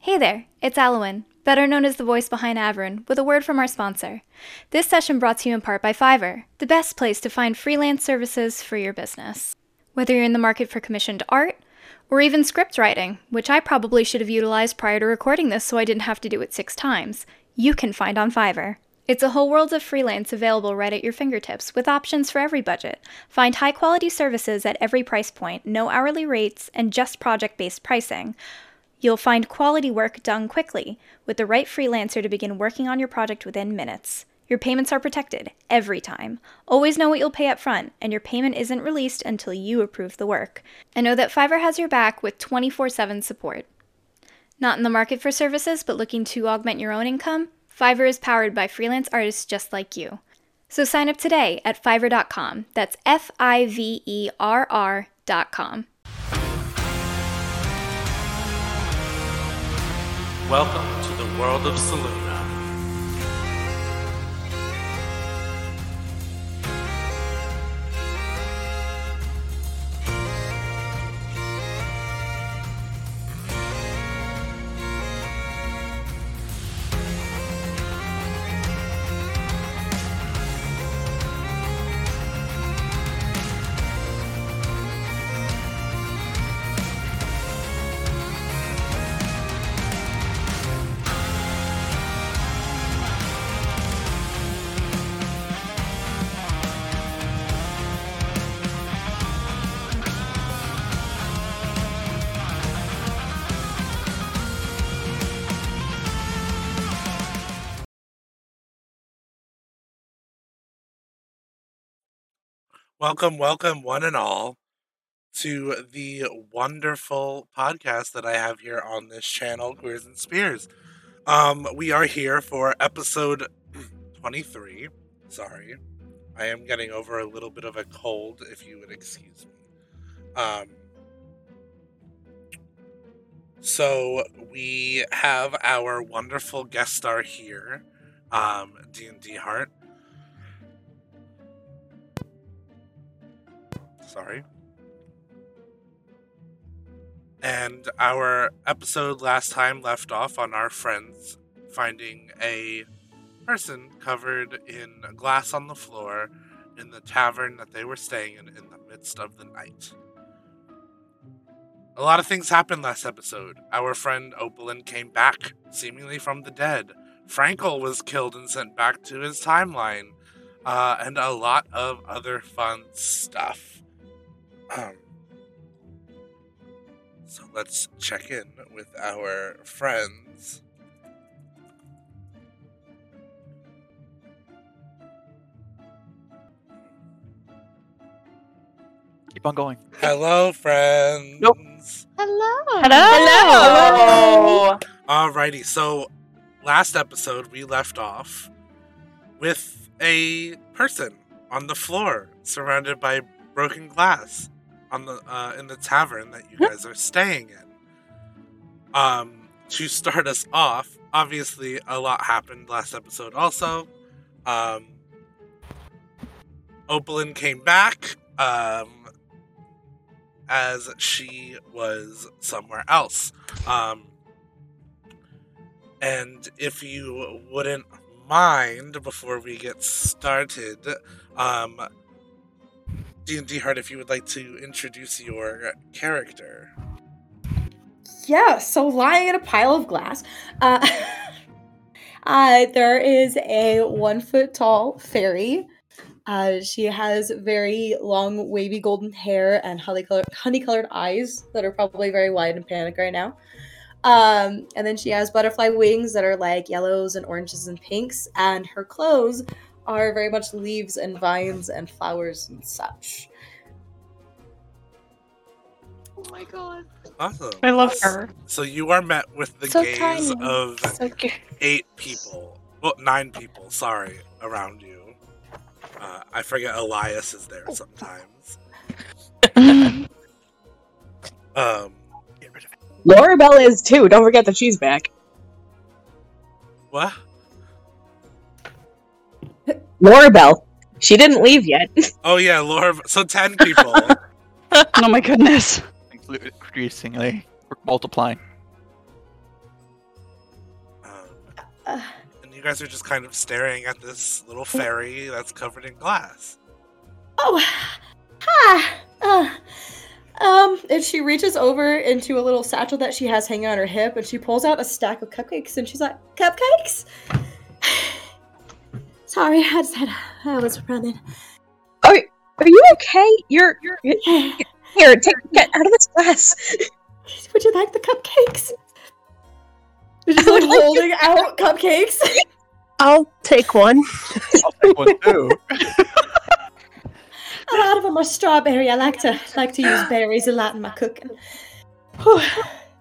Hey there, it's Alwyn, better known as the voice behind Averin, with a word from our sponsor. This session brought to you in part by Fiverr, the best place to find freelance services for your business. Whether you're in the market for commissioned art, or even script writing, which I probably should have utilized prior to recording this so I didn't have to do it six times, you can find on Fiverr. It's a whole world of freelance available right at your fingertips with options for every budget. Find high quality services at every price point, no hourly rates, and just project based pricing. You'll find quality work done quickly with the right freelancer to begin working on your project within minutes. Your payments are protected every time. Always know what you'll pay up front, and your payment isn't released until you approve the work. And know that Fiverr has your back with 24 7 support. Not in the market for services, but looking to augment your own income? Fiverr is powered by freelance artists just like you. So sign up today at fiverr.com. That's F I V E R R.com. Welcome to the world of Soluna. Welcome, welcome, one and all, to the wonderful podcast that I have here on this channel, Queers and Spears. Um, we are here for episode 23. Sorry, I am getting over a little bit of a cold, if you would excuse me. Um, so we have our wonderful guest star here, um, D&D Heart. Sorry. And our episode last time left off on our friends finding a person covered in glass on the floor in the tavern that they were staying in in the midst of the night. A lot of things happened last episode. Our friend Opalin came back, seemingly from the dead. Frankel was killed and sent back to his timeline, uh, and a lot of other fun stuff. Um, so let's check in with our friends. Keep on going. Hello, friends. Nope. Hello. Hello. Alrighty, so last episode we left off with a person on the floor surrounded by broken glass on the uh, in the tavern that you guys are staying in. Um, to start us off, obviously a lot happened last episode. Also, um, Opalin came back um, as she was somewhere else. Um, and if you wouldn't mind, before we get started, um, D&D Heart, if you would like to introduce your character. Yeah, so lying in a pile of glass, uh, uh, there is a one foot tall fairy. Uh, she has very long, wavy golden hair and honey colored, eyes that are probably very wide and panic right now. Um, and then she has butterfly wings that are like yellows and oranges and pinks, and her clothes are very much leaves and vines and flowers and such. Oh my god. Awesome. I love her. So you are met with the So gaze tiny. of So eight people. Well, nine people, sorry, around you. Uh, I forget Elias is there sometimes. Um, Laura Bell is too. Don't forget that she's back. what? Laura Bell. She didn't leave yet. Oh yeah, Laura. So ten people. oh my goodness. Increasingly, we're multiplying. Um, and you guys are just kind of staring at this little fairy that's covered in glass. Oh, hi. Uh, um, and she reaches over into a little satchel that she has hanging on her hip, and she pulls out a stack of cupcakes, and she's like, "Cupcakes." Sorry, I just had I was running. Oh, Are you okay? You're, you're here. Take get out of this glass. Would you like the cupcakes? Just like holding out cupcakes. I'll take one. I'll take one too. A lot of them are strawberry. I like to like to use berries a lot in my cooking. Whew.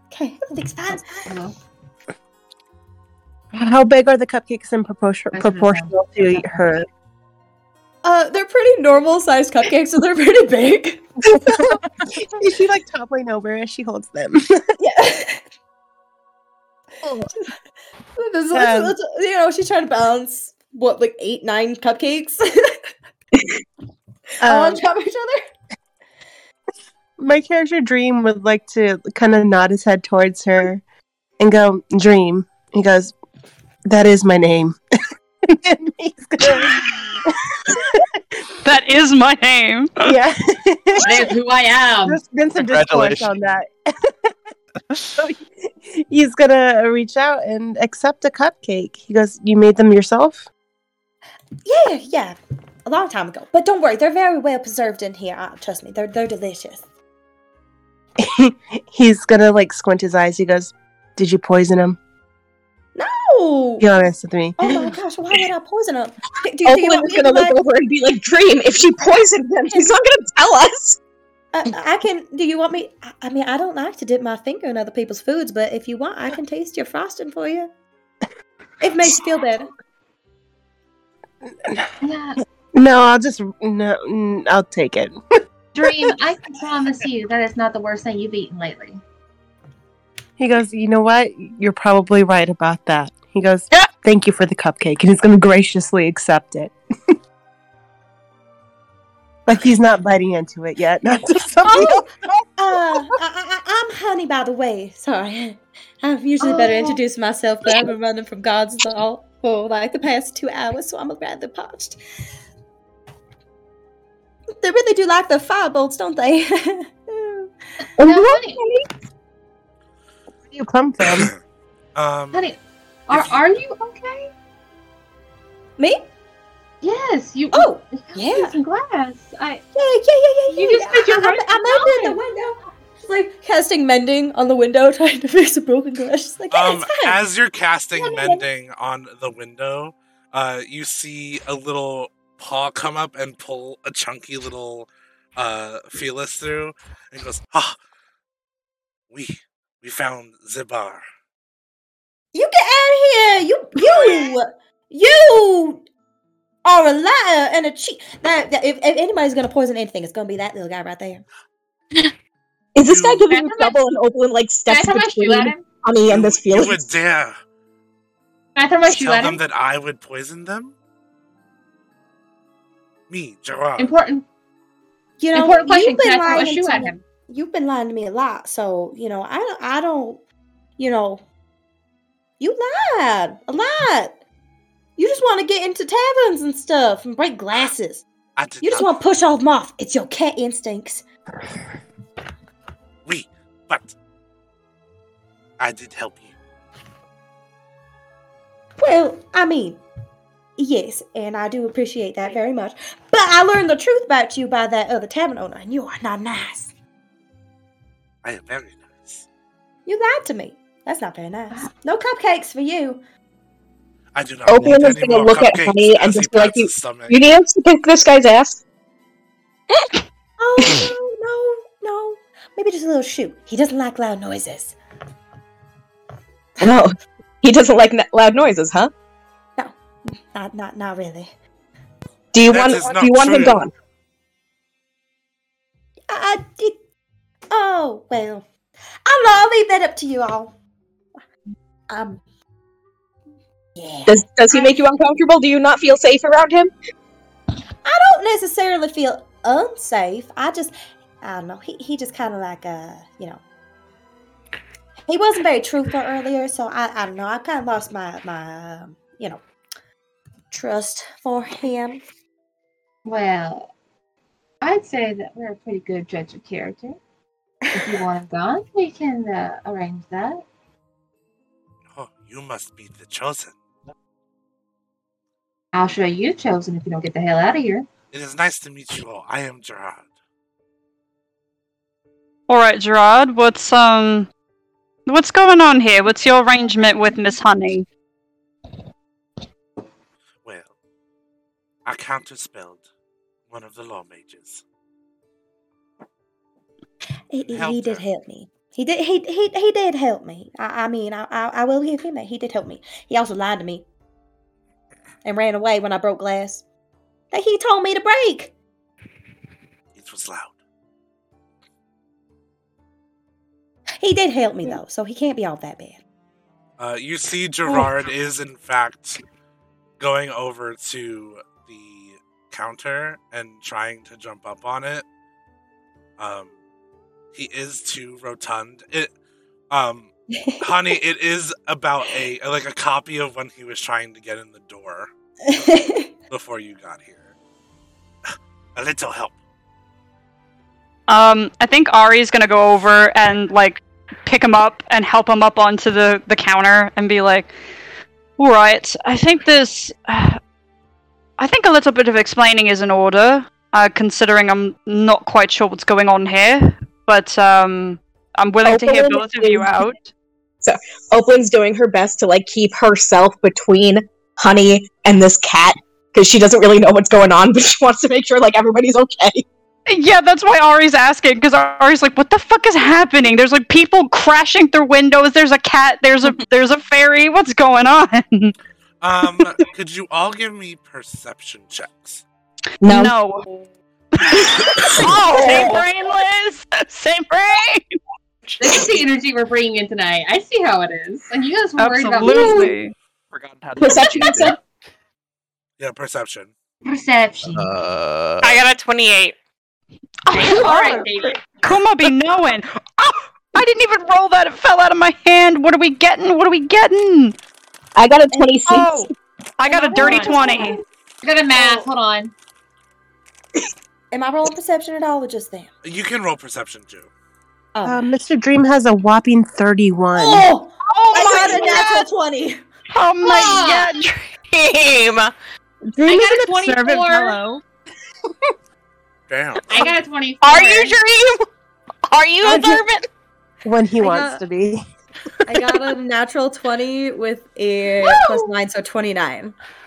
Okay, everything's fine. How big are the cupcakes in proportion proportional to her? Uh, they're pretty normal sized cupcakes, so they're pretty big. Is she like toppling over as she holds them? Yeah. This is- Um, it's- you know, she's trying to balance what, like eight, nine cupcakes all on Um, top of each other. my character Dream would like to kind of nod his head towards her and go, Dream. He goes, That is my name. he's gonna, That is my name. yeah. That is who I am. There's been some discourse on that. so he's gonna reach out and accept a cupcake. He goes, You made them yourself? Yeah, yeah, a long time ago. But don't worry, they're very well preserved in here. Uh, trust me, they're they're delicious. he's gonna like squint his eyes. He goes, Did you poison him? No. Be honest with me. Oh my gosh, why would I poison them? Do, do you Oakland want is gonna look like- over and be like, "Dream, if she poisoned him, she's not gonna tell us." Uh, I can. Do you want me? I- I mean, I don't like to dip my finger in other people's foods, but if you want, I can taste your frosting for you. It makes you feel better. Yeah, No, I'll just no. I'll take it. Dream, I can promise you that it's not the worst thing you've eaten lately. He goes, You know what? You're probably right about that. He goes, yeah. Thank you for the cupcake. And he's going to graciously accept it. like he's not biting into it yet. Not just something Oh, uh, I, I, I'm Honey, by the way. Sorry. I'm usually better Oh. introducing myself, but I've been running from God's law for like the past two hours, so I'm a rather parched. They really do like the firebolts, don't they? Oh, Now, honey, Where do you come from? um, honey, are, are you okay? Me? Yes, you. Oh, yeah. Some glass. I. Yeah, yeah, yeah, yeah, yeah. You just said you're I, right I, I mended the window. She's like casting mending on the window, trying to fix a broken glass. She's like, yeah, um, it's as you're casting Yeah, yeah. mending on the window, uh, you see a little paw come up and pull a chunky little uh Felis through, and goes, "Ah, we we found Zibar." You get out of here! You, you, you are a liar and a cheat. That, that- if, if anybody's gonna poison anything, it's gonna be that little guy right there. Is this guy giving you throw trouble and Oakland like Can I steps throw my shoe between at? Honey and You- this you feeling? would dare Can I throw my shoe tell at them him? that I would poison them? Me, Gerard. Important. You know, Important question. you've been Can I throw a lying shoe to at me- him? You've been lying to me a lot, so you know, I, don't- I don't, you know, you lied a lot. You just want to get into taverns and stuff and break glasses. I did You just want to push off moth. It's your cat instincts. We, but I did help you. Well, I mean, yes, and I do appreciate that very much. But I learned the truth about you by that other tavern owner, and you are not nice. I am very nice. You lied to me. That's not very nice. Ah. No cupcakes for you. I do not Oakland want is gonna look at cupcakes Honey and as he just be like, you- You need to kick this guy's ass? Oh no, no, no. Maybe just a little shoot. He doesn't like loud noises. No. He doesn't like n- loud noises, huh? Not, not, not really. Do you That want? Do you want him gone? I did. Oh well. I'll, I'll leave that up to you all. Um. Yeah. Does Does he make you uncomfortable? Do you not feel safe around him? I don't necessarily feel unsafe. I just, I don't know. He he just kind of like uh, you know. He wasn't very truthful earlier, so I I don't know. I kind of lost my my um, you know trust for him? Well, I'd say that we're a pretty good judge of character. If you want him gone, we can uh, arrange that. You must be the chosen. I'll show you chosen if you don't get the hell out of here. It is nice to meet you all. I am Gerard. All right, Gerard. What's um, what's going on here? What's your arrangement with Miss Honey? Well, I counterspelled one of the law mages. He, he, he did her. help me. He did. He he he did help me. I, I mean, I, I I will give him that. He did help me. He also lied to me and ran away when I broke glass that he told me to break. It was loud. He did help me though, so he can't be all that bad. Uh, you see, Gerard is in fact going over to the counter and trying to jump up on it. Um, he is too rotund. It, um, honey, it is about a like a copy of when he was trying to get in the door before you got here. a little help. Um, I think Ari's gonna go over and like pick him up and help him up onto the the counter and be like, "All right, I think this. I think a little bit of explaining is in order, uh, considering I'm not quite sure what's going on here. But um, I'm willing to hear Opaline both of you out. So Opaling's doing her best to like keep herself between Honey and this cat because she doesn't really know what's going on, but she wants to make sure like everybody's okay. Yeah, that's why Ari's asking because Ari's like, "What the fuck is happening? There's like people crashing through windows. There's a cat. There's a there's a fairy. What's going on?" Um, could you all give me perception checks? No. No. Oh, same brain, Liz. Same brain. This is the energy we're bringing in tonight. I see how it is. And you guys were worried about me. Absolutely. Forgotten how to Perception, you said? Yeah, perception. Perception. Uh, I got a 28. Oh, All right, David. Kuma be knowing. Oh, I didn't even roll that. It fell out of my hand. What are we getting? What are we getting? I got a 26. Oh, I got a dirty on. 20. I got a math. Hold on. Am I rolling perception at all, or just them? You can roll perception too. Oh, Uh, Mr. Dream has a whopping 31. oh Oh I got a natural twenty. Oh my Ah. god. Team! Dream I is got an a 24. observant fellow. Damn. I got a 24. Are you Dream? Are you Oh, observant? When he I wants got- to be. I got a natural twenty with a plus nine, so twenty nine. Hey, hey,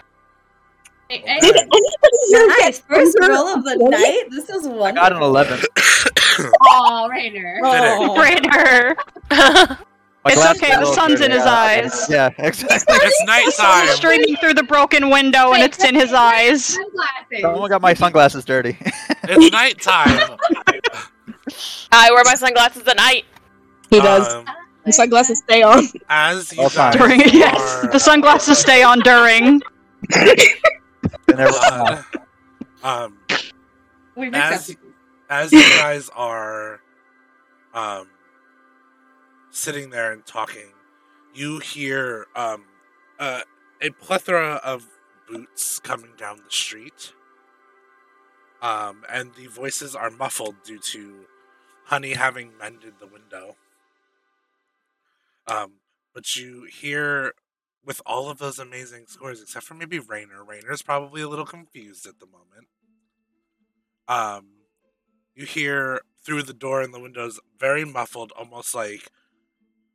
Did anybody here Nice, get first roll of the night. This is I wonderful. got an 11. oh, Rainer. Oh. Raider. My It's okay, the little sun's in his Yeah, eyes. Yeah, exactly. It's nighttime. Streaming through the broken window and it's in his eyes. Sunglasses. Someone got my sunglasses dirty. It's nighttime. I wear my sunglasses at night. He does. Um, The sunglasses stay on. as you All guys. During yes, the sunglasses stay on during. They never uh, um, We've as as you guys are um sitting there and talking, you hear um uh, a plethora of boots coming down the street. Um, and the voices are muffled due to Honey having mended the window. Um, but you hear with all of those amazing scores, except for maybe Rainer. Rainer's probably a little confused at the moment. Um, you hear through the door and the windows, very muffled, almost like,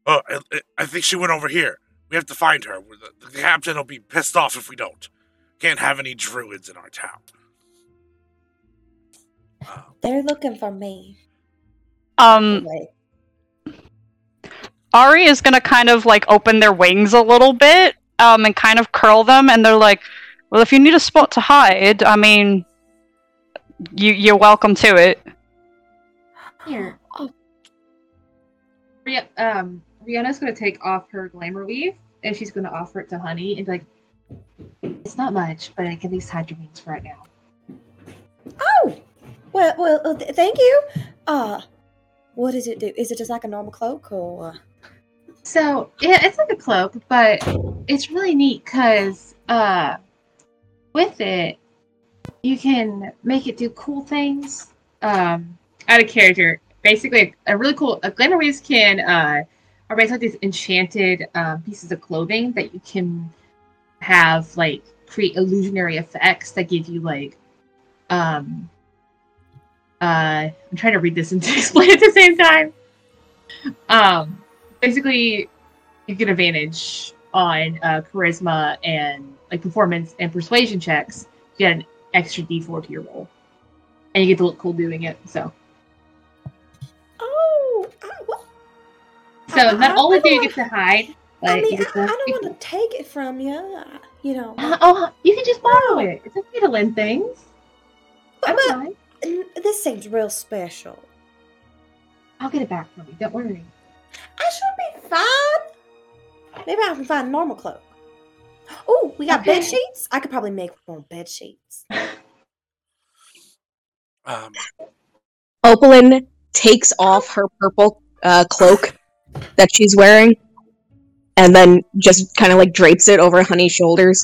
"Oh, I, I- I think she went over here. We have to find her. The, the captain will be pissed off if we don't. Can't have any druids in our town." Um, They're looking for me. Um, Wait. Ari is gonna kind of like open their wings a little bit, um, and kind of curl them, and they're like, "Well, if you need a spot to hide, I mean, you you're welcome to it." Here. Oh. Um, Rihanna's gonna take off her glamour weave and she's gonna offer it to Honey and be like, "It's not much, but I can at least hide your wings for right now." Oh, well, well, uh, th- thank you. Uh, what does it do? Is it just like a normal cloak, or So yeah, it's like a cloak, but it's really neat because uh, with it, you can make it do cool things. Um, out of character, basically, a really cool. Uh, glamour can uh, are basically these enchanted um, pieces of clothing that you can have like create illusionary effects that give you like um uh I'm trying to read this and explain at the same time. Um basically you get advantage on uh, charisma and like performance and persuasion checks. You get an extra D4 to your roll. And you get to look cool doing it. So Oh, I, well, so I- not only do you get to hide, I mean, I, to I don't want to take it from you. You know, Uh, oh, you can just borrow it. It's okay to lend things. but, but fine. this seems real special. I'll get it back from you. Don't worry. I should be fine. Maybe I can find a normal cloak. Oh, we got Okay. bed sheets. I could probably make one bed sheets. Um, Opalyn takes off her purple uh, cloak that she's wearing and then just kind of like drapes it over Honey's shoulders.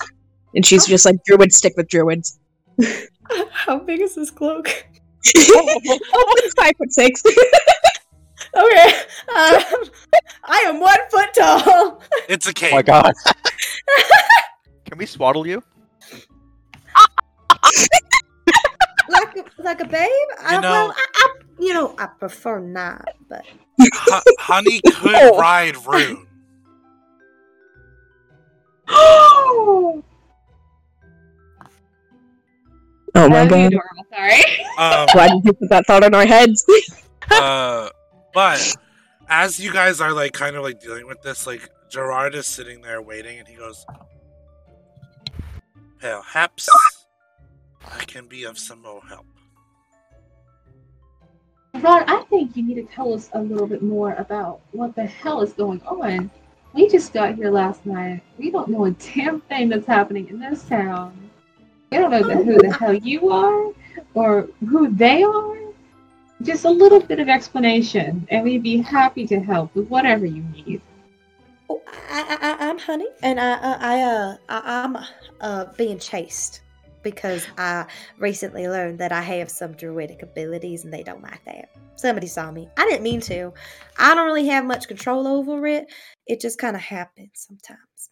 And she's just like, Druids stick with Druids. How big is this cloak? Opalyn's five foot six. Okay, um, I am one foot tall. it's a Oh cave. my god. Can we swaddle you? like a- like a babe. I, You know- well, I, I, you know, I prefer not, but Hu- Honey could ride Rune. Oh, Oh my god. Sorry. Um, Why did you put that thought in our heads? uh, but as you guys are like kind of like dealing with this, like Gerard is sitting there waiting, and he goes, "Perhaps I can be of some more help." Rod, I think you need to tell us a little bit more about what the hell is going on. We just got here last night. We don't know a damn thing that's happening in this town. We don't know who the hell you are or who they are. Just a little bit of explanation, and we'd be happy to help with whatever you need. oh, I, I, I, I'm Honey, and I, I, I uh, I, I'm uh being chased because I recently learned that I have some druidic abilities, and they don't like that. Somebody saw me. I didn't mean to. I don't really have much control over it. It just kind of happens sometimes.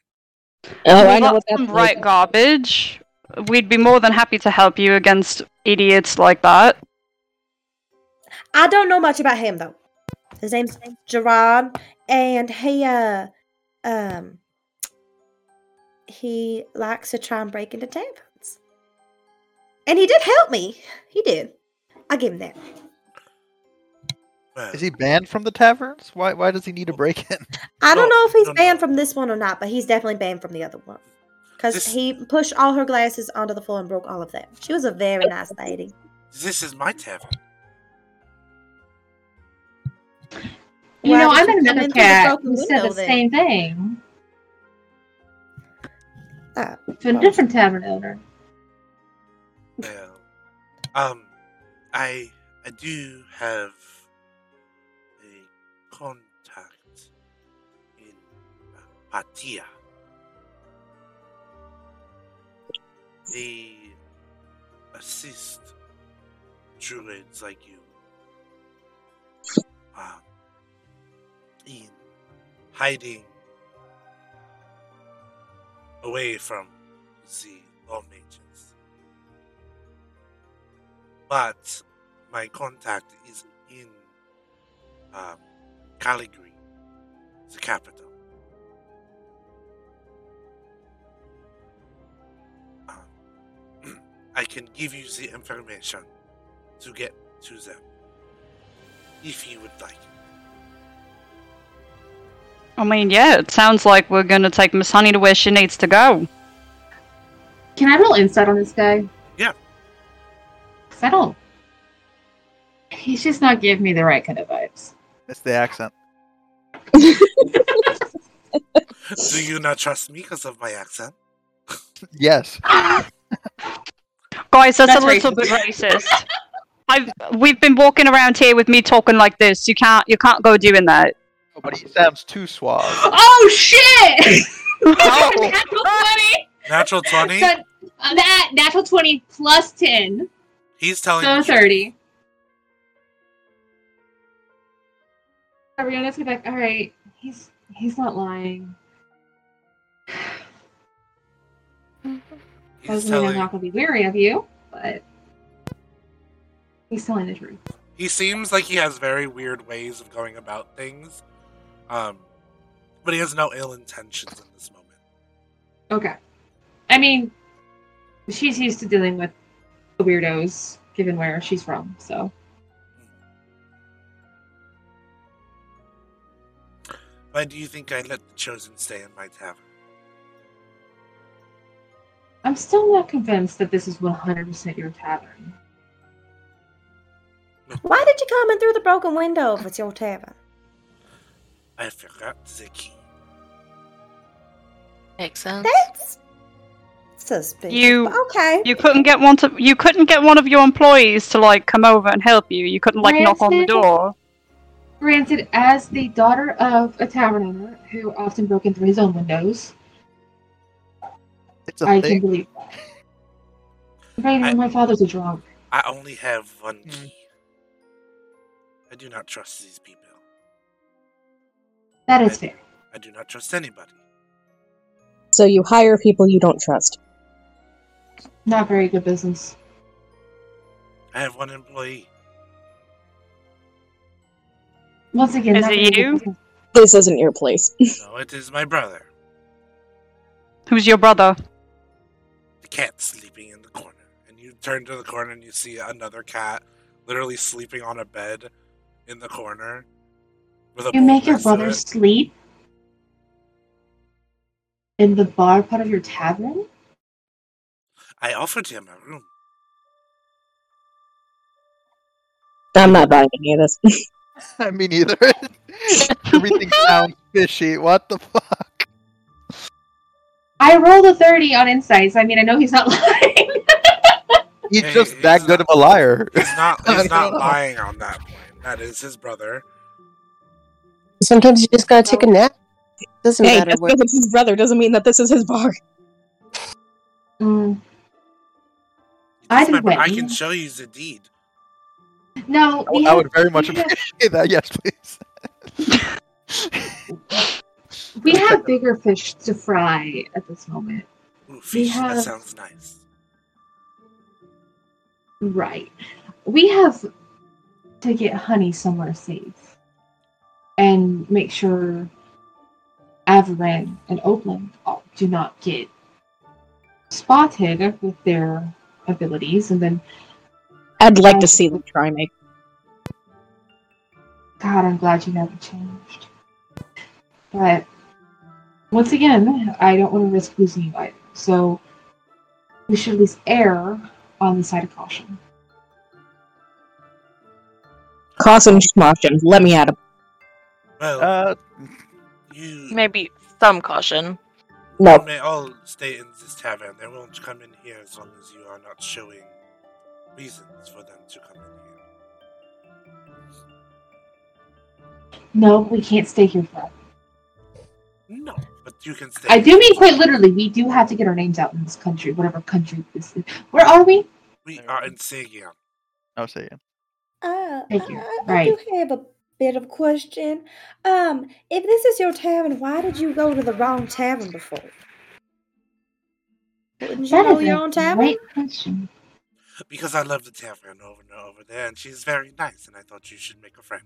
Oh, We I know got what that's some like. right garbage. We'd be more than happy to help you against idiots like that. I don't know much about him though. His name's Gerard, and he uh um he likes to try and break into taverns. And he did help me. He did. I give him that. Is he banned from the taverns? Why why does he need to break in? I don't know if he's no, no. banned from this one or not, but he's definitely banned from the other one. Because This- he pushed all her glasses onto the floor and broke all of them. She was a very nice lady. this is my tavern. You know, I'm met another in cat who said the then? same thing Uh, to a different tavern owner. Well, um, I I do have a contact in uh, Patia. They assist druids like you in hiding away from the law. But my contact is in um, Caligari, the capital. Um, I can give you the information to get to them if you would like. I mean, yeah, it sounds like we're gonna take Miss Honey to where she needs to go. Can I roll insight on this guy? Yeah. Settle. He's just not giving me the right kind of vibes. It's the accent. Do you not trust me because of my accent? Yes. Guys, that's, That's a little racist. bit racist. I've we've been walking around here with me talking like this. You can't you can't go doing that. Oh, but he sounds too suave. Oh shit! Oh. Natural 20! Natural 20? That- Uh, that natural twenty plus ten, He's telling so you. thirty. Ariana's gonna be like, all right, he's he's not lying. He's Doesn't mean I'm not gonna be weary of you, but he's telling the truth. He seems like he has very weird ways of going about things. Um, but he has no ill intentions in this moment. Okay. I mean, she's used to dealing with the weirdos, given where she's from. So Why do you think I let the chosen stay in my tavern? I'm still not convinced that this is 100% your tavern. Why did you come in through the broken window if it's your tavern? I forgot the key. Makes sense. That's suspicious. You- okay. You couldn't get one to. You couldn't get one of your employees to like come over and help you. You couldn't like knock on the door. Granted, as the daughter of a tavern owner who often broke in through his own windows, It's a I thing. can believe that. Rainer, I- my father's a drunk. I only have one Hmm. key. I do not trust these people. That is fair. I do not trust anybody. So you hire people you don't trust. Not very good business. I have one employee. Once again, Is it you? This isn't your place. No, it is my brother. Who's your brother? The cat sleeping in the corner. And you turn to the corner and you see another cat literally sleeping on a bed in the corner. With a You make your brother it. sleep in the bar part of your tavern? I offered him a room. I'm not buying any of this. I mean, either. Everything sounds fishy. What the fuck? I rolled a 30 on insights. I mean, I know he's not lying. He's Hey, just he's that good of a liar. He's not he's not lying on that point. That is his brother. Sometimes you just gotta take a nap. It Doesn't hey, matter just because it's his brother doesn't mean that this is his bar. Mm, He's I'd my bro- I can show you the deed. no, I I would very much have- appreciate that. Yes, please. we have bigger fish to fry at this moment. Ooh, fish, that have- sounds nice. Right. We have to get honey somewhere safe and make sure Averin and Oakland do not get spotted with their abilities. And then, I'd like to see them try me. God, I'm glad you never changed. But once again, I don't want to risk losing you either. So we should at least err on the side of caution. Caution, caution. Let me at him. Well, Uh, you Maybe some caution. No. may all stay in this tavern. They won't come in here as long as you are not showing reasons for them to come in here. No, we can't stay here forever. No, but you can stay. I do mean quite literally. We do have to get our names out in this country, whatever country this is. Where are we? We are in Sagearn. I'll say it. Uh, Thank you. I, I Right. do have a bit of a question. Um, if this is your tavern, why did you go to the wrong tavern before? Wouldn't you That know is your a own tavern? great question. Because I love the tavern over and over there, and she's very nice, and I thought you should make a friend.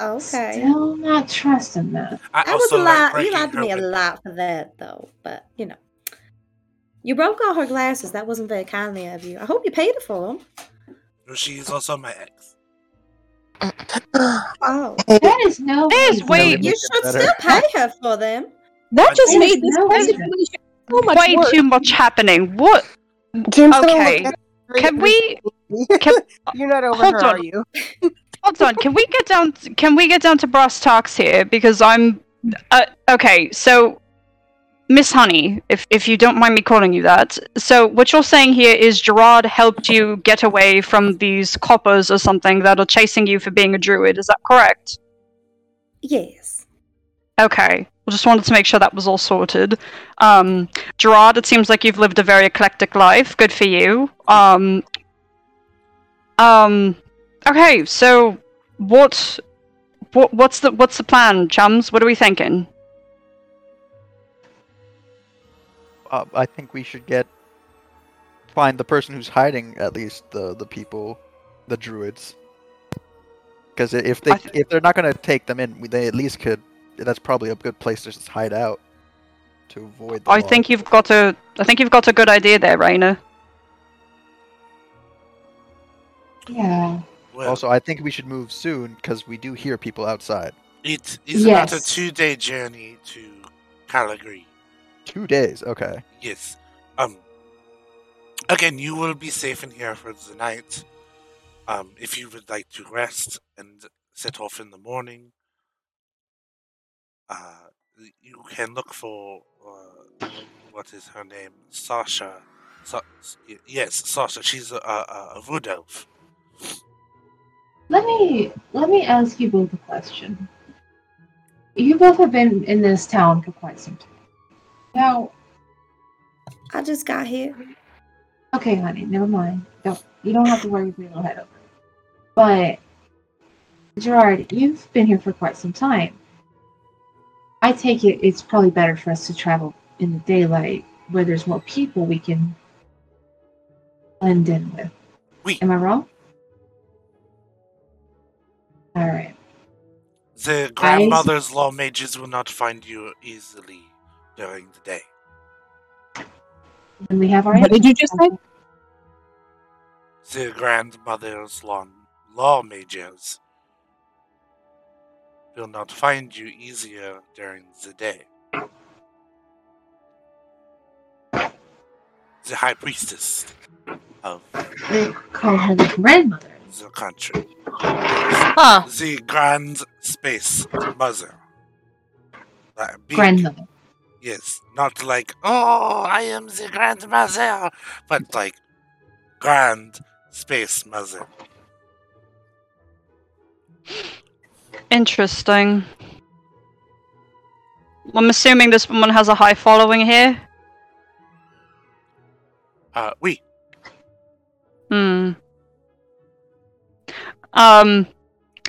Okay. Still not trusting that. I, That was also a like lot. You breaking lied to me a window. lot for that, though. But you know, you broke all her glasses. That wasn't very kindly of you. I hope you paid her for them. Well, She's also my ex. Oh, That is no. There's wait. you should better. still pay her for them. That just There's made this no whole situation so much Way worse. too much happening. What? Jim's Okay. look at her Can we? Can, You're not over Hold her, on. are you? hold on. Can we get down? Can we get down to brass tacks here? Because I'm. Uh, okay, so Miss Honey, if if you don't mind me calling you that. So what you're saying here is Gerard helped you get away from these coppers or something that are chasing you for being a druid. Is that correct? Yes. Okay. I just wanted to make sure that was all sorted. Um, Gerard, it seems like you've lived a very eclectic life. Good for you. Um, um, okay, so what, what, what's the, what's the plan, chums? What are we thinking? Uh, I think we should get find the person who's hiding at least the the people, the druids. Because if they th- if they're not gonna take them in, they at least could. That's probably a good place to just hide out to avoid. The I law. think you've got a, I think you've got a good idea there, Raina. Yeah. Well, Also, I think we should move soon because we do hear people outside. it is about a two-day journey to Calgary. Two days. Okay. Yes. Um. Again, you will be safe in here for the night. Um, if you would like to rest and set off in the morning, uh, you can look for uh, what is her name, Sasha. Sa- yes, Sasha. She's a, a, a wood elf. Let me let me ask you both a question. You both have been in this town for quite some time. Now, I just got here. okay, honey, never mind. Don't you don't have to worry your little head over. But Gerard, you've been here for quite some time. I take it it's probably better for us to travel in the daylight where there's more people we can blend in with. Oui. Am I wrong? All right. The grandmother's law mages will not find you easily during the day. And we have our What did you just say? The grandmother's law, law mages will not find you easier during the day. The high priestess of They call her the grandmother. the country. Huh. The Grand Space Mother. That big- Grandmother. Yes, not like, oh, I am the Grand grandmother, but like, Grand Space Mother. Interesting. I'm assuming this woman has a high following here. Uh, we. Hmm. Um,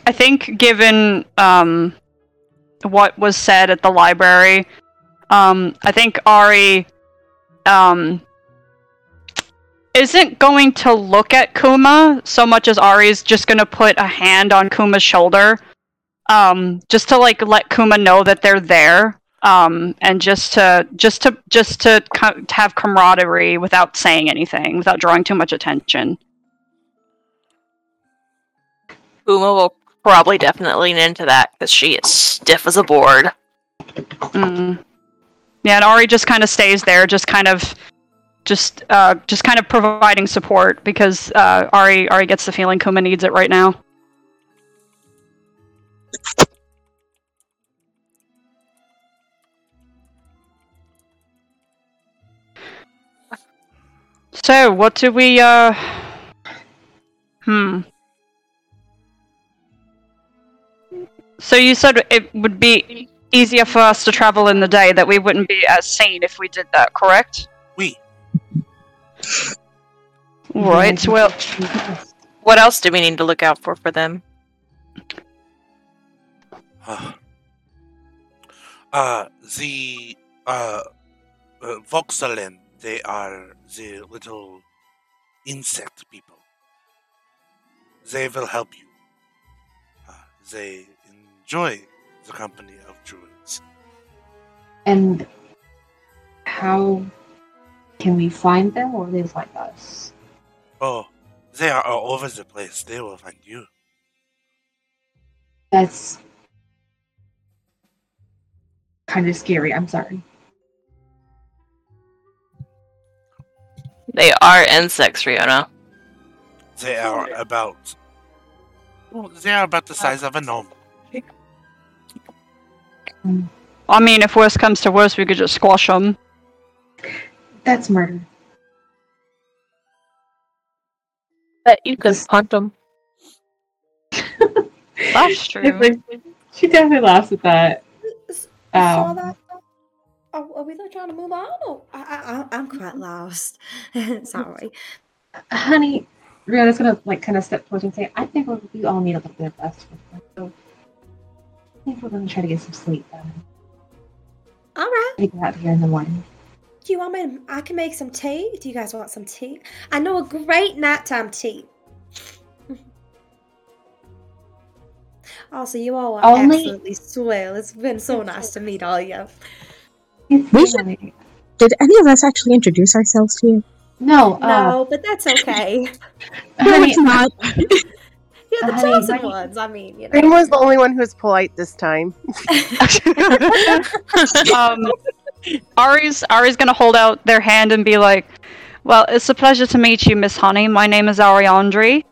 I think given um what was said at the library, um, I think Ari um isn't going to look at Kuma so much as Ari's just gonna put a hand on Kuma's shoulder, um, just to like let Kuma know that they're there, um, and just to just to just to, co- to have camaraderie without saying anything, without drawing too much attention. Uma will probably definitely lean into that because she is stiff as a board. Mm. Yeah, and Ari just kind of stays there, just kind of, just, uh, just kind of providing support because uh, Ari, Ari gets the feeling Kuma needs it right now. So, what do we, uh, hmm. So you said it would be easier for us to travel in the day, that we wouldn't be as seen if we did that, correct? We. Right, well, What else do we need to look out for for them? Uh, uh, the uh, uh, Voxelen, they are the little insect people. They will help you. Uh, they enjoy the company of druids. And how can we find them or they find us? Oh, they are all over the place. They will find you. That's kind of scary. I'm sorry. They are insects, Riona. They are about. Well, they are about the size of a gnome. Mm. I mean, if worst comes to worst, we could just squash them. That's murder. But you could hunt them. That's true. Like- she definitely laughs at that. I saw Um, that. Are, are we like trying to move on? Or I, I, I- I'm quite lost. Sorry. honey, Rihanna's gonna like kind of step forward and say, "I think we we all need a little bit of rest. So I think we're gonna try to get some sleep. Then All right. take her out here in the morning." Do you want me? To, I can make some tea. Do you guys want some tea? I know a great nighttime tea. Also, you all are Only- absolutely swell. It's been so nice to meet all you. We should- Did any of us actually introduce ourselves to you? No, uh, No, but that's okay. No, it's not. You're the Honey, chosen why- ones. I mean, you know. Dream was the only one who was polite this time. um, Ari's Ari's gonna hold out their hand and be like, "Well, it's a pleasure to meet you, Miss Honey. My name is Ariandri.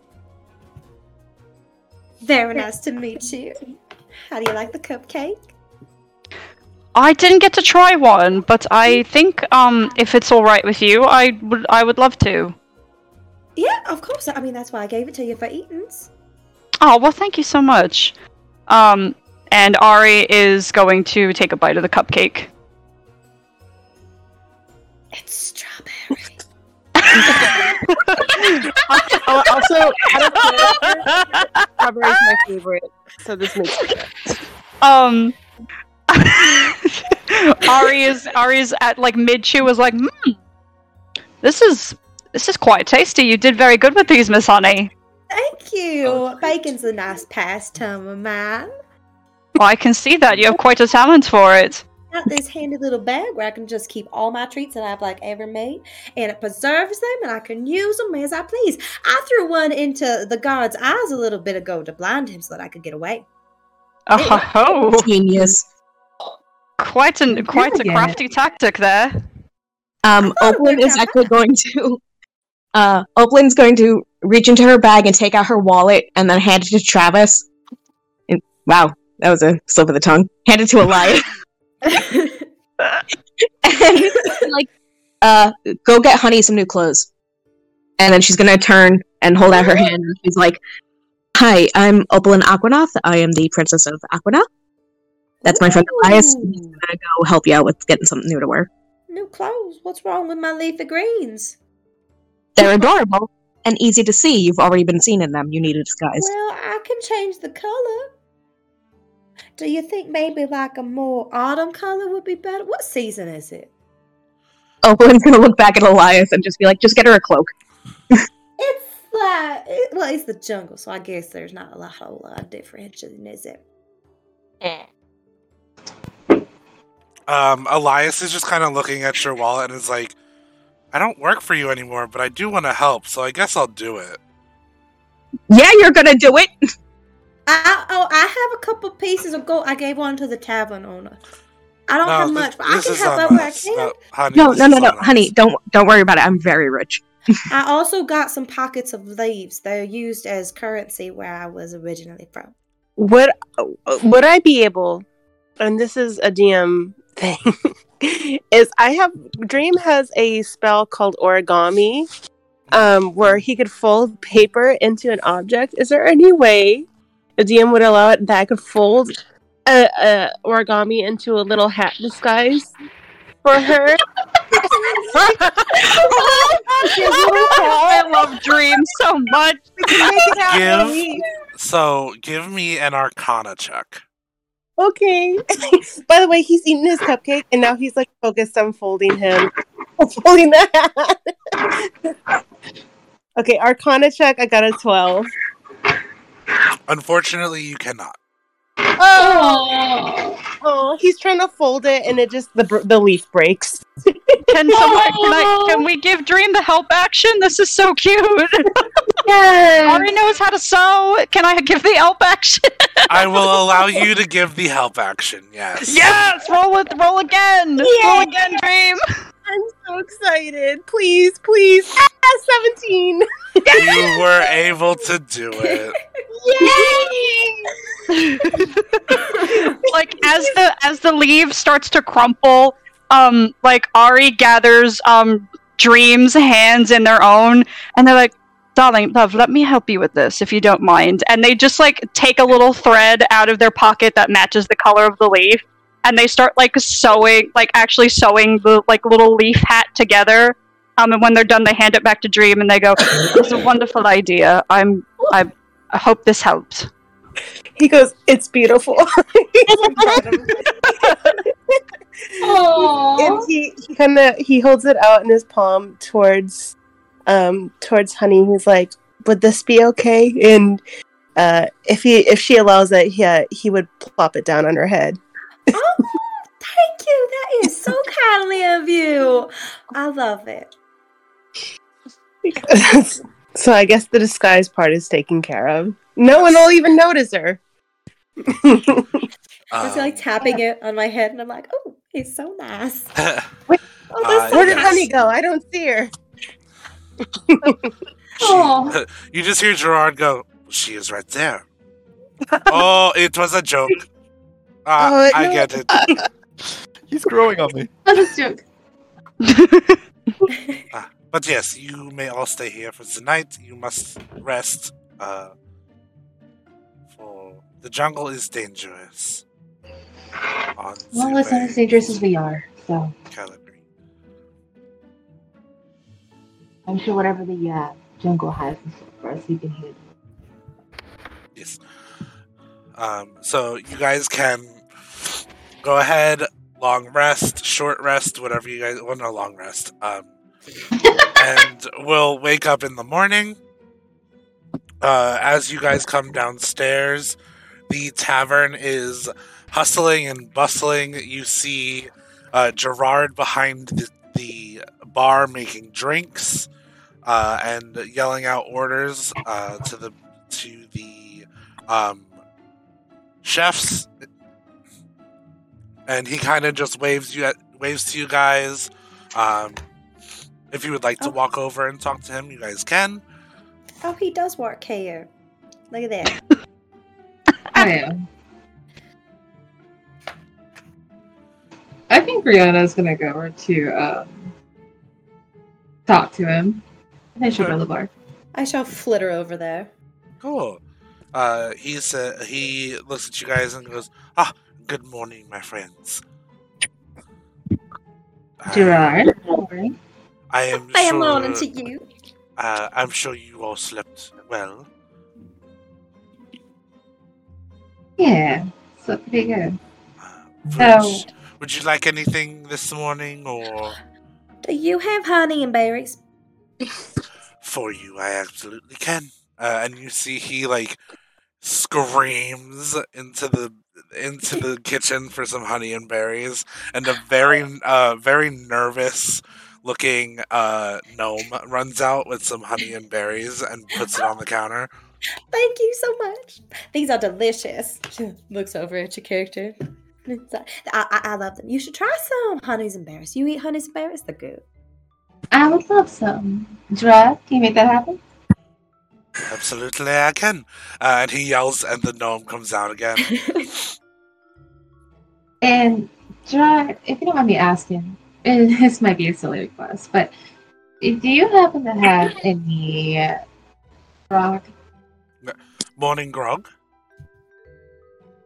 Very nice to meet you. How do you like the cupcake? I didn't get to try one, but I think um, if it's all right with you, I would I would love to. Yeah, of course. I mean, that's why I gave it to you for eatings. Oh well, thank you so much. Um, and Ari is going to take a bite of the cupcake. It's strawberry. Also, out of character, strawberry is my favorite, so this makes sense. Um, Ari is Ari is at like mid chew is like, hmm, this is this is quite tasty. You did very good with these, Miss Honey. Thank you. Bacon's a nice pastime of mine. Well, I can see that you have quite a talent for it. Got this handy little bag where I can just keep all my treats that I've like ever made, and it preserves them, and I can use them as I please. I threw one into the guard's eyes a little bit ago to blind him so that I could get away. Oh, Genius. quite an quite a crafty tactic there. Um, thought Opalyn is actually going to. Uh, Opalyn's going to reach into her bag and take out her wallet and then hand it to Travis. And, wow, that was a slip of the tongue. Hand it to Elias. and like, uh, go get Honey some new clothes. And then she's gonna turn and hold out her hand. And she's like, "Hi, I'm Opalyn Aquanath. I am the princess of Aquanath. That's my friend Elias. He's gonna go help you out with getting something new to wear. New clothes. What's wrong with my leafy greens? They're adorable and easy to see. You've already been seen in them. You need a disguise. Well, I can change the color. Do you think maybe like a more autumn color would be better? What season is it? Opalyn's gonna look back at Elias and just be like, "Just get her a cloak." It's like, it, well, it's the jungle, so I guess there's not a lot, whole lot of differentiation, is it? Um, Elias is just kind of looking at your wallet and is like, I don't work for you anymore, but I do want to help, so I guess I'll do it. Yeah, you're gonna do it. I oh, I have a couple pieces of gold. I gave one to the tavern owner. I don't have thi- much, but I can is help on out where I can. Uh, honey, No, no, no, no, on us. honey. Don't don't worry about it. I'm very rich. I also got some pockets of leaves. They're used as currency where I was originally from. Would would I be able? And this is a DM thing. is I have Dream has a spell called origami, um, where he could fold paper into an object. Is there any way a DM would allow it that I could fold a, a origami into a little hat disguise for her? I love dreams so much. We can make it happen. Give so give me an Arcana check. Okay. By the way, he's eating his cupcake, and now he's like focused on folding him, folding the hat. okay, Arcana check. I got a twelve. Unfortunately, you cannot. Oh, oh, he's trying to fold it, and it just the the leaf breaks. Can someone can, I, can we give Dream the help action? This is so cute. Ari knows how to sew. Can I give the help action? I will allow you to give the help action. Yes. yes, roll it. Roll again. Roll again, Dream. I'm so excited! Please, please, ah, seventeen! You were able to do it. Yay! like as the as the leaf starts to crumple, um, like Ari gathers um Dream's hands in their own, and they're like, "Darling, love, let me help you with this, if you don't mind." And they just like take a little thread out of their pocket that matches the color of the leaf, and they start like sewing, like actually sewing the like little leaf hat together. Um, and when they're done, they hand it back to Dream, and they go, "It's a wonderful idea. I'm, I, I hope this helps." He goes, "It's beautiful." and he, he kind of he holds it out in his palm towards um towards honey he's like would this be okay and uh if he if she allows it he uh, he would plop it down on her head oh, thank you. That is so kindly of you. I love it. so i guess the disguise part is taken care of no one will even notice her Just like tapping it on my head, and I'm like, oh, he's so nice. Uh, Oh, that's so where did yes. honey go i don't see her Oh, you just hear Gerard go, She is right there. oh, it was a joke. Ah, Oh, I no. get it. He's growing on me. that's a joke. Ah, but yes, you may all stay here for tonight. You must rest. Uh, for the jungle is dangerous. On Well, it's not as dangerous as we are, so Calgary. I'm sure whatever the uh, jungle has in store for us, we can handle. Yes. Um, so you guys can go ahead, long rest, short rest, whatever you guys. Well, no long rest. Um, and we'll wake up in the morning. Uh, as you guys come downstairs, the tavern is hustling and bustling. You see uh, Gerard behind the, the bar making drinks uh, and yelling out orders uh, to the to the um, chefs, and he kind of just waves you at, waves to you guys. Um, if you would like to Oh. walk over and talk to him, you guys can. Oh, he does work here. Look at that. I am. I think Brianna's gonna go over to um, talk to him. And then she'll go to the bar. I shall flitter over there. Cool. Uh, he sa- he looks at you guys and goes, "Ah, good morning, my friends." I- Gerard. I am. I am sure, morning to you. Uh, I'm sure you all slept well. Yeah, so pretty good. Would, So, would you like anything this morning, or Do you have honey and berries? for you? I absolutely can. Uh, and you see he like screams into the into the kitchen for some honey and berries, and a very uh very nervous looking uh gnome runs out with some honey and berries and puts it on the counter. Thank you so much. These are delicious. She looks over at your character. I, I, I love them. You should try some honeys and berries. You eat honeys and berries? They're good. I would love some. Gerard, can you make that happen? Absolutely, I can. Uh, and he yells, and the gnome comes out again. And Gerard, if you don't mind me asking, and this might be a silly request, but do you happen to have any uh, rock Morning grog.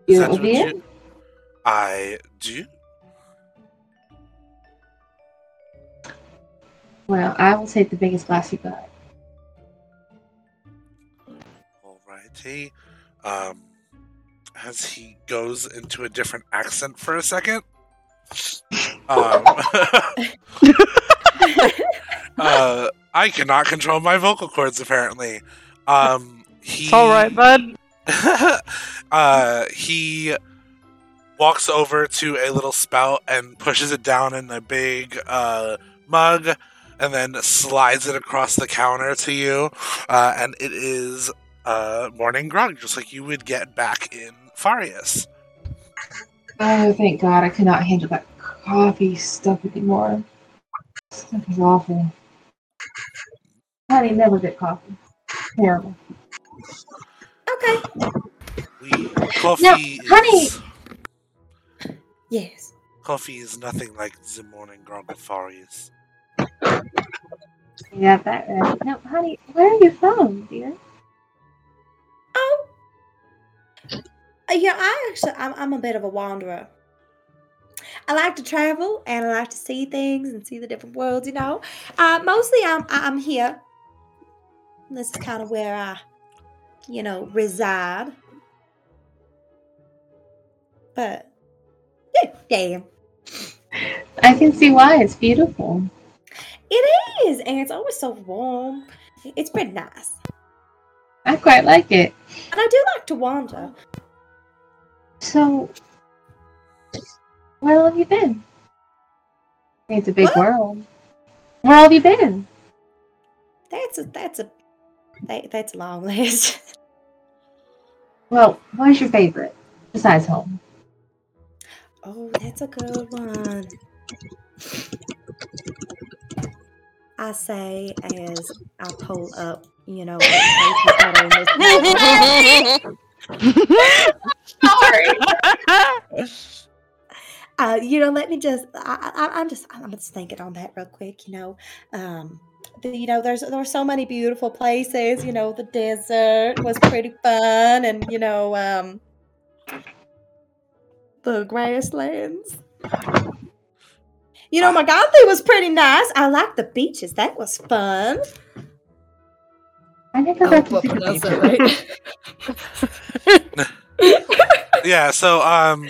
Is you that what opiate? you- I do. Well, I will take the biggest glass you got. Alrighty. Um, as he goes into a different accent for a second. Um, uh, I cannot control my vocal cords apparently. Um, he, It's all right, bud. uh, he walks over to a little spout and pushes it down in a big uh, mug and then slides it across the counter to you. Uh, and it is uh, morning grog, just like you would get back in Farius. Oh, thank God, I cannot handle that coffee stuff anymore. Stuff is awful. Honey, never get coffee. Terrible. Okay. We, coffee, No, is, honey! Yes. coffee is nothing like the morning grog of Farius. You got that right. No, honey, where are you from, dear? Oh. Yeah, I actually, I'm, I'm a bit of a wanderer. I like to travel and I like to see things and see the different worlds. You know, uh, mostly I'm I'm here. This is kind of where I, you know, reside. But yeah, I can see why. It's beautiful. it is, and it's always so warm. It's pretty nice, I quite like it. and I do like to wander. So, where have you been? It's a big What? world. Where have you been? That's a that's a that, that's a long list. Well, what is your favorite besides home? Oh, that's a good one. I say as I pull up, you know, what places that are in this Sorry. uh, you know, let me just. I, I, I'm just. I'm just thinking on that real quick. You know, um, the, you know, there's there are so many beautiful places. You know, the desert was pretty fun, and you know, um, the grasslands. You know, Maganthe was pretty nice. I like the beaches. That was fun. I never got to see the beach. yeah, so um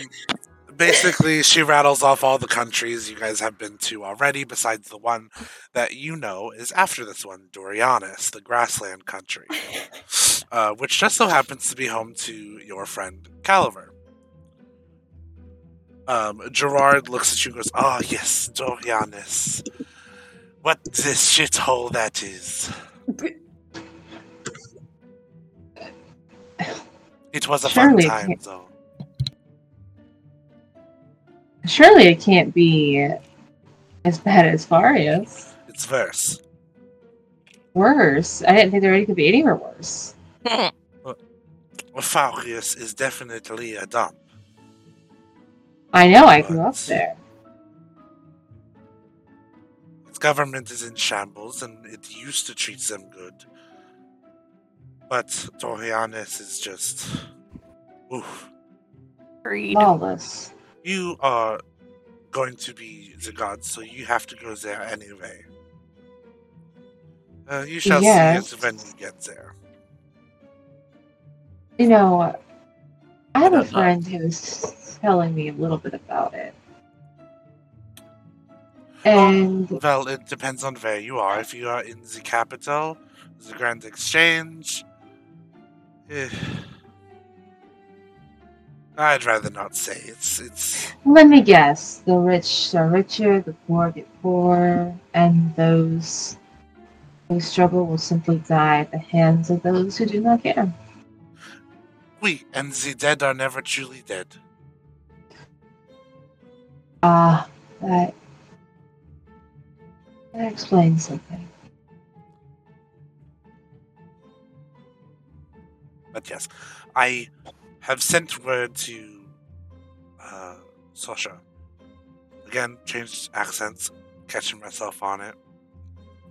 basically she rattles off all the countries you guys have been to already, besides the one that you know is after this one, Dorianis, the grassland country. Uh, which just so happens to be home to your friend Caliver. Um, Gerard looks at you and goes, Ah yes, Dorianis. What this shithole that is. It was a Surely fun time though. Surely it can't be as bad as Farius. It's worse. Worse. I didn't think there could be anywhere worse. Farius is definitely a dump. I know. I grew up there. Its government is in shambles and it used to treat them good. But Dorianis is just. Oof. Agreed. Lawless. You are going to be the god, so you have to go there anyway. Uh, you shall Yes. see it when you get there. You know, I have a don't friend who's telling me a little bit about it. And Well, it depends on where you are. If you are in the capital, the Grand Exchange. eh, I'd rather not say. It's it's let me guess the rich are richer, the poor get poorer, and those who struggle will simply die at the hands of those who do not care. we and the dead are never truly dead. Ah, that, that explains something. But yes, I have sent word to uh, Sasha. Again, changed accents, catching myself on it.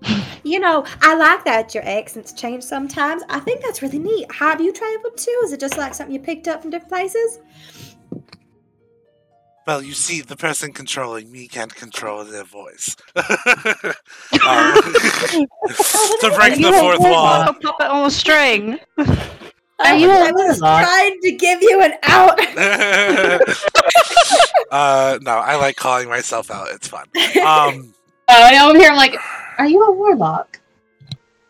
You know, I like that your accents change sometimes. I think that's really neat. Have you traveled too? Is it just like something you picked up from different places? Well, you see, the person controlling me can't control their voice. Um, to break the fourth a wall. puppet on a string. Are you I a was warlock? trying to give you an out. uh, no, I like calling myself out. It's fun. Um, Oh, and over here, I'm like, are you a warlock?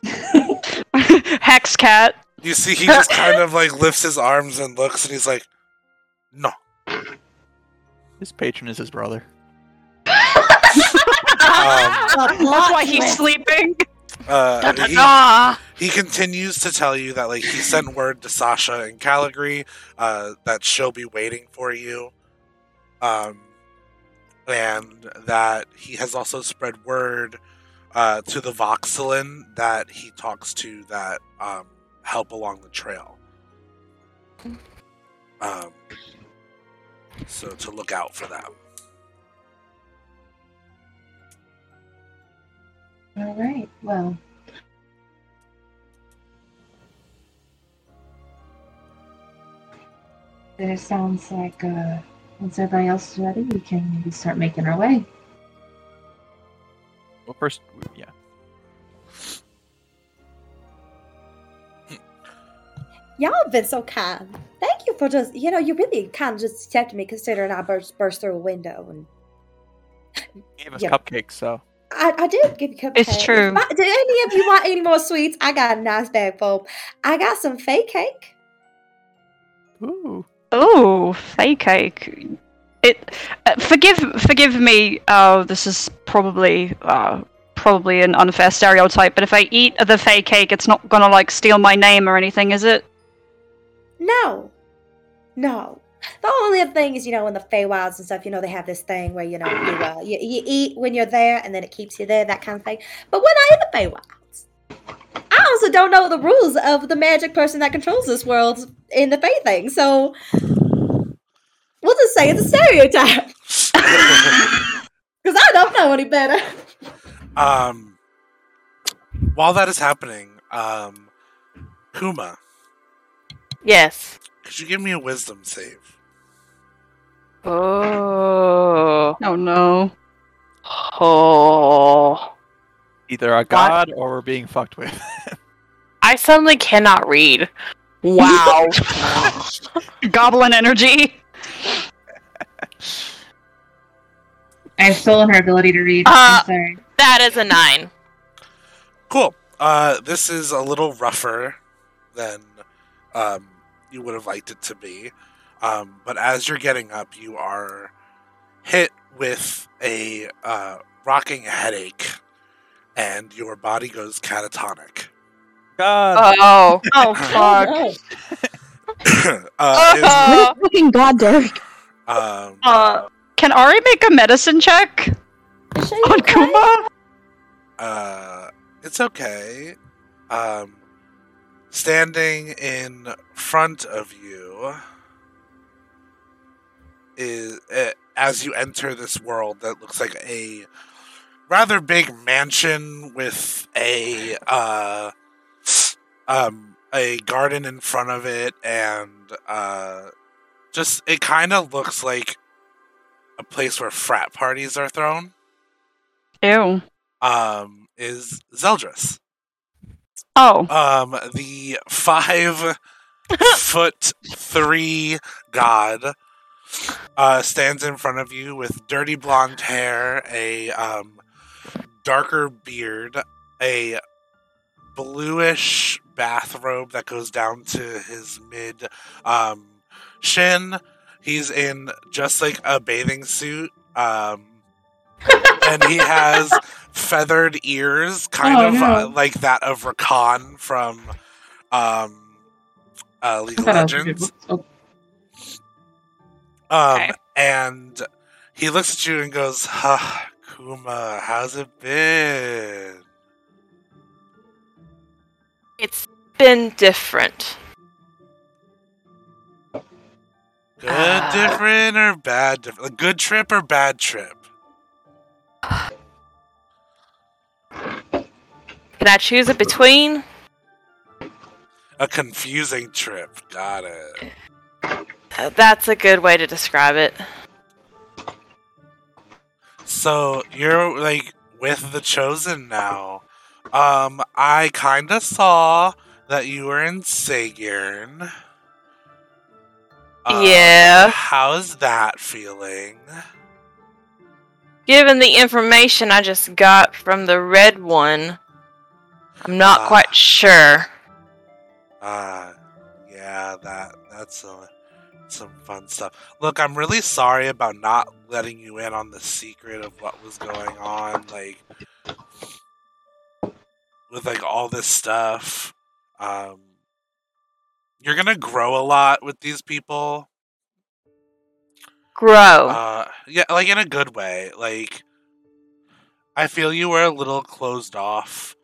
Hex cat. you see, he just kind of like lifts his arms and looks, and he's like, "No." His patron is his brother. Um, That's why he's sleeping. Uh, he, he continues to tell you that like he sent word to Sasha in Calgary uh, that she'll be waiting for you, um, and that he has also spread word uh, to the Voxelin that he talks to that um, help along the trail. Um, so to look out for them. All right. Well, there sounds like uh, once everybody else is ready, we can maybe start making our way. Well, first, yeah. Y'all have been so kind. Thank you for just, you know, you really kind of just accepted me considering I burst, burst through a window. And Gave us Yeah. cupcakes, so I, I did give you cupcakes. It's true. If I- Do any of you want any more sweets? I got a nice bag full. I got some fake cake. ooh. Oh, fake cake. It. Uh, forgive, forgive me. Oh, this is probably, uh, probably an unfair stereotype. But if I eat the fake cake, it's not gonna like steal my name or anything, is it? No. No. The only thing is, you know, in the Feywilds and stuff, you know, they have this thing where, you know, you, uh, you, you eat when you're there and then it keeps you there, that kind of thing. But we're not in the Feywilds. I also don't know the rules of the magic person that controls this world in the Fey thing, so we'll just say it's a stereotype. Because I don't know any better. Um, while that is happening, um, Kuma, Yes. could you give me a wisdom save? Oh. Oh no. Oh. Either a god or we're being fucked with. I suddenly cannot read. Wow. Goblin energy. I've stolen her ability to read. Uh, I'm sorry. that is a nine. Cool. Uh, this is a little rougher than um, you would have liked it to be. Um, but as you're getting up, you are hit with a uh, rocking headache, and your body goes catatonic. God. Oh. Oh fuck. no. uh, Oh. Fucking god, Derek. um, Uh, can Ari make a medicine check on okay? Kuma? uh, it's okay. Um, standing in front of you is uh, as you enter this world that looks like a rather big mansion with a uh, um, a garden in front of it, and uh, just it kind of looks like a place where frat parties are thrown Ew. um, is Zeldris. Oh. Um, the five foot three god uh, stands in front of you with dirty blonde hair, a um, darker beard, a bluish bathrobe that goes down to his mid um, shin. He's in just like a bathing suit. Um, and he has feathered ears, kind Oh, of no. uh, like that of Rakan from um, uh, League of thought I was gonna Legends. oh, Um, Okay. and he looks at you and goes, huh, "Kuma, how's it been?" It's been different. Good, Ah. different, or bad? Different? A good trip or bad trip? Can I choose it between? A confusing trip. Got it. Uh, That's a good way to describe it. So you're like with the chosen now. Um, I kind of saw that you were in Sagearn. Um, Yeah. How's that feeling? Given the information I just got from the red one, I'm not Ah. quite sure. Uh yeah, that that's uh, some fun stuff. Look, I'm really sorry about not letting you in on the secret of what was going on, like with like all this stuff. Um you're gonna grow a lot with these people. Grow. Uh yeah, like in a good way. Like I feel you were a little closed off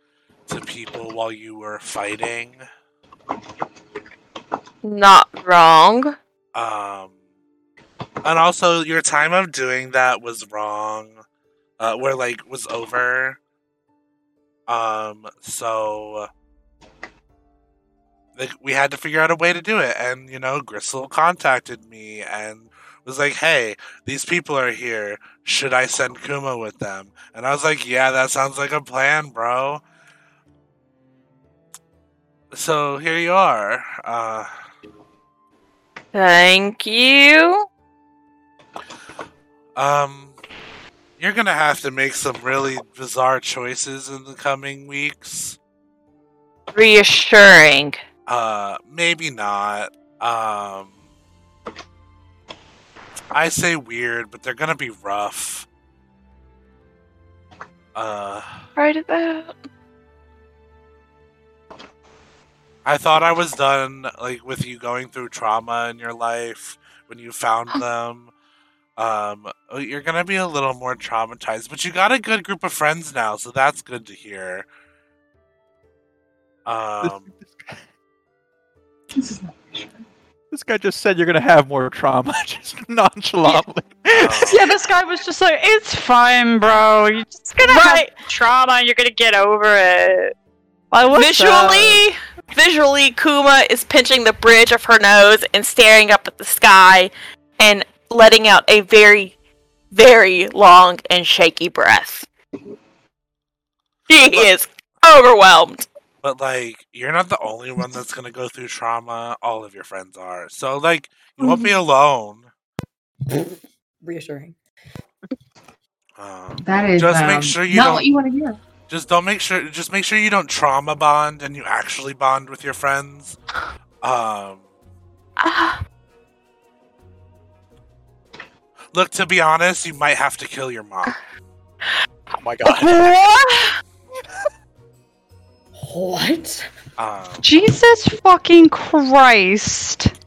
to people while you were fighting. not wrong. Um, and also your time of doing that was wrong. Uh, where like was over. Um, so like we had to figure out a way to do it, and you know, Gristle contacted me, and was like, "Hey, these people are here. Should I send Kuma with them?" And I was like, "Yeah, that sounds like a plan, bro." So here you are. Uh, Thank you. um, you're gonna have to make some really bizarre choices in the coming weeks. Reassuring. Uh, maybe not. Um, I say weird, but they're gonna be rough. Uh, Right about. I thought I was done, like with you going through trauma in your life when you found them. Um, oh, you're gonna be a little more traumatized, but you got a good group of friends now, so that's good to hear. Um, This guy just said you're gonna have more trauma, just nonchalantly. Yeah, this guy was just like, "It's fine, bro. You're just gonna Right. have trauma. You're gonna get over it." Like, what's up? Visually, visually, Kuma is pinching the bridge of her nose and staring up at the sky and letting out a very, very long and shaky breath. She is overwhelmed. but like, you're not the only one that's gonna go through trauma. All of your friends are, so like, you won't be alone. Reassuring. Um, That is Just um, make sure you not don't- what you want to hear. Just don't make sure. Just make sure you don't trauma bond and you actually bond with your friends. Um, look, to be honest, you might have to kill your mom. Oh my god. What? Um, Jesus fucking Christ!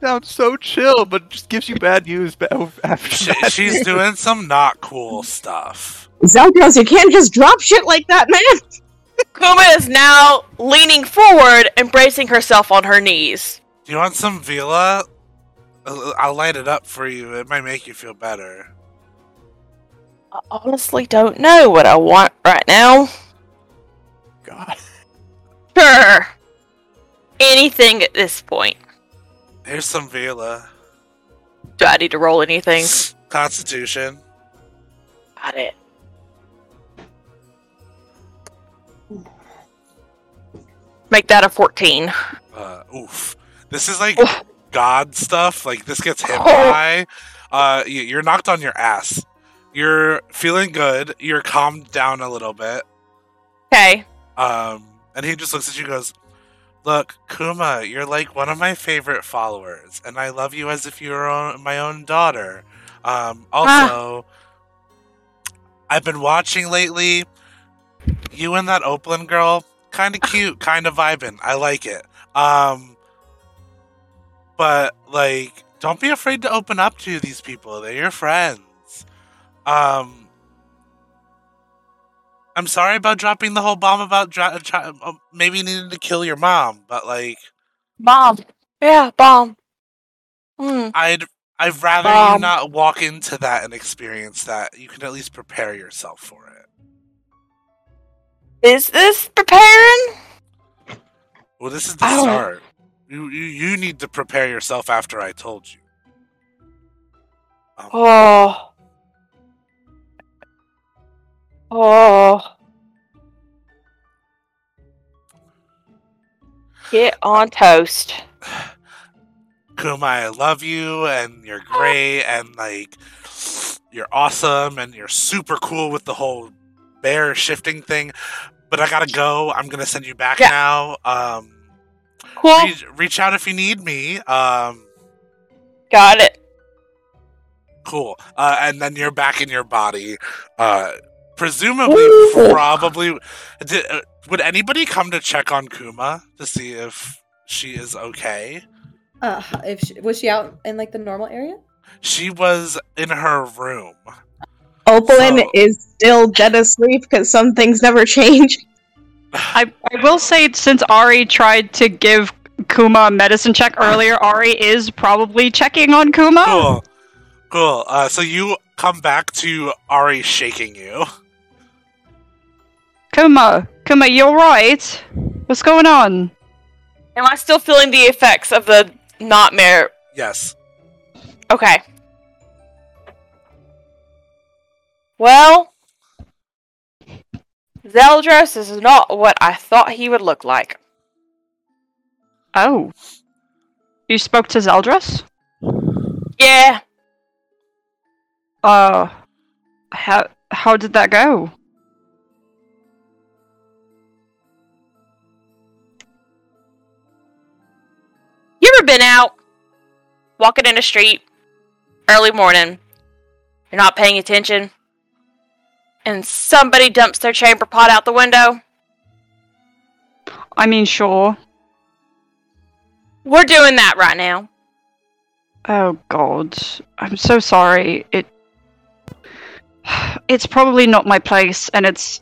Sounds so chill, but just gives you bad news ba- after she, that. she's doing some not cool stuff. Zelgos, you can't just drop shit like that, man. Kuma is now leaning forward embracing herself on her knees. Do you want some Vila? I'll I'll light it up for you. It might make you feel better. I honestly don't know what I want right now. God. Sure. Anything at this point. Here's some Vila. Do I need to roll anything? Constitution. Got it. Make that a 14. Uh, oof. This is like Oof. God stuff. Like this gets hit Oh. by. Uh, you're knocked on your ass. You're feeling good. You're calmed down a little bit. Okay. Um, and he just looks at you and goes, Look, Kuma, you're like one of my favorite followers, and I love you as if you were my own daughter. Um, also, I've been watching lately. You and that Opalyn girl, kind of cute, kind of vibing. I like it. Um, but like, don't be afraid to open up to these people. They're your friends. Um, I'm sorry about dropping the whole bomb about dro- uh, maybe needing to kill your mom, but like, Bomb. Yeah, bomb. Hmm. I'd I'd rather you not walk into that and experience that. You can at least prepare yourself for it. Is this preparing? Well, this is the I start. You, you you need to prepare yourself after I told you. Um, Oh. Oh. Get on toast. Kuma, I love you, and you're great, and like, you're awesome, and you're super cool with the whole bear shifting thing. But I gotta go. I'm gonna send you back Yeah. now. Um, Cool. reach, reach out if you need me. Um, Got it. cool. Uh, and then you're back in your body. Uh, presumably, Ooh. probably. Did, uh, would anybody come to check on Kuma to see if she is okay? Uh, if she, was she out in like the normal area? She was in her room. Opalyn So- is still dead asleep because some things never change. I, I will say, since Ari tried to give Kuma a medicine check earlier, Ari is probably checking on Kuma. Cool. Cool. Uh, so you come back to Ari shaking you. Kuma, Kuma, you're right. What's going on? Am I still feeling the effects of the nightmare? Yes. Okay. Well, Zeldros is not what I thought he would look like. Oh. You spoke to Zeldros? Yeah, Uh, how how did that go? you ever been out, walking in the street, early morning, you're not paying attention, and somebody dumps their chamber pot out the window? I mean, sure. We're doing that right now. Oh God, I'm so sorry. It it's probably not my place, and it's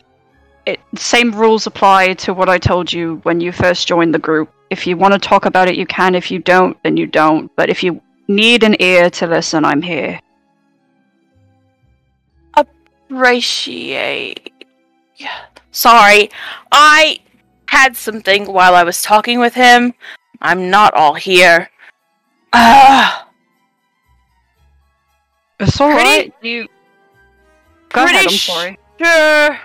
it same rules apply to what I told you when you first joined the group. If you want to talk about it, you can. If you don't, then you don't. But if you need an ear to listen, I'm here. Appreciate. Yeah. Sorry, I had something while I was talking with him. I'm not all here. Ah. It's all Pretty- right. You go ahead. I'm sorry. Sure.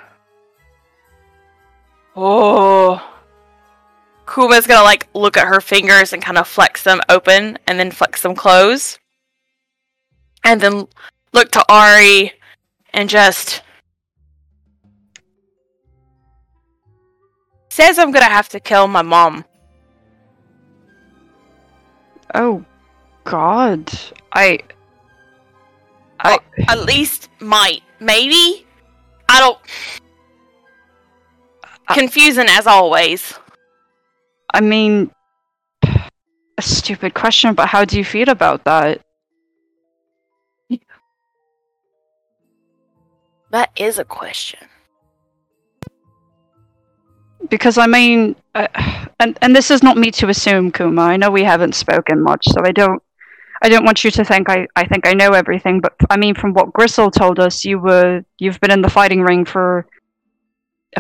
Oh. Kuma's gonna like look at her fingers and kind of flex them open and then flex them close. And then look to Ari and just says I'm gonna have to kill my mom. Oh God, I I At least might. Maybe? I don't confusing as always. I mean, a stupid question, but how do you feel about that? That is a question. Because I mean, uh, and and this is not me to assume, Kuma. I know we haven't spoken much, so I don't, I don't want you to think I, I think I know everything. But I mean, from what Gristle told us, you were, you've been in the fighting ring for,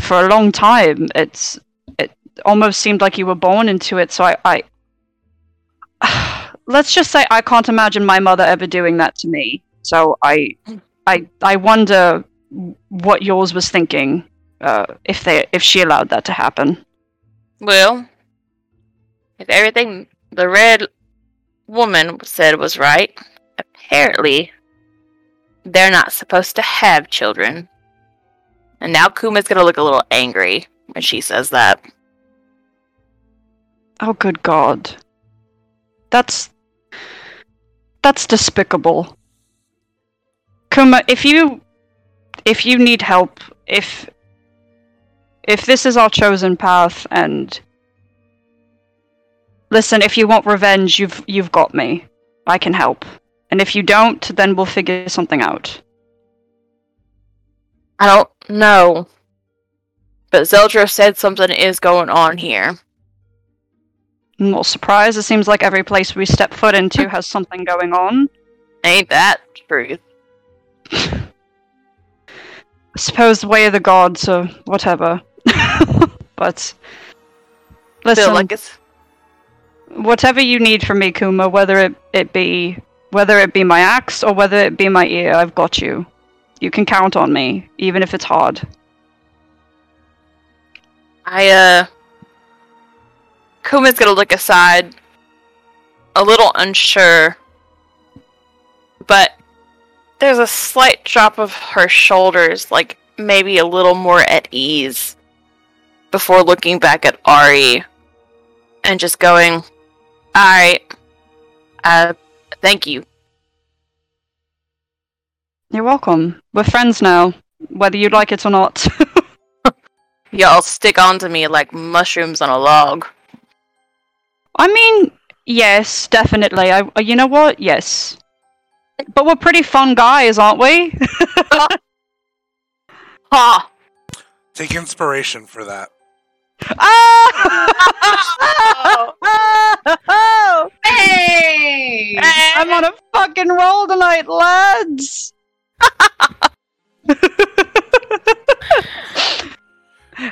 for a long time. It's, it almost seemed like you were born into it. So I, I, let's just say I can't imagine my mother ever doing that to me. So I, I, I wonder what yours was thinking uh, if they if she allowed that to happen. Well, if everything the red woman said was right, apparently they're not supposed to have children. And now Kuma's gonna look a little angry when she says that. Oh, good God, that's that's despicable. Kuma, if you if you need help, if if this is our chosen path, and listen, if you want revenge, you've you've got me. I can help. And if you don't, then we'll figure something out. I don't know. But Zeldra said something is going on here. I'm not surprised. It seems like every place we step foot into has something going on. Ain't that truth? I suppose the way of the gods or whatever. but listen, like it's whatever you need from me, Kuma, whether it, it be whether it be my axe or whether it be my ear, I've got you. You can count on me, even if it's hard. I, uh. Kuma's gonna look aside, a little unsure. But there's a slight drop of her shoulders, like maybe a little more at ease, before looking back at Ari and just going, Alright, uh, thank you. You're welcome. We're friends now, whether you like it or not. Y'all stick onto me like mushrooms on a log. I mean, yes, definitely. I, you know what? Yes. But we're pretty fun guys, aren't we? Ha! Take inspiration for that. ah! Hey! I'm on a fucking roll tonight, lads.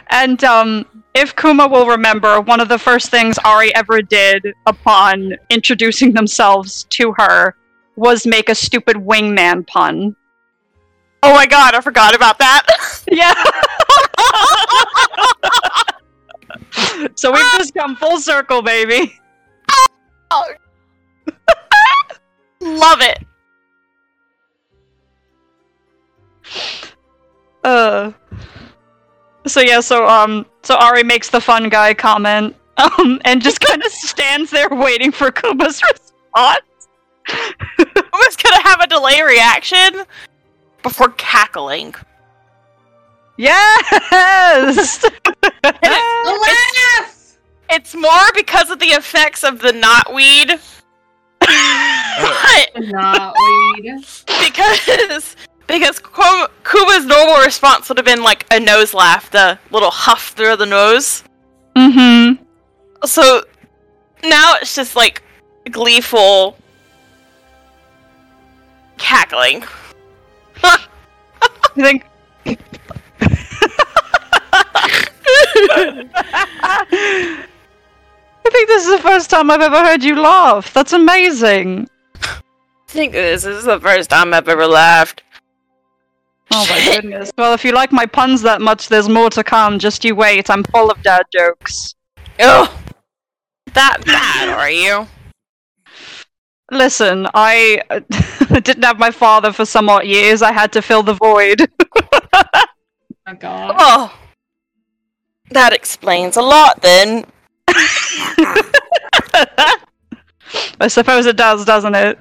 and um, if Kuma will remember, one of the first things Ari ever did upon introducing themselves to her was make a stupid wingman pun. Oh my god, I forgot about that. Yeah. so we've just come full circle, baby. Love it. Uh. So yeah, so um, so Ari makes the fun guy comment, um, and just kind of stands there waiting for Kuma's response. I was gonna have a delay reaction before cackling. Yes. Alas! It's more because of the effects of the knotweed. but Not because because Ku- Kuma's normal response would have been like a nose laugh, the little huff through the nose. mm-hmm. So now it's just like gleeful cackling. I think. I think this is the first time I've ever heard you laugh. That's amazing. I think this is the first time I've ever laughed. Oh my goodness. Well, if you like my puns that much, there's more to come. Just you wait. I'm full of dad jokes. Oh, that bad are you? Listen, I uh, didn't have my father for some odd years. I had to fill the void. Oh god. Oh, that explains a lot then. I suppose it does, doesn't it?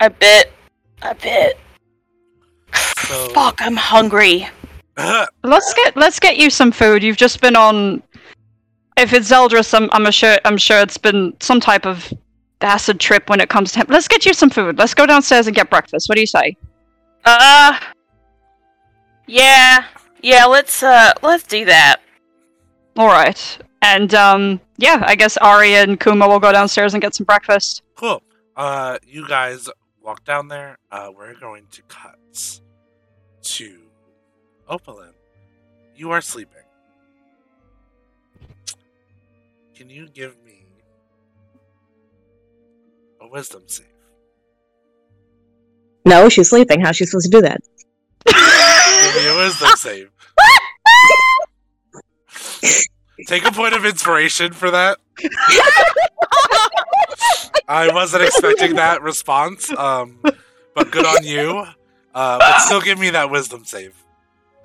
A bit, a bit. So, Fuck, I'm hungry. Let's get let's get you some food. You've just been on. If it's Zeldris, I'm I'm sure I'm sure it's been some type of acid trip when it comes to him. Let's get you some food. Let's go downstairs and get breakfast. What do you say? Uh, yeah, yeah. Let's uh, let's do that. All right. And um, yeah, I guess Ari and Kuma will go downstairs and get some breakfast. cool. Uh, you guys walk down there. Uh, we're going to cut to Opalyn. You are sleeping. Can you give me a wisdom save? No, she's sleeping. How's she supposed to do that? Give me a wisdom save. Take a point of inspiration for that. I wasn't expecting that response, um, but good on you. Uh, but still give me that wisdom save.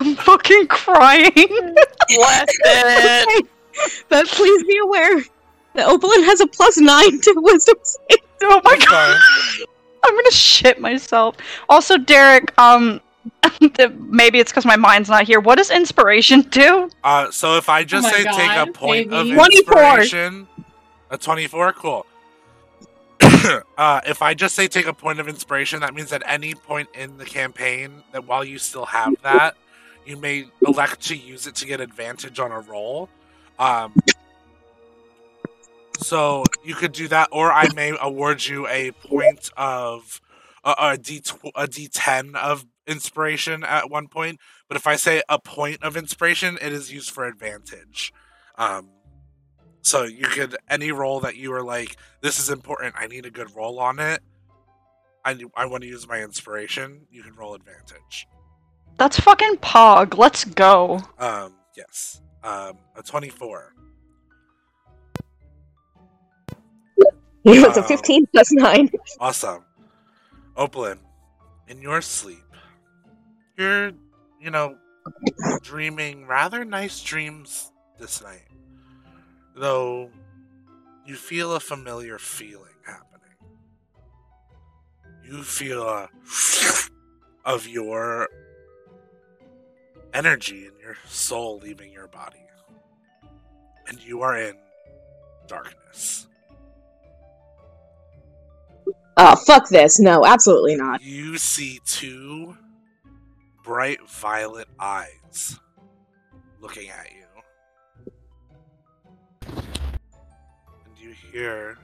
I'm fucking crying. Bless it. But please be aware that Opalyn has a plus nine to wisdom save. Oh my That's god. I'm gonna shit myself. Also, Derek, um, maybe it's because my mind's not here. What does inspiration do? Uh, so if I just my say take a point baby. of 24. inspiration, a twenty-four, cool. uh, if I just say take a point of inspiration, that means at any point in the campaign, that while you still have that, you may elect to use it to get advantage on a roll. Um, so you could do that, or I may award you a point of a, a d tw- a d10 of inspiration at one point. But if I say a point of inspiration, it is used for advantage. Um, so you could any roll that you are like, this is important. I need a good roll on it. I I want to use my inspiration. You can roll advantage. That's fucking pog. Let's go. Um, yes. Um, a twenty-four. It's a 15 plus nine. Awesome. Opalyn, in your sleep, you're, you know, dreaming rather nice dreams this night. Though you feel a familiar feeling happening. You feel a of your energy and your soul leaving your body. And you are in darkness. Oh, fuck this. No, absolutely not. You see two bright violet eyes looking at you. And you hear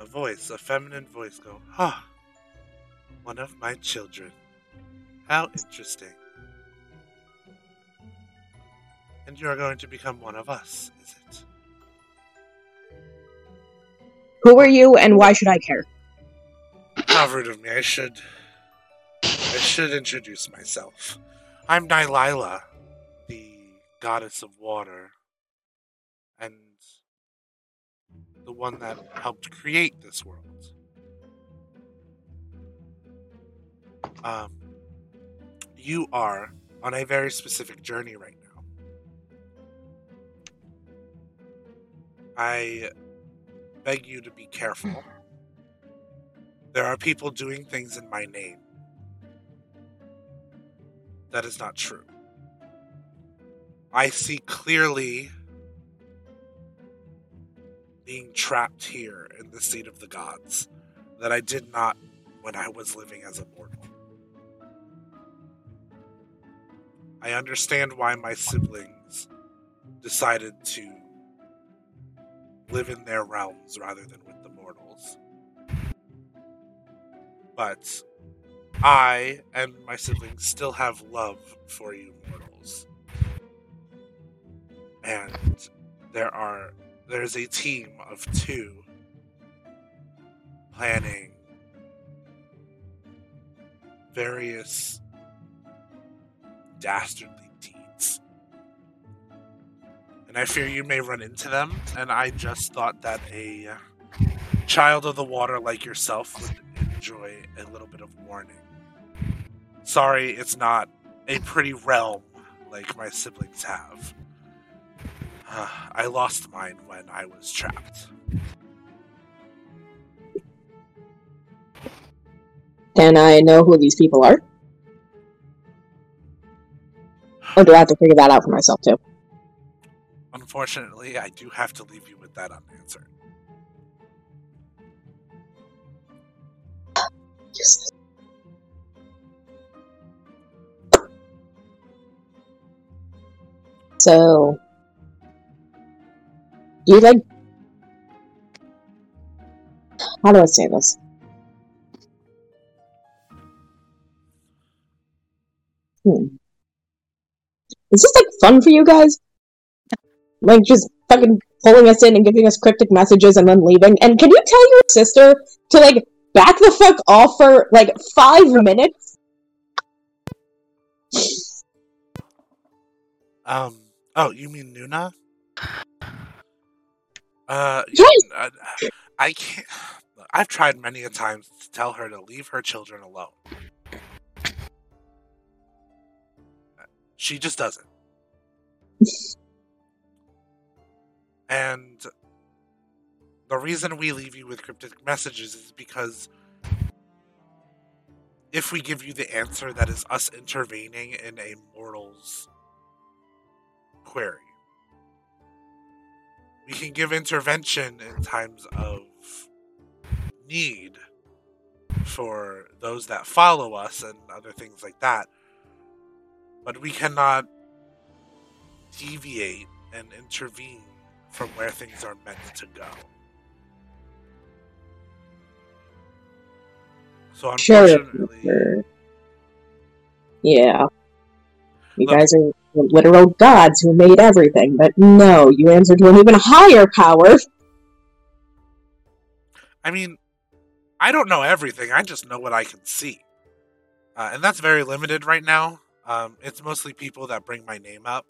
a voice, a feminine voice go, Ah, one of my children. How interesting. And you are going to become one of us, is it? Who are you and why should I care? How rude of me. I should. I should introduce myself. I'm Nylila, the goddess of water, and the one that helped create this world. Um, you are on a very specific journey right now. I beg you to be careful. Hmm. There are people doing things in my name. That is not true. I see clearly being trapped here in the seat of the gods that I did not when I was living as a mortal. I understand why my siblings decided to live in their realms rather than with the mortals. But I and my siblings still have love for you mortals. And there are there's a team of two planning various dastardly. And I fear you may run into them, and I just thought that a child of the water like yourself would enjoy a little bit of warning. Sorry, it's not a pretty realm like my siblings have. Uh, I lost mine when I was trapped. Can I know who these people are? Or do I have to figure that out for myself too? Unfortunately, I do have to leave you with that unanswered. Useless. So, you like? How do I say this? Hmm. Is this like fun for you guys? Like just fucking pulling us in and giving us cryptic messages and then leaving? And can you tell your sister to like back the fuck off for like five minutes? Um. Oh, you mean Nuna? Uh. Yes! uh, I can't. I've tried many a times to tell her to leave her children alone. She just doesn't. And the reason we leave you with cryptic messages is because if we give you the answer that is us intervening in a mortal's query, we can give intervention in times of need for those that follow us and other things like that. But we cannot deviate and intervene from where things are meant to go. So unfortunately, sure. Yeah. You Look- guys are literal gods who made everything, but no, you answer to an even higher power. I mean, I don't know everything. I just know what I can see, uh, and that's very limited right now. Um, it's mostly people that bring my name up.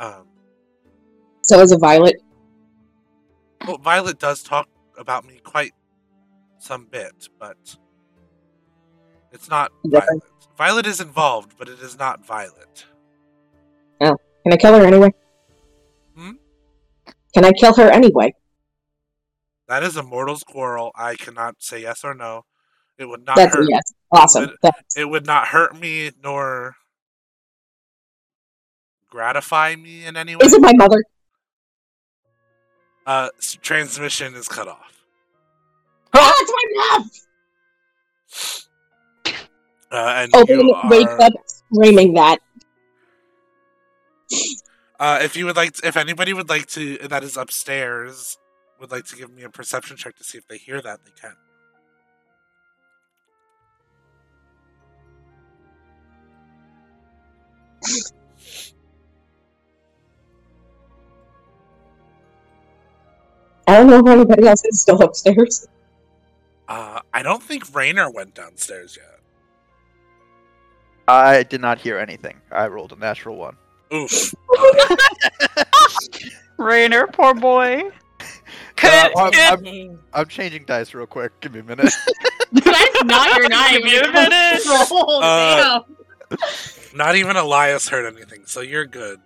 Um, So is a violet. well, Violet does talk about me quite some bit, but it's not Violet. Violet is involved, but it is not Violet. Can I kill her anyway? Hmm? Can I kill her anyway? That is a mortal's quarrel. I cannot say yes or no. It would not That's hurt. yes. Awesome. Would- It would not hurt me nor gratify me in any way. is it my mother? Uh, transmission is cut off. Ah, it's my mom! Uh, and Open you wakes are, up screaming that. uh, if you would like, to, if anybody would like to, that is upstairs, would like to give me a perception check to see if they hear that, they can. I don't know if anybody else is still upstairs. Uh, I don't think Rainer went downstairs yet. I did not hear anything. I rolled a natural one. Oof. Rainer, poor boy. Uh, I'm, I'm, I'm changing dice real quick. Give me a minute. That's not your name. Give me a minute. Roll, Uh. Not even Elias heard anything, so you're good.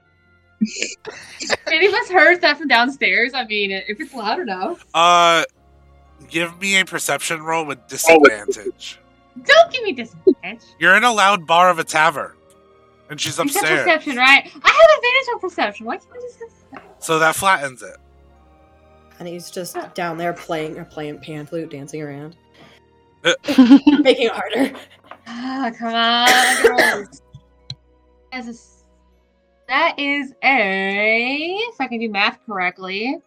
Any of us heard that from downstairs? I mean, if it's loud enough. Uh, give me a perception roll with disadvantage. Don't give me disadvantage. You're in a loud bar of a tavern, and she's You said upstairs, perception, right? I have advantage on perception. Why can't I just so that flattens it. And he's just down there playing or playing pan flute, dancing around, Uh, making it harder. Ah, come on. girls. As a s- that is a, if I can do math correctly,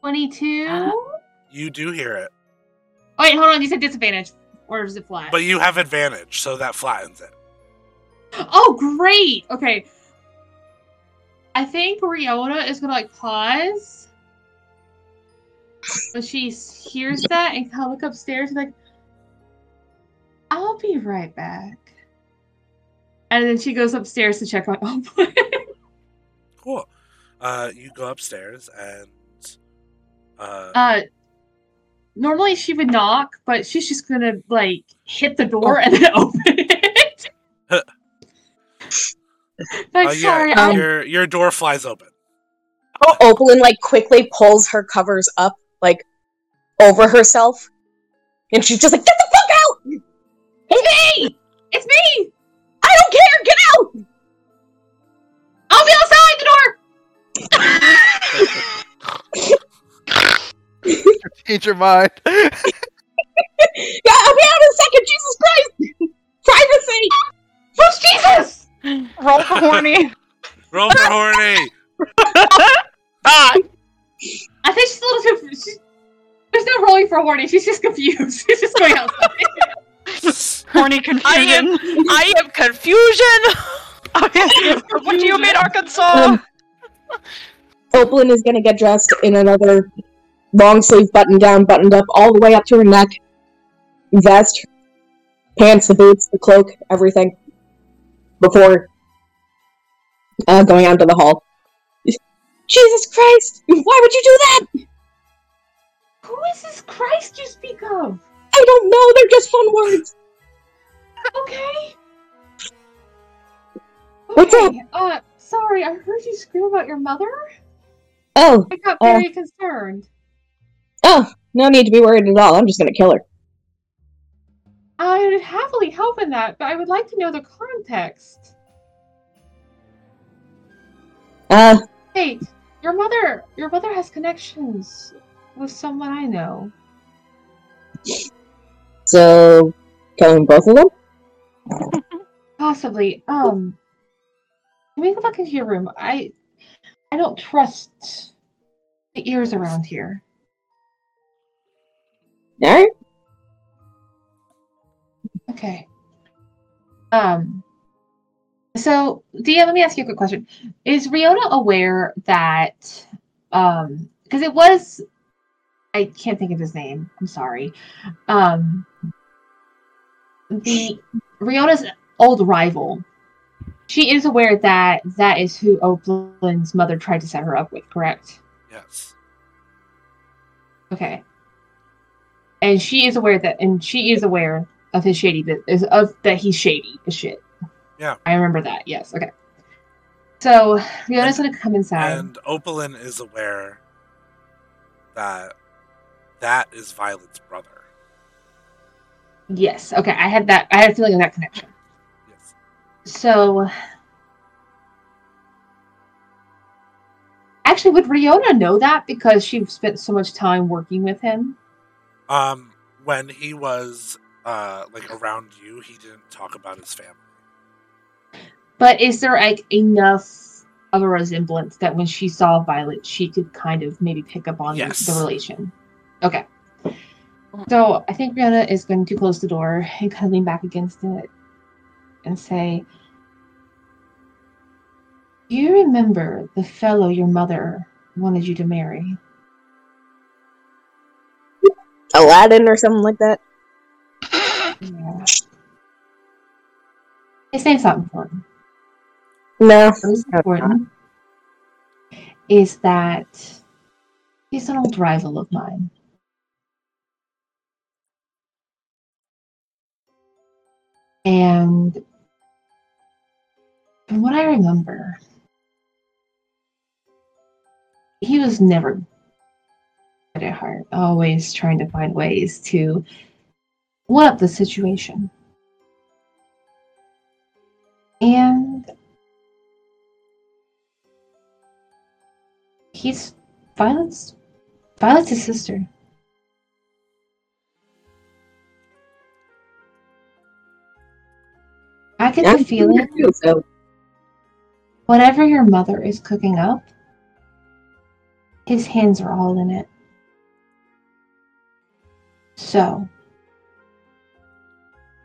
22. You do hear it, Oh, wait, hold on. You said disadvantage. Or is it flat? but you have advantage, so that flattens it. Oh, great. Okay. I think Riona is gonna like pause, but she hears that and kind of look upstairs and like, "I'll be right back." And then she goes upstairs to check on Open. Cool. Uh, you go upstairs and uh, uh, normally she would knock, but she's just gonna like hit the door and then open it. like, uh, sorry, yeah, I'm your your door flies open. Oh, Opalyn like quickly pulls her covers up, like over herself, and she's just like, "Get the fuck out! It's me! It's me! I don't care! Get out!" I'll be outside the door. Change your mind. Yeah, I'll be out in a second. Jesus Christ! Privacy! Who's Jesus? Roll for horny. Roll for horny. Ah, I think she's a little too. She's, there's no rolling for horny. She's just confused. She's just going outside. Horny I confusion. am, I am confusion. What do you mean, Arkansas? Opalyn is gonna get dressed in another long sleeve button down, buttoned up all the way up to her neck. Vest, pants, the boots, the cloak, everything. Before uh, going out to the hall. Jesus Christ! Why would you do that? Who is this Christ you speak of? I don't know, they're just fun words. Okay. What's okay. Uh, sorry, I heard you scream about your mother. Oh, I got Uh, very concerned. oh, no need to be worried at all. I'm just gonna kill her. I would happily help in that, but I would like to know the context. Uh, Wait, your mother, your mother has connections with someone I know. So killing both of them? Possibly. Um, let me go back into your room. I, I don't trust the ears around here. Alright. Okay. Um. So, Dia, let me ask you a quick question. Is Riona aware that, um, because it was, I can't think of his name. I'm sorry. Um, the Riona's old rival. She is aware that that is who Opalyn's mother tried to set her up with, correct? Yes. Okay. And she is aware that, and she is aware of his shady, is of that he's shady as shit. Yeah. I remember that. Yes. Okay. So Riona's gonna come inside. And Opalyn is aware that that is Violet's brother. Yes. Okay. I had that. I had a feeling of that connection. Yes. So. Actually, would Riona know that because she spent so much time working with him? Um, when he was uh like around you, he didn't talk about his family. But is there like enough of a resemblance that when she saw Violet, she could kind of maybe pick up on the- Yes. the, relation? Okay. So I think Riona is going to close the door and kind of lean back against it and say, "Do you remember the fellow your mother wanted you to marry? Aladdin or something like that. Yeah. His name's not important. No. What is important is that he's an old rival of mine. And from what I remember, he was never good at heart, always trying to find ways to one up the situation. And he's violence violence his sister. I get Yeah, the feeling too, so whatever your mother is cooking up, his hands are all in it. So,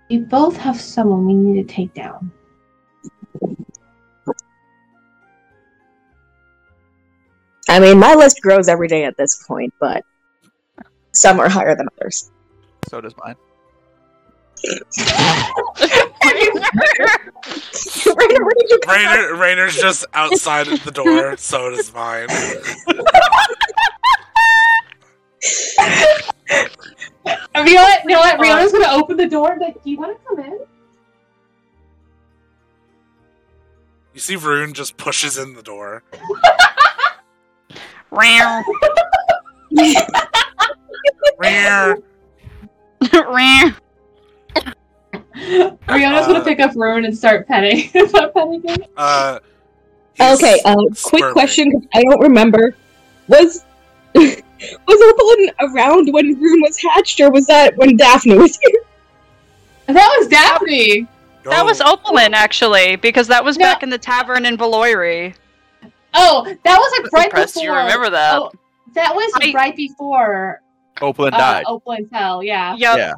we both have someone we need to take down. I mean, my list grows every day at this point, but some are higher than others. So does mine. Rainer, Rainer's just outside the door, so does mine. Uh, Violet, you know what? Riona's gonna open the door and be like, Do you want to come in? You see Rune just pushes in the door. Row. Rare. Row. Riona's Uh, gonna pick up Rune and start petting. start petting him. Uh, Okay, uh, quick squirming. question 'cause I don't remember. Was was Opalyn around when Rune was hatched, or was that when Daphne was here? That was Daphne. That was No. Opalyn, actually, because that was No. back in the tavern in Valoiri. Oh, that was like right Impressed before. you remember that. Oh, that was I- right before Opalyn uh, died. Oakland Hell. Yeah. Yep. Yeah.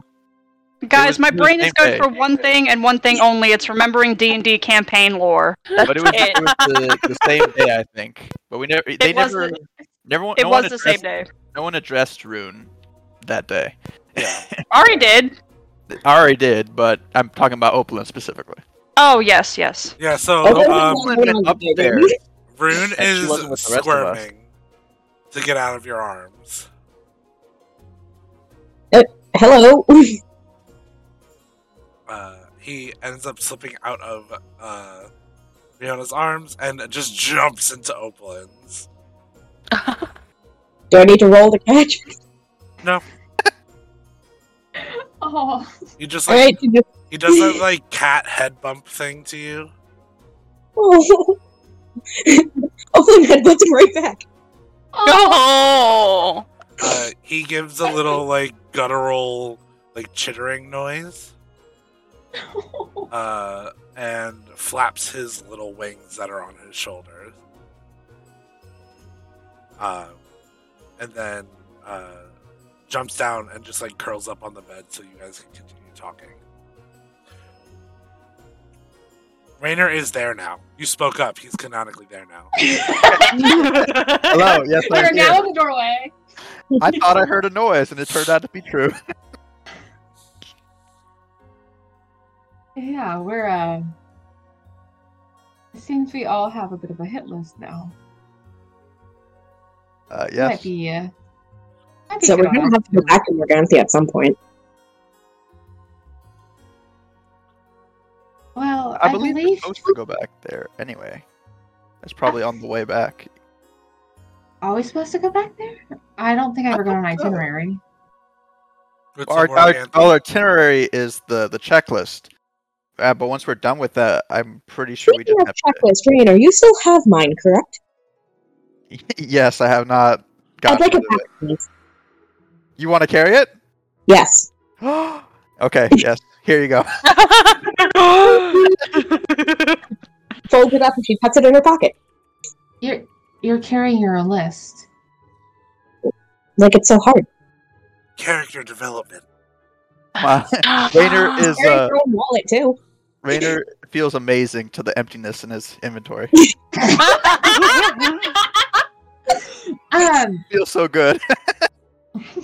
Guys, was- my brain is same good day. for one thing and one thing only. It's remembering D and D campaign lore. But it was, it. it was the, the same day, I think. But we never. They It was never. the- never. It no one was the same addressed- day. No one addressed Rune that day. Yeah. Ari did. I already did, but I'm talking about Opalyn specifically. Oh yes, yes. Yeah, so Oh, um, Opalyn went upstairs. Rune is wasn't the rest of us. squirming to get out of your arms. Hello. Uh, he ends up slipping out of uh, Riona's arms and just jumps into Opalyn's. Do I need to roll to catch? No. oh. You just like right. you just- he does that like cat head bump thing to you. Oh. Opalyn headbutts him right back. Oh. Uh, he gives a little like guttural like chittering noise. Uh, and flaps his little wings that are on his shoulders. Uh, and then uh, jumps down and just like curls up on the bed so you guys can continue talking. Rainer is there now. You spoke up. He's canonically there now. Hello. Yes, We're I'm now here. in the doorway. I thought I heard a noise, and it turned out to be true. Yeah, we're uh. It seems we all have a bit of a hit list now. Uh, Might yes. be. Uh, might be So we're gonna have to go back to Morganthi at some point. Well, I I, believe believe. we're supposed to go back there anyway. It's probably on the way back. Are we supposed to go back there? I don't think I ever got an itinerary. Our, a our, our itinerary is the the checklist. Uh, but once we're done with that, I'm pretty sure we Speaking just of have checklist, Rainer, you still have mine, correct? yes, I have not I'd gotten like a rid pack, it. please. You want to carry it? Yes. okay. Yes. Here you go. Folds it up and she puts it in her pocket. You're you're carrying your list. Like it's so hard. Character development. My, Rainer is Carry uh, your wallet too. Rainer feels amazing to the emptiness in his inventory. Um, Feels so good.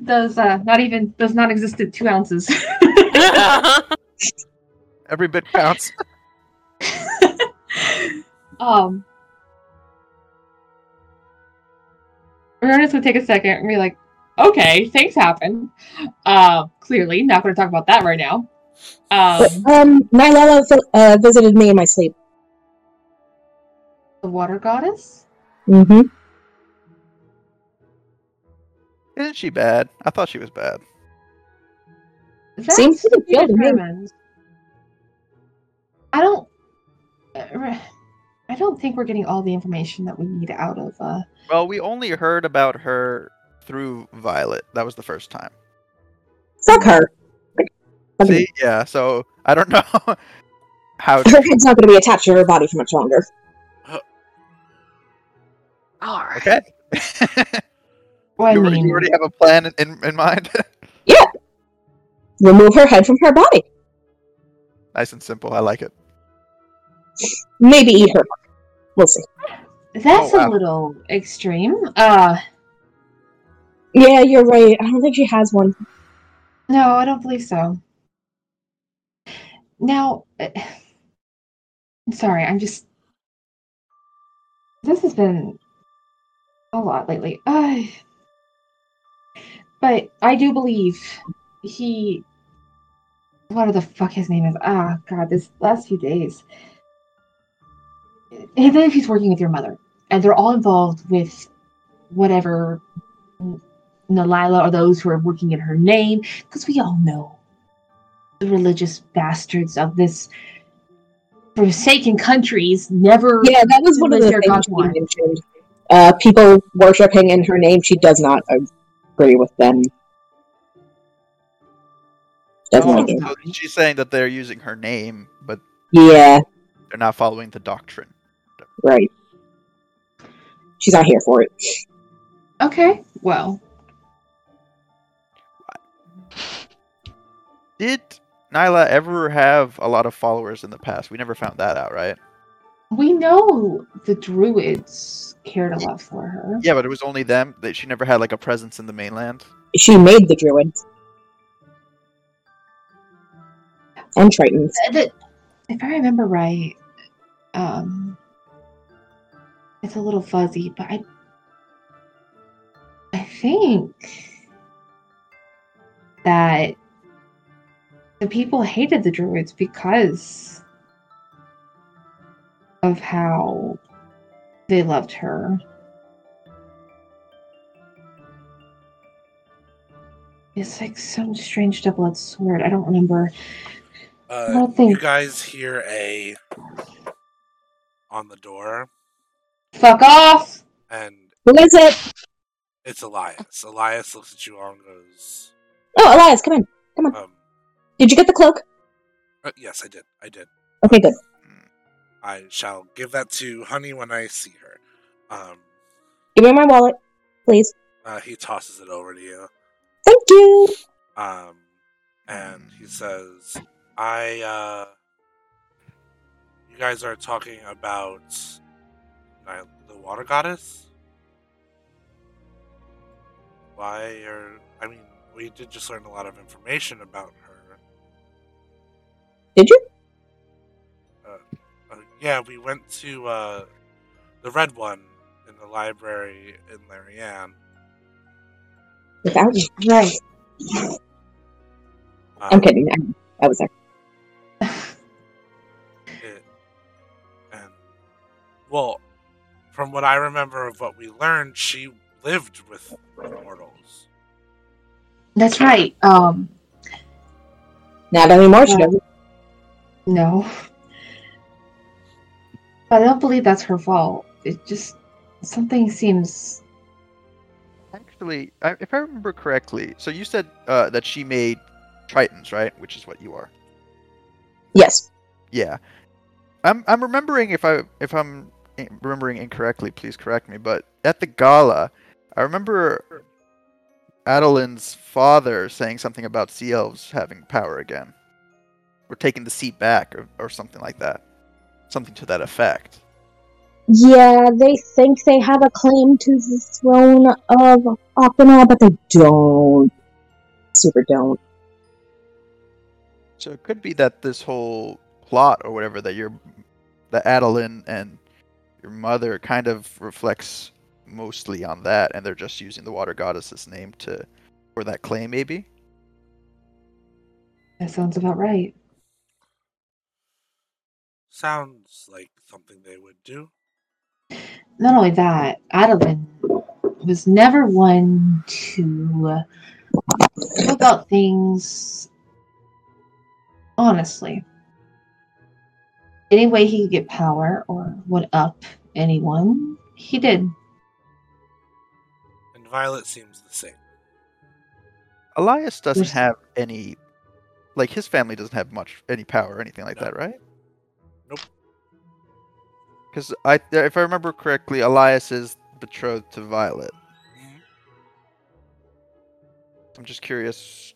those uh, not even those non-existent two ounces. Every bit counts. um, Ernest would take a second and be like, "Okay, things happen. Uh, clearly, not going to talk about that right now." Um, Um, Nylala uh, visited me in my sleep. the water goddess. Mm-hmm. Isn't she bad? I thought she was bad. Seems That's pretty to be chill to me. determined. I don't. uh, I don't think we're getting all the information that we need out of. Uh, Well, we only heard about her through Violet. That was the first time. Fuck her. See, yeah. So I don't know how. her head's not going to be attached to her body for much longer. All right. Okay. well, you, already- mean, you already have a plan in, in mind. Yeah. Remove her head from her body. nice and simple. I like it. Maybe eat her. We'll see. that's Oh, wow. a little extreme. Uh, Yeah, you're right. I don't think she has one. no, I don't believe so. Now, uh, sorry. I'm just. This has been a lot lately. Uh, but I do believe he. What the fuck his name is? Ah, God, this last few days. I believe he's working with your mother, and they're all involved with whatever Nalila or those who are working in her name, because we all know the religious bastards of this forsaken countries never. Yeah, that was one of Liz, the things she one. mentioned. Uh, people worshiping in her name. She does not agree with them. Doesn't Oh, so she's saying that they're using her name, but Yeah, they're not following the doctrine. right. She's not here for it. Okay, well, Did Nyla ever have a lot of followers in the past? We never found that out, right? we know the druids cared a lot for her. Yeah, but it was only them. That she never had like a presence in the mainland. She made the druids and tritons. Uh, if I remember right, um, it's a little fuzzy, but I, I think that the people hated the druids because of how they loved her. It's like some strange double-edged sword. I don't remember. Uh, don't think- you guys hear a on the door, Fuck off! and Who is it? it's Elias. Elias looks at you all and goes, Oh, Elias, come in. Come on." Um, Did you get the cloak? uh, "Yes, I did. I did. Okay, good. I shall give that to Honey when I see her." Um, Give me my wallet, please. uh, he tosses it over to you. Thank you. Um, and he says, I, uh, you guys are talking about uh, the water goddess? Why are, I mean, we did just learn a lot of information about her. Did you? Uh, yeah, we went to, uh, the red one in the library in Larianne. Without me. Right. I'm Um, kidding. I, I was there. it, and well, from what I remember of what we learned, she lived with mortals. That's right. Um, Not anymore. She doesn't. No. But I don't believe that's her fault. It just something seems Actually, if I remember correctly, so you said uh, that she made tritons, right? Which is what you are. Yes. Yeah, I'm. I'm remembering if I if I'm remembering incorrectly, please correct me. But at the gala, I remember Adeline's father saying something about sea elves having power again, or taking the seat back, or, or something like that, something to that effect. Yeah, they think they have a claim to the throne of Aquanaut, but they don't. Super don't. So it could be that this whole plot or whatever that your that Adeline and your mother kind of reflects mostly on that, and they're just using the water goddess's name to for that claim, maybe. That sounds about right. Sounds like something they would do. Not only that, Adeline was never one to go about things honestly. Any way he could get power or one up anyone, he did. And Violet seems the same. Elias doesn't There's- have any, like his family doesn't have much any power or anything like No. that, right? Nope. Because I, if I remember correctly, Elias is betrothed to Violet. Mhm. I'm just curious.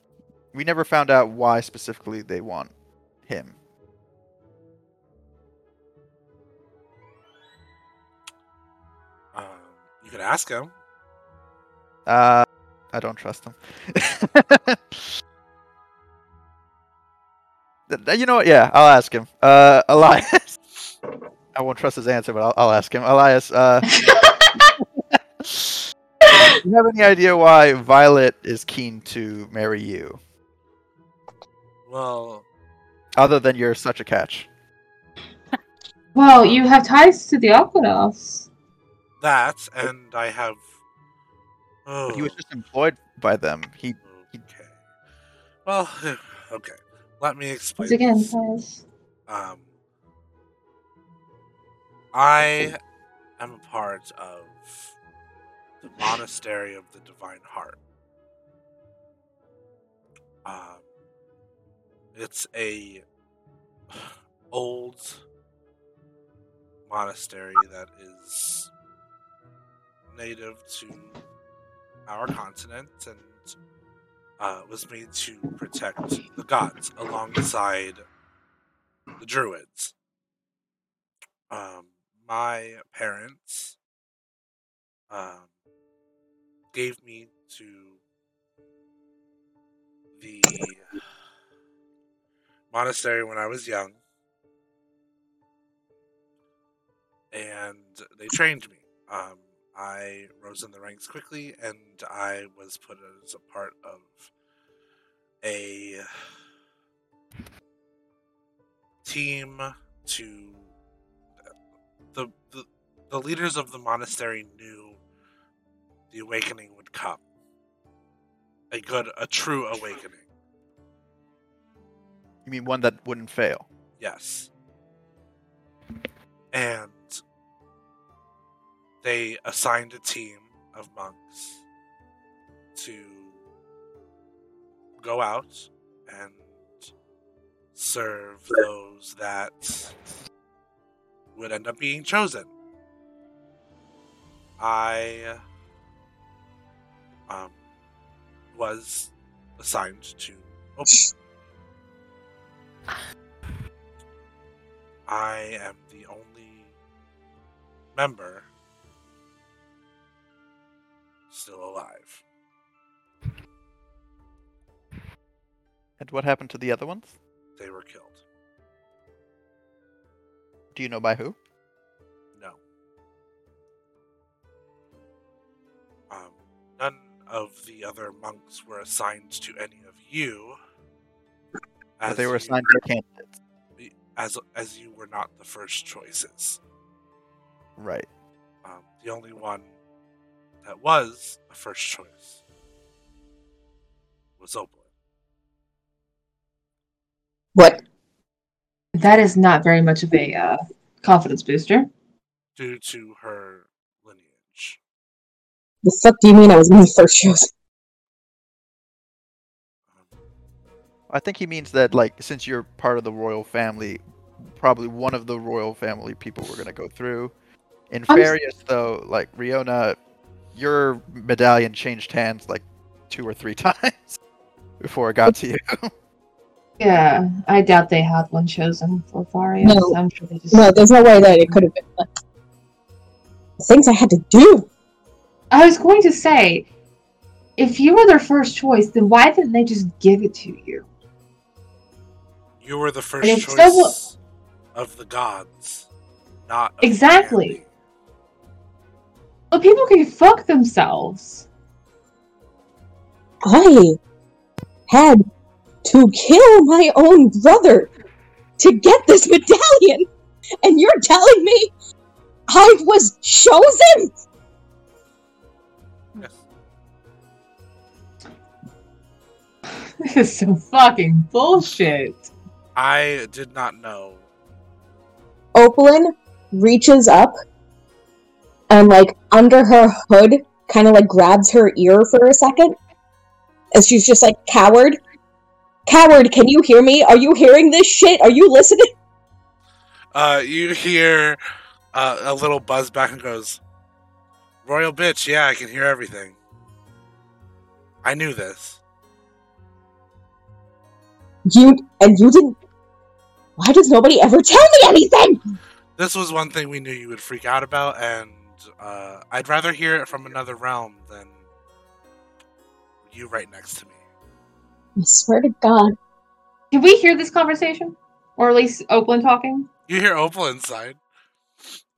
We never found out why specifically they want him. Um, you could ask him. Uh, I don't trust him. Th- th- you know what? Yeah, I'll ask him. Uh, Elias. I won't trust his answer, but I'll, I'll ask him. Elias, uh, do you have any idea why Violet is keen to marry you, Well, other than you're such a catch? Well, you have ties to the Aquanauts. that, and I have. Oh, He was just employed by them. He okay. Well, okay. Let me explain. Once again, this. ties. Um, I am a part of the Monastery of the Divine Heart. Um, it's a old monastery that is native to our continent and uh, was made to protect the gods alongside the druids. Um, my parents um, gave me to the monastery when I was young, and they trained me. Um, I rose in the ranks quickly, and I was put as a part of a team to the, the the leaders of the monastery knew the awakening would come. A good, a true awakening. You mean one that wouldn't fail? Yes. And they assigned a team of monks to go out and serve those that would end up being chosen. I um, was assigned to open. I am the only member still alive. And what happened to the other ones? They were killed. Do you know by who? No. Um, none of the other monks were assigned to any of you. But they were assigned to candidates. as as you were not the first choices. Right. Um, the only one that was a first choice was Opalyn. What? That is not very much of a uh, confidence booster. due to her lineage. The fuck do you mean I was my first chosen? Um, I think he means that, like, since you're part of the royal family, probably one of the royal family people we're gonna go through. In I'm s- Farius, though, like Riona, your medallion changed hands like two or three times before it got to you. Yeah, I doubt they had one chosen for Faria. No. I'm sure they just. No, there's no way that it could have been. the things I had to do. I was going to say, if you were their first choice, then why didn't they just give it to you? You were the first choice so- of the gods, not of Exactly. Humanity. But people can fuck themselves. I had to kill my own brother to get this medallion, and you're telling me I was chosen? Yes. This is some fucking bullshit. I did not know. Opalyn reaches up and, like, under her hood, kind of like grabs her ear for a second. And she's just like, Coward? Coward, can you hear me? Are you hearing this shit? Are you listening? Uh, you hear uh, a little buzz back and goes, "Royal bitch, yeah, I can hear everything. I knew this. You and you didn't. Why does nobody ever tell me anything? This was one thing we knew you would freak out about, and uh, I'd rather hear it from another realm than you right next to me. I swear to God. Can we hear this conversation? Or at least Opalyn talking? You hear Opal inside.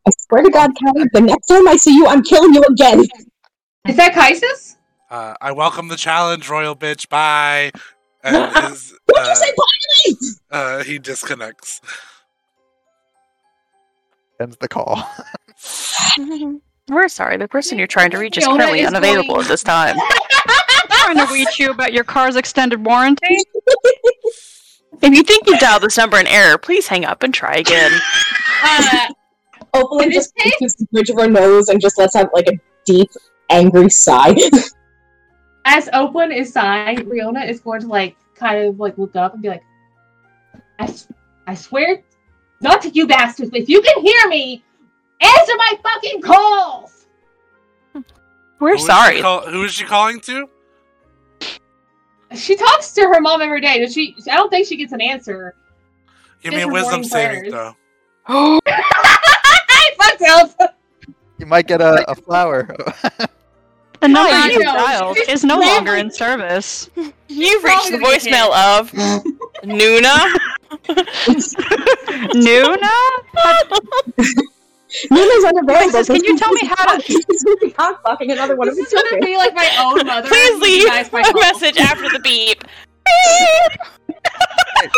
I swear to God, Coward, the next time I see you, I'm killing you again. Is that Kaisis? Uh, I welcome the challenge, Royal bitch. Bye. And his, What'd uh, you say, finally? uh, he disconnects. Ends the call. We're sorry, the person you're trying to reach is Riona currently is unavailable going- at this time. trying to reach you about your car's extended warranty. If you think you dialed this number in error, please hang up and try again. Uh, Opalyn In this just pushes the bridge of her nose and just lets out like a deep, angry sigh. as Opalyn is sighing, Riona is going to like kind of like look up and be like, I, s- I swear, not to you bastards, but if you can hear me, answer my fucking calls. We're Who is she sorry. call- who is she calling to? She talks to her mom every day. Does she? I don't think she gets an answer. Give Just me a wisdom morning saving prayers. throw. I fucked up. You might get a, a flower. The number I you dialed is no Probably- longer in service. You've reached the Probably gonna voicemail of Nuna. Nuna? Nuna's unavailable. Princess, can you tell me how to- He's cock fucking another one of This his is gonna be like my own mother. Please who leave denies my a calls. message after the beep.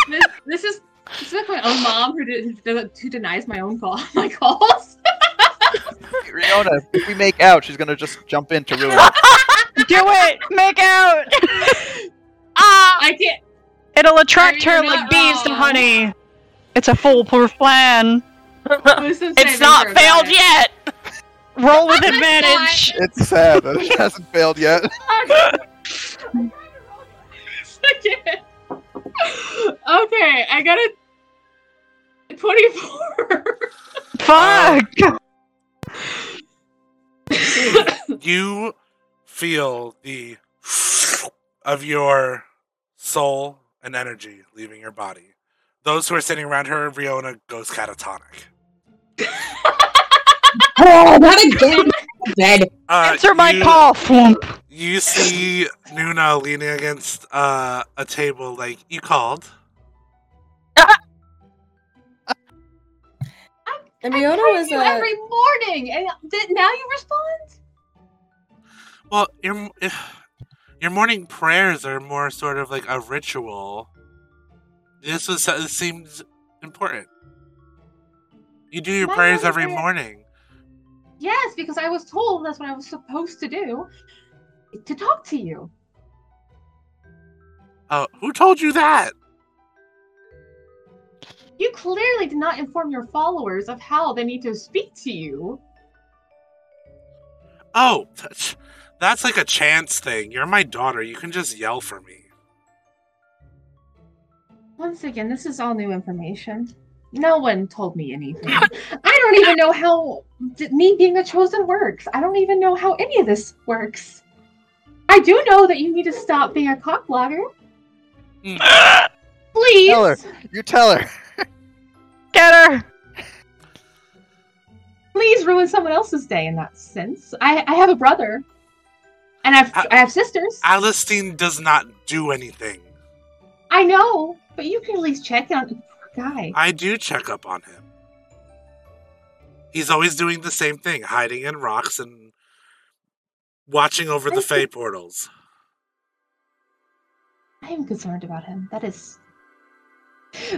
This, this is this is like my own mom who, de- who, denies my own call my calls. Riona, if we make out, she's gonna just jump in to ruin it. Do it! Make out! Ah! I can't. It'll attract her not like bees to honey. It's a foolproof plan. Wisdom It's not failed got it. yet. Roll with That's advantage. It's sad that it hasn't failed yet. okay, I got a twenty-four. Fuck! You feel the of your soul and energy leaving your body. Those who are sitting around her, Riona goes catatonic. Oh, not again! Dead. Uh, Answer my you- call, flump. You see Nuna leaning against uh, a table, like you called. And I Riona pray was you uh, every morning, and th- now you respond. Well, your your morning prayers are more sort of like a ritual. This was this seems important. You do your My prayers every prayer- morning. Yes, because I was told that's what I was supposed to do. To talk to you. Oh, who told you that? You clearly did not inform your followers of how they need to speak to you. Oh, that's like a chance thing. You're my daughter. You can just yell for me. Once again, this is all new information. No one told me anything. I don't even know how d- me being a chosen works. I don't even know how any of this works. I do know that you need to stop being a cock blogger. Mm. Please. Tell her. You tell her. Get her! Please ruin someone else's day in that sense. I, I have a brother, and I've I- I have sisters. Alistine does not do anything. I know, but you can at least check on the poor guy. I do check up on him. He's always doing the same thing, hiding in rocks and watching over the Fey portals. I am concerned about him. That is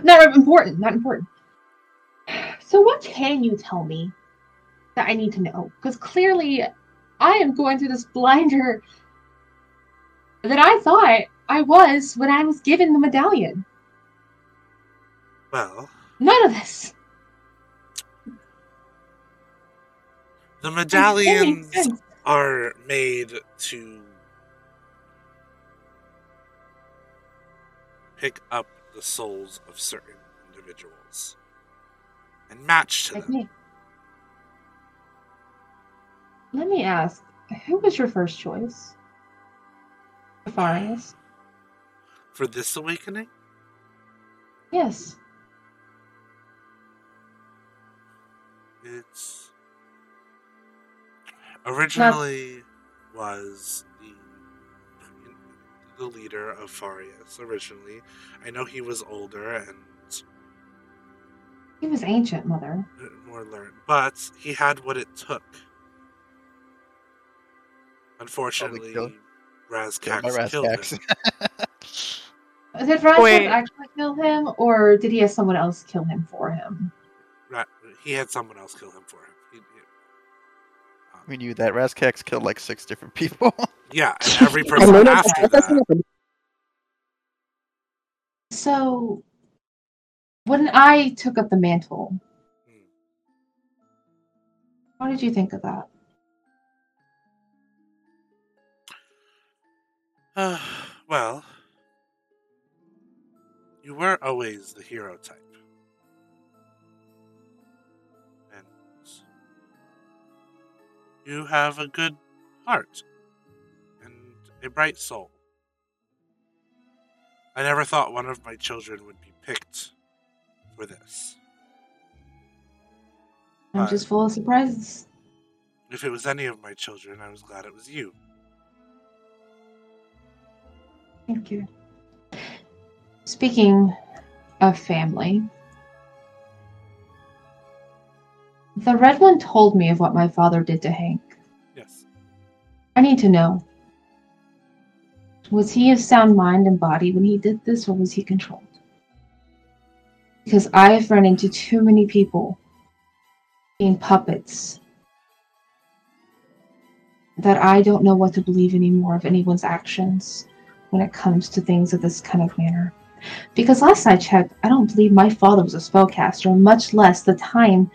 not important. Not important. So, what can you tell me that I need to know? Because clearly, I am going through this blinder that I thought I was when I was given the medallion. Well, None of this. the medallions are made to pick up the souls of certain individuals and match to Like them. me. Let me ask, who was your first choice? Farius. For this awakening, Yes. It's originally was the the leader of Farius originally. I know he was older and He was ancient, mother. Uh, more learned, but he had what it took. Unfortunately, killed- Killed by Razcax killed Razcax. him. Did Rasmus Wait. actually kill him, or did he have someone else kill him for him? Ra- he had someone else kill him for him. He, he- um, We knew that Razcax killed like six different people. yeah, and every person know that asked you that that. So, when I took up the mantle, Hmm. what did you think of that? Uh, well, you were always the hero type. You have a good heart and a bright soul. I never thought one of my children would be picked for this. I'm just full of surprises. If it was any of my children, I was glad it was you. Thank you. Speaking of family, the red one told me of what my father did to Hank. Yes. I need to know. Was he of sound mind and body when he did this, or was he controlled? Because I have run into too many people being puppets that I don't know what to believe anymore of anyone's actions when it comes to things of this kind of manner. Because last I checked, I don't believe my father was a spellcaster, much less the time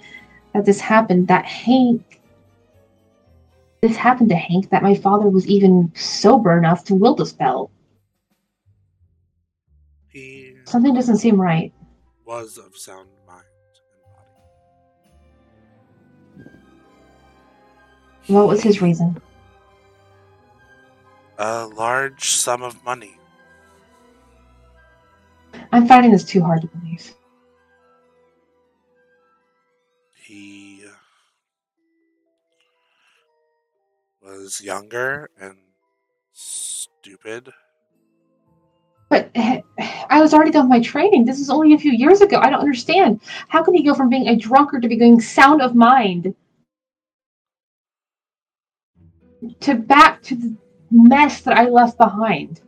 that this happened, that Hank this happened to Hank that my father was even sober enough to wield a spell. He Something doesn't seem right. was of sound mind and body. What was his reason? A large sum of money. I'm finding this too hard to believe. Was younger and stupid. But eh, I was already done with my training. This is only a few years ago. I don't understand. How can he go from being a drunkard to being sound of mind? To back to the mess that I left behind.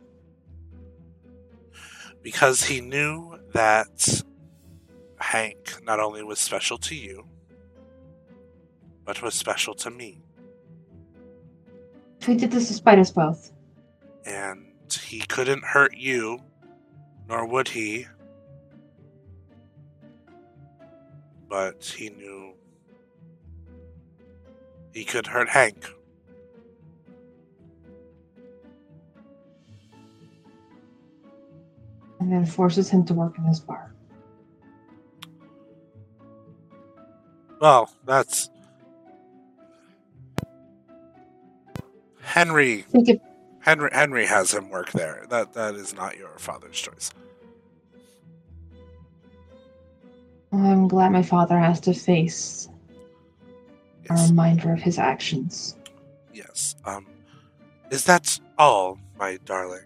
Because he knew that Hank not only was special to you, but was special to me. He did this despite us both. And he couldn't hurt you, nor would he. But he knew he could hurt Hank. And then forces him to work in this bar. Well, that's Henry. Henry Henry has him work there. That that is not your father's choice. I'm glad my father has to face a reminder of his actions. Yes. Um, is that all, my darling?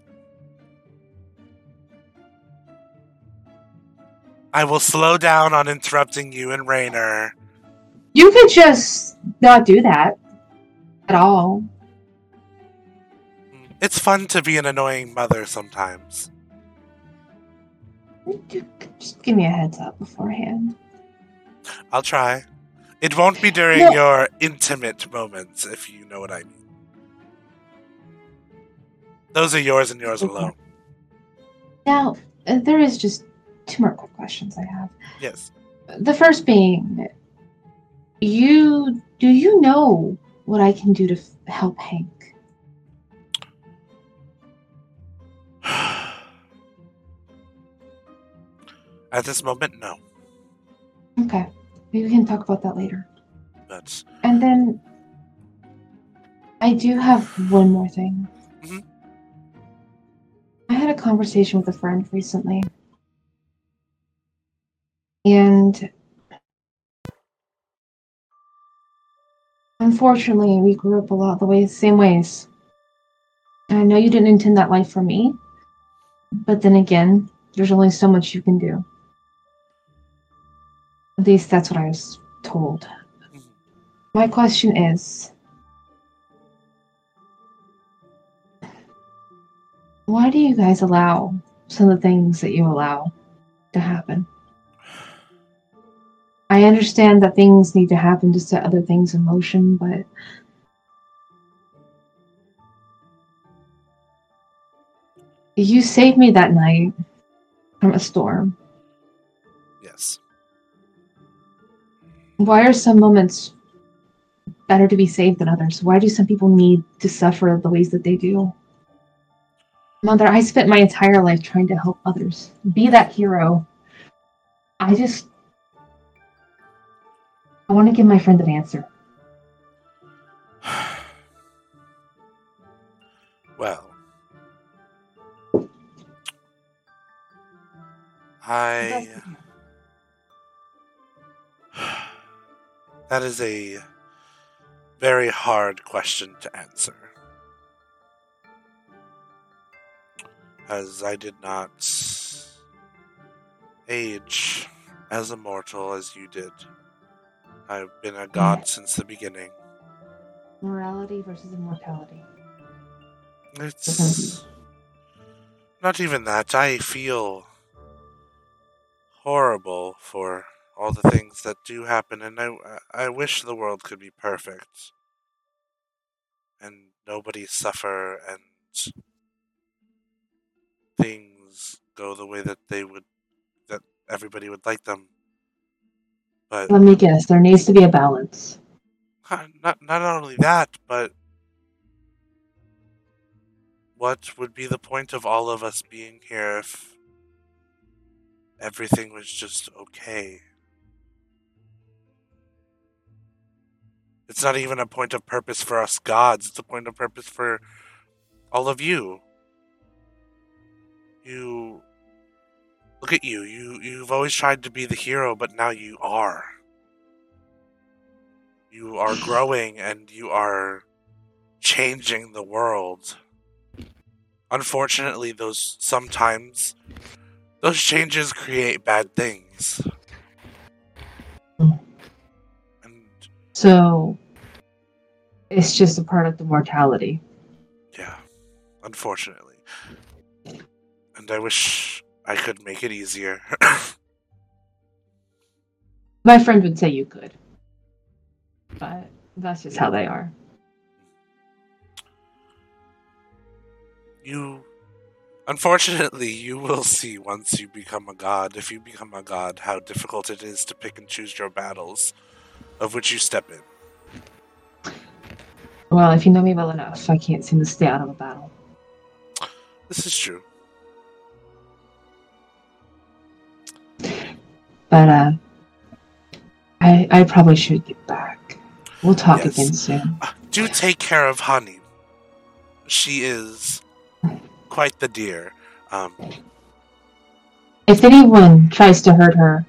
I will slow down on interrupting you and Rainer. You could just not do that at all. It's fun to be an annoying mother sometimes. Just give me a heads up beforehand. I'll try. It won't be during No. your intimate moments, if you know what I mean. Those are yours and yours alone. Now, uh, there is just two more quick questions I have. Yes. The first being, you do you know what I can do to f- help Hank? At this moment, no. Okay, maybe we can talk about that later. But And then, I do have one more thing. Mhm. I had a conversation with a friend recently, and unfortunately, we grew up a lot the way same ways. And I know you didn't intend that life for me, but then again, there's only so much you can do. At least that's what I was told. My question is why do you guys allow some of the things that you allow to happen? I understand that things need to happen to set other things in motion, but you saved me that night from a storm. Why are some moments better to be saved than others? Why do some people need to suffer the ways that they do? Mother, I spent my entire life trying to help others, be that hero. I just. I want to give my friend an answer. Well, I. That is a very hard question to answer. As I did not age as immortal as you did. I've been a god since the beginning. Morality versus immortality. It's not even that. I feel horrible for all the things that do happen, and I I wish the world could be perfect, and nobody suffer, and things go the way that they would, that everybody would like them. But Let me guess, there needs to be a balance. Not not only that, but what would be the point of all of us being here if everything was just okay? It's not even a point of purpose for us gods, it's a point of purpose for all of you. You look at you. You you've always tried to be the hero, but now you are you are growing and you are changing the world. Unfortunately, those sometimes those changes create bad things. Hmm. So, it's just a product of the mortality. Yeah, unfortunately. And I wish I could make it easier. My friend would say you could. But that's just how they are. you unfortunately you will see once you become a god if you become a god how difficult it is to pick and choose your battles of which you step in Well, if you know me well enough, I can't seem to stay out of a battle. this is true But uh I I probably should get back. We'll talk Yes. again soon. do take care of honey she is quite the dear um If anyone tries to hurt her,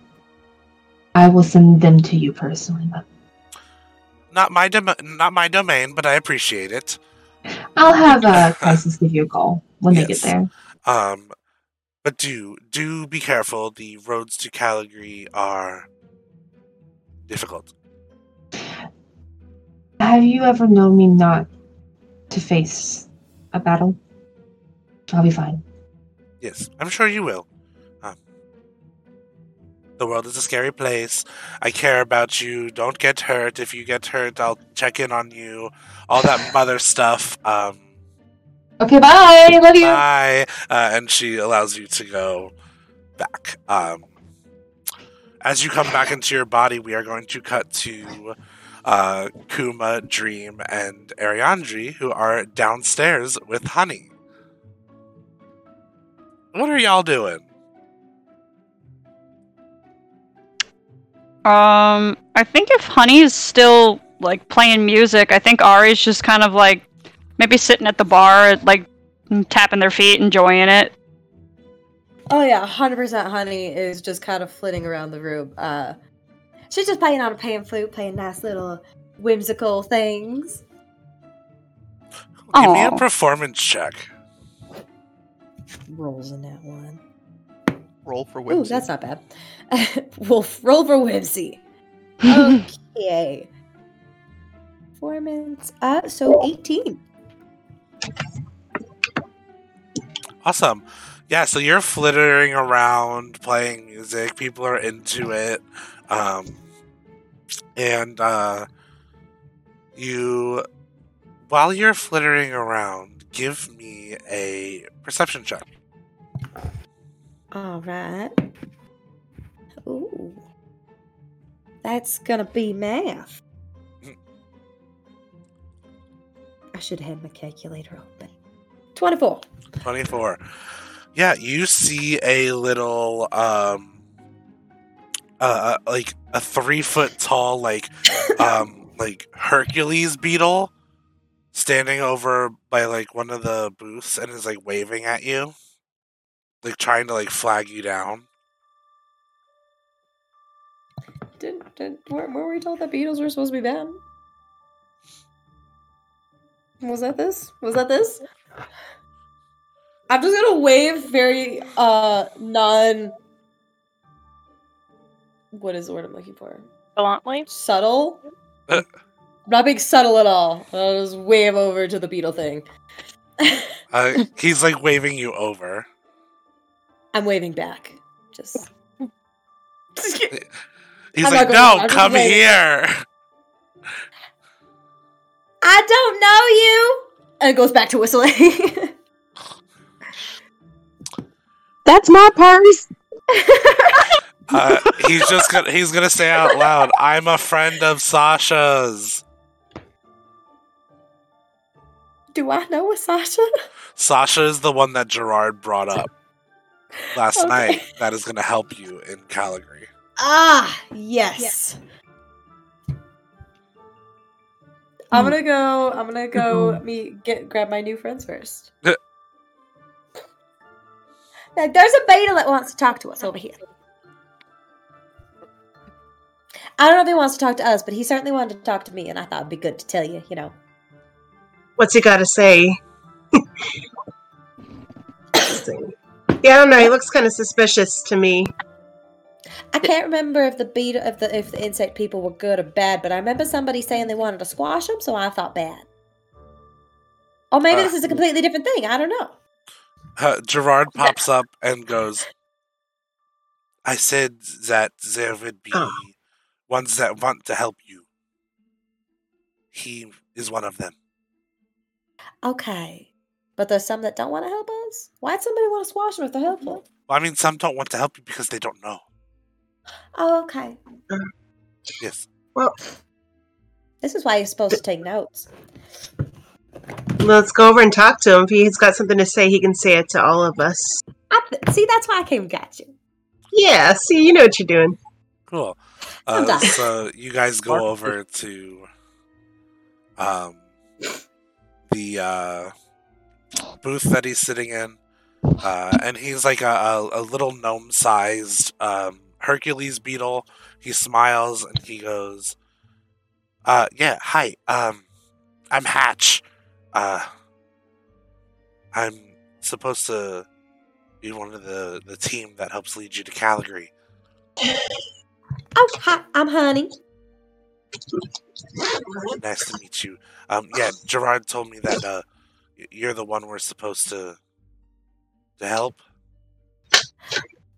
I will send them to you personally. But Not my dom- not my domain, but I appreciate it. I'll have uh, Crisis give you a call when they get there. Um, but do do be careful. The roads to Calgary are difficult. Have you ever known me not to face a battle? I'll be fine. Yes, I'm sure you will. The world is a scary place. I care about you. Don't get hurt. If you get hurt, I'll check in on you. All that mother stuff. Um, Okay, bye. Love you. Bye. Uh, and she allows you to go back. Um, as you come back into your body, we are going to cut to uh, Kuma, Dream, and Ariandri, who are downstairs with Honey. What are y'all doing? Um, I think if Honey's still like playing music, I think Ari's just kind of like maybe sitting at the bar, like tapping their feet, enjoying it. Oh yeah, hundred percent. Honey is just kind of flitting around the room. Uh, she's just playing on a pan flute, playing nice little whimsical things. Give me a performance check. Rolls in that one. Roll for Ooh, that's not bad. Wolf, roll for whimsy. Okay. Performance. Uh, so eighteen. Awesome. Yeah, so you're flittering around playing music. People are into it. Um, and uh, you, while you're flittering around, give me a perception check. All right. Ooh. That's gonna be math. I should have had my calculator open. 24. 24. Yeah, you see a little, um, uh, like a three foot tall, like, um, like Hercules beetle standing over by like one of the booths and is like waving at you, like trying to like flag you down. Did, did, were, were we told that beetles were supposed to be bad? Was that this? Was that this? I'm just gonna wave very uh non what is the word I'm looking for? Bluntly? Subtle? Uh. Not being subtle at all. I'll just wave over to the beetle thing. Uh, he's like waving you over. I'm waving back. Just He's I'm like, no, I'm come here. I don't know you and it goes back to whistling. That's my purse. Uh, he's just gonna he's gonna say out loud, "I'm a friend of Sasha's." Do I know a Sasha? Sasha is the one that Gerard brought up last Okay. night. That is gonna help you in Caligari. Ah, yes. I'm gonna go. I'm gonna go meet get grab my new friends first. Now, there's a beta that wants to talk to us over here. I don't know if he wants to talk to us, but he certainly wanted to talk to me, and I thought it'd be good to tell you. You know, What's he got to say? yeah, I don't know. He looks kind of suspicious to me. I can't remember if the beta if the if the insect people were good or bad, but I remember somebody saying they wanted to squash them, so I thought bad. Or maybe Uh. this is a completely different thing. I don't know. Uh, Gerard pops up and goes, "I said that there would be Oh. ones that want to help you. He is one of them." Okay. But there's some that don't want to help us? Why'd somebody want to squash them if they're helpful? Well, I mean, some don't want to help you because they don't know. Oh, okay. Yes. Well, This is why you're supposed to take notes. let's go over and talk to him. If he's got something to say, he can say it to all of us. I th- see, that's why I came and got you. Yeah, see, you know what you're doing. Cool. Uh, so you guys go over to um, the uh, booth that he's sitting in, uh, and he's like a, a, a little gnome-sized um, Hercules beetle. He smiles and he goes, Uh, yeah. Hi. Um, I'm Hatch. Uh, I'm supposed to be one of the the team that helps lead you to Calgary. Oh, hi, I'm Honey. Nice to meet you. Um, yeah, Gerard told me that uh, you're the one we're supposed to to help.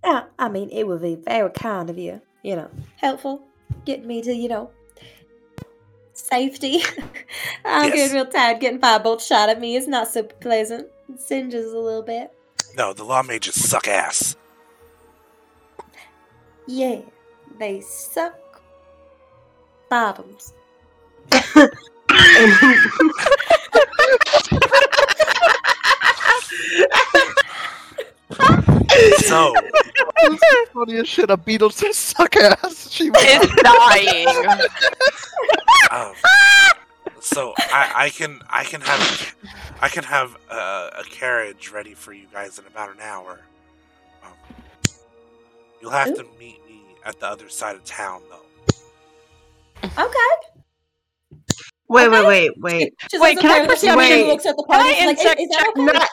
Yeah, I mean, it would be very kind of you. You know, helpful, getting me to, you know, safety. I'm Yes. getting real tired. Getting firebolt shot at me is not super pleasant. It singes a little bit. No, the law mages suck ass. Yeah, they suck bottoms. So, Funny as shit. A beetle says suck ass. She was It's dying. um, so I, I can I can have I can have uh, a carriage ready for you guys in about an hour. Um, you'll have to meet me at the other side of town, though. Okay. Wait, wait, wait, wait. She's Wait, can I kind of- perception- she looks at the Can party. I like, insect is, is that okay? Not,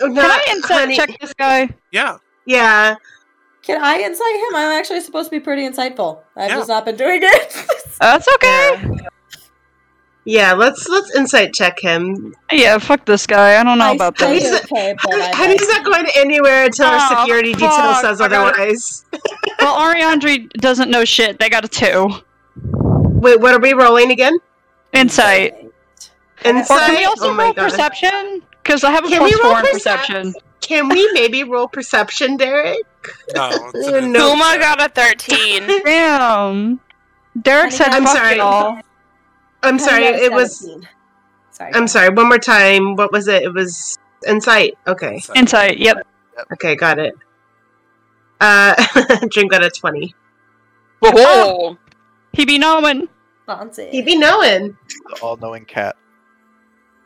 Can I insight honey. check this guy? Yeah, Yeah, Can I insight him? I'm actually supposed to be pretty insightful. I've Yeah. just not been doing it. Oh, that's okay. yeah. Let's let's insight check him. Yeah, fuck this guy. I don't know I- about I- this. okay, but I Honey's like- not going anywhere until our Oh, security detail says otherwise. Well, Ariandri doesn't know shit. They got a two. Wait, what are we rolling again? Insight. Or Insight. can we also oh roll god. perception? Because I have a Can plus we roll four in percep- perception. Can we maybe roll perception, Derek? no, it's an no. Kuma got a 13. Damn. Derek said I'm fuck sorry. y'all. I'm sorry. It was. 17. Sorry. I'm sorry. One more time. What was it? It was insight. Okay. So- Insight, yep. Okay, got it. Uh, Dream got a twenty. Oh. He be knowing. Fancy. He be knowing. the all-knowing cat.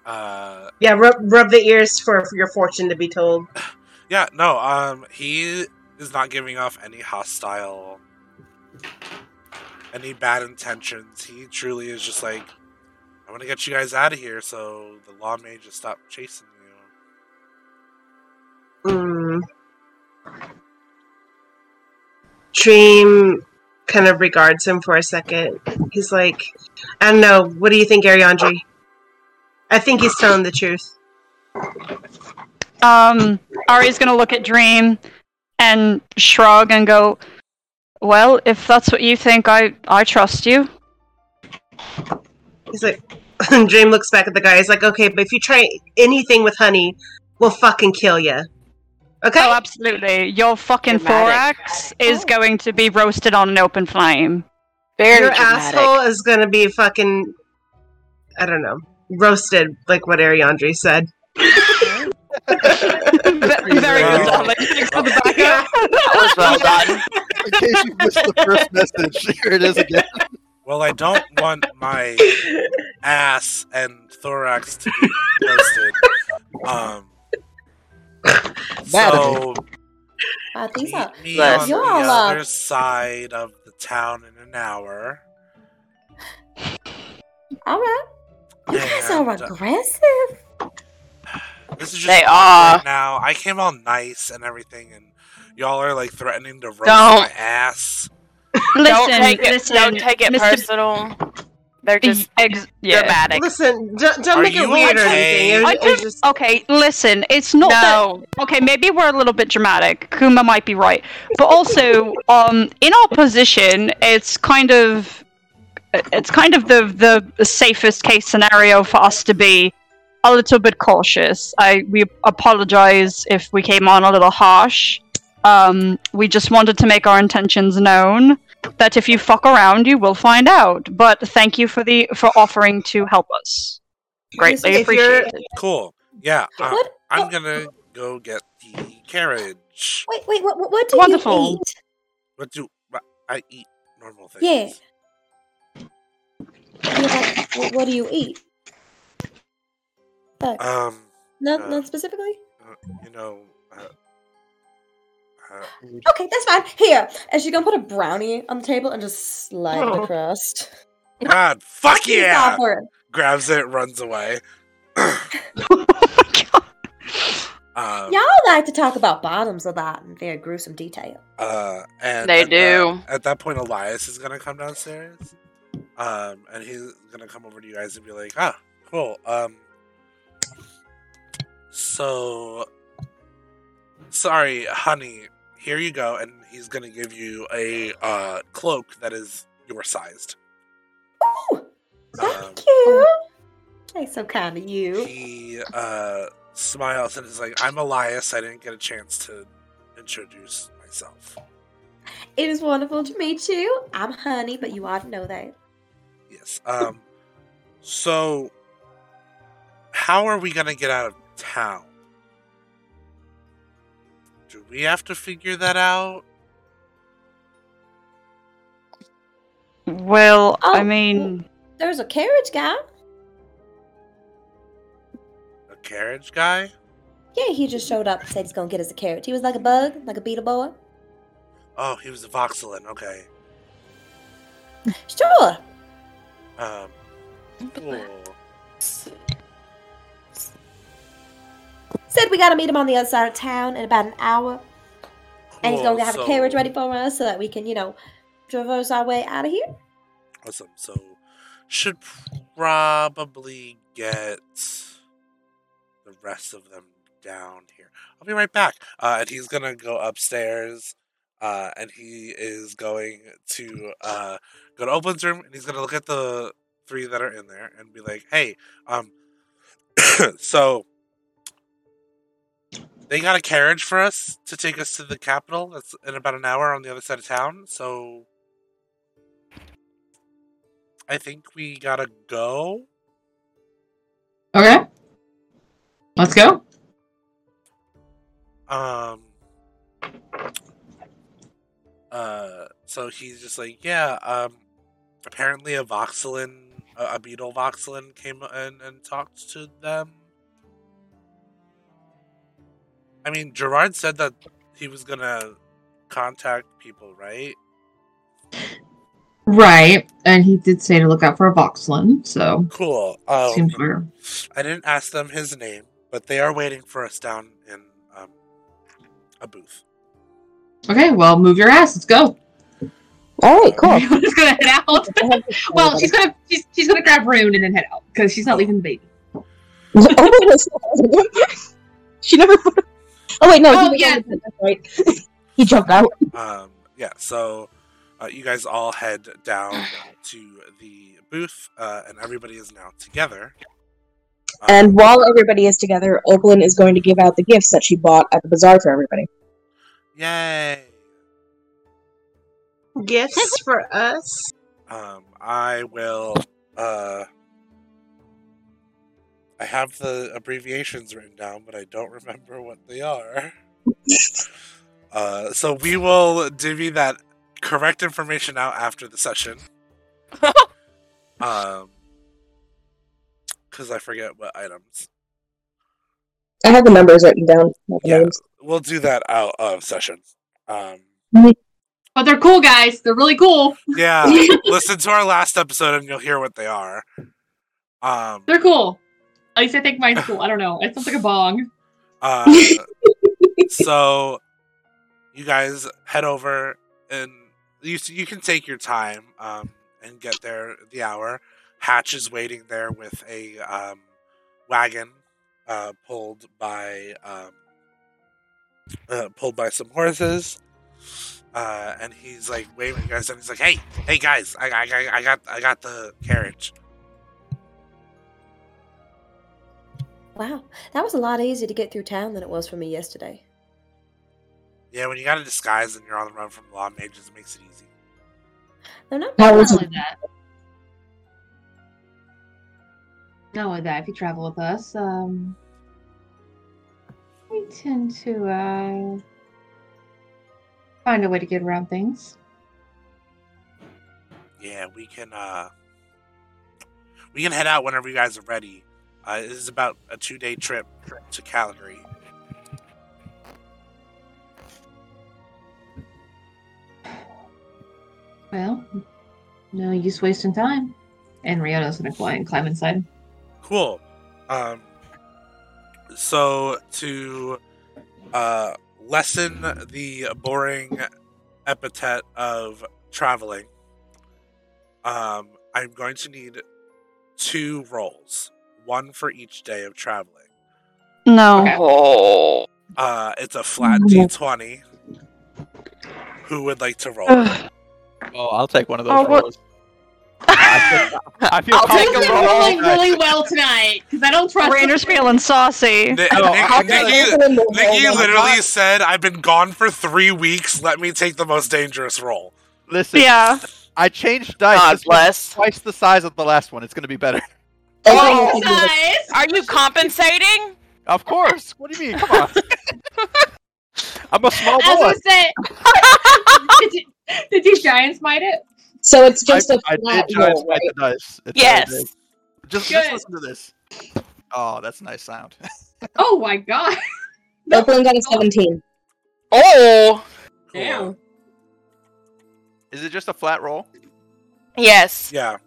Uh, Yeah, rub, rub the ears for, for your fortune to be told. yeah, no. Um, he is not giving off any hostile, any bad intentions. He truly is just like, I want to get you guys out of here, so the law may just stop chasing you. Mm. Dream kind of regards him for a second. He's like, I don't know. What do you think, Ariandri? I think he's telling the truth. Um, Ari's gonna look at Dream and shrug and go, Well, if that's what you think, I, I trust you. He's like, Dream looks back at the guy. He's like, okay, but if you try anything with honey, we'll fucking kill you. Okay? Oh, absolutely. Your fucking Dramatic. thorax is going to be roasted on an open flame. Very Your dramatic. asshole is gonna be fucking, I don't know, roasted, like what Ariandri said. Very good, Wow. darling. Thanks for the backup. That was well done. In case you missed the first message, here it is again. Well, I don't want my ass and thorax to be roasted. Um, so Uh, these are. meet me on You're the all, uh, other side of the town in an hour. All right. You guys are And, uh, aggressive. This is just They right are. now. I came all nice and everything, and y'all are like threatening to roast Don't. my ass. Listen, don't take it, listen. don't take it Mr. personal. They're just Ex- yeah. dramatic. Listen, don't, don't Are make it you weird or okay? anything. I It- just- Okay, listen, it's not that okay, maybe we're a little bit dramatic. Kuma might be right. But also, um in our position, it's kind of it's kind of the, the the safest case scenario for us to be a little bit cautious. I we apologize if we came on a little harsh. Um we just wanted to make our intentions known that if you fuck around you will find out. But thank you for the for offering to help us. Greatly If you're- appreciated. Cool. Yeah. What? I'm gonna go get the carriage. Wait, wait. What? What, what do Wonderful. you eat? What do what- I eat? Normal things. Yeah. Yeah, like, what, what do you eat? Like, Um. not, uh, not specifically. uh, you know. Uh, uh, Okay, that's fine. Here, and she's gonna put a brownie on the table and just slide it Oh. across. God, fuck He's yeah! all for it. Grabs it, runs away. Um, Y'all like to talk about bottoms a lot in very gruesome detail. Uh, and They at do. that- at that point, Elias is gonna come downstairs, um, and he's gonna come over to you guys and be like, "Ah, cool. Um, so sorry, honey. Here you go." And he's gonna give you a uh, cloak that is your sized. Ooh, thank Um, you. That's so kind of you. he uh, smiles and is like, "I'm Elias. I didn't get a chance to introduce myself." It is wonderful to meet you. I'm Honey, but you ought to know that. Yes. Um. So, how are we gonna get out of town? Do we have to figure that out? Well, Oh, I mean, There's a carriage guy. A carriage guy? Yeah, he just showed up and said he's gonna get us a carriage. He was like a bug, like a beetle boy. Oh, he was a Voxelin. Okay. Sure. Um. Said we gotta meet him on the other side of town in about an hour. And he's gonna have so- a carriage ready for us so that we can, you know, traverse our way out of here. Awesome. So, should probably get the rest of them down here. I'll be right back. Uh, and he's gonna go upstairs. Uh, and he is going to uh, go to Opal's room, and he's gonna look at the three that are in there and be like, "Hey, um, so they got a carriage for us to take us to the capital. That's in about an hour on the other side of town. So I think we gotta go. Okay. Let's go. Um. Uh. So he's just like, yeah. Um. Apparently, a voxelin, a, a beetle voxelin, came in and talked to them. I mean, Gerard said that he was gonna contact people, right? Right. And he did say to look out for a Voxlin, so Cool. Um, seems fair. I didn't ask them his name, but they are waiting for us down in um, a booth. Okay, well move your ass, let's go. All right, cool. I'm just gonna head out. well, she's gonna she's, she's gonna grab Rune and then head out because she's not leaving the baby. she never. Oh wait, no. Oh, he was yeah. That's right. he jumped out. Um, yeah, so uh, you guys all head down to the booth, uh, and everybody is now together. Um, And while everybody is together, Opalyn is going to give out the gifts that she bought at the bazaar for everybody. yay! Gifts for us. Um, I will. Uh, I have the abbreviations written down, but I don't remember what they are. uh, so we will divvy that correct information out after the session. um, because I forget what items. I have the numbers written down. Yeah, names. we'll do that out of session. Um, But they're cool guys. They're really cool. yeah, listen to our last episode and you'll hear what they are. Um, They're cool. At least I think mine's cool. I don't know. It sounds like a bong. Uh, so you guys head over and you you can take your time um, and get there the hour. Hatch is waiting there with a um, wagon uh, pulled by um, uh, pulled by some horses. Uh, and he's like waving you guys and he's like, "Hey, hey guys, I, I, I- I got I got the carriage." Wow, that was a lot easier to get through town than it was for me yesterday. Yeah, when you got a disguise and you're on the run from law mages, it makes it easy. They're not How bad. was Not it? that. Not only that, if you travel with us, um, we tend to uh, find a way to get around things. Yeah, we can uh we can head out whenever you guys are ready. Uh, this is about a two day trip to Calgary. Well, no use wasting time. And Riona's gonna go and climb inside. Cool. Um, so to uh, lessen the boring epithet of traveling, um, I'm going to need two rolls, one for each day of traveling. No. Okay. Uh, it's a flat d20. Who would like to roll? Ugh. Oh, I'll take one of those Oh, what- rolls. I feel, I feel I'll take You've a roll. rolling really well tonight because I don't trust. Rainer's feeling saucy. Ni- Nick- Nikki, take Open the Nikki literally said, "I've been gone for three weeks. Let me take the most dangerous roll." Listen, Yeah. I changed dice. God This one's bless. twice the size of the last one. It's going to be better. Oh, Size. Are you compensating? Of course. What do you mean? Come on. I'm a small I was boy. gonna say, did, you, did you giant smite it? So it's just I, a I flat did giant roll, smite right? the dice. It's Yes. very. Just, just listen to this. Oh, that's a nice sound. Oh my god! Oakland got a 17. Oh. Damn. Is it just a flat roll? Yes. Yeah.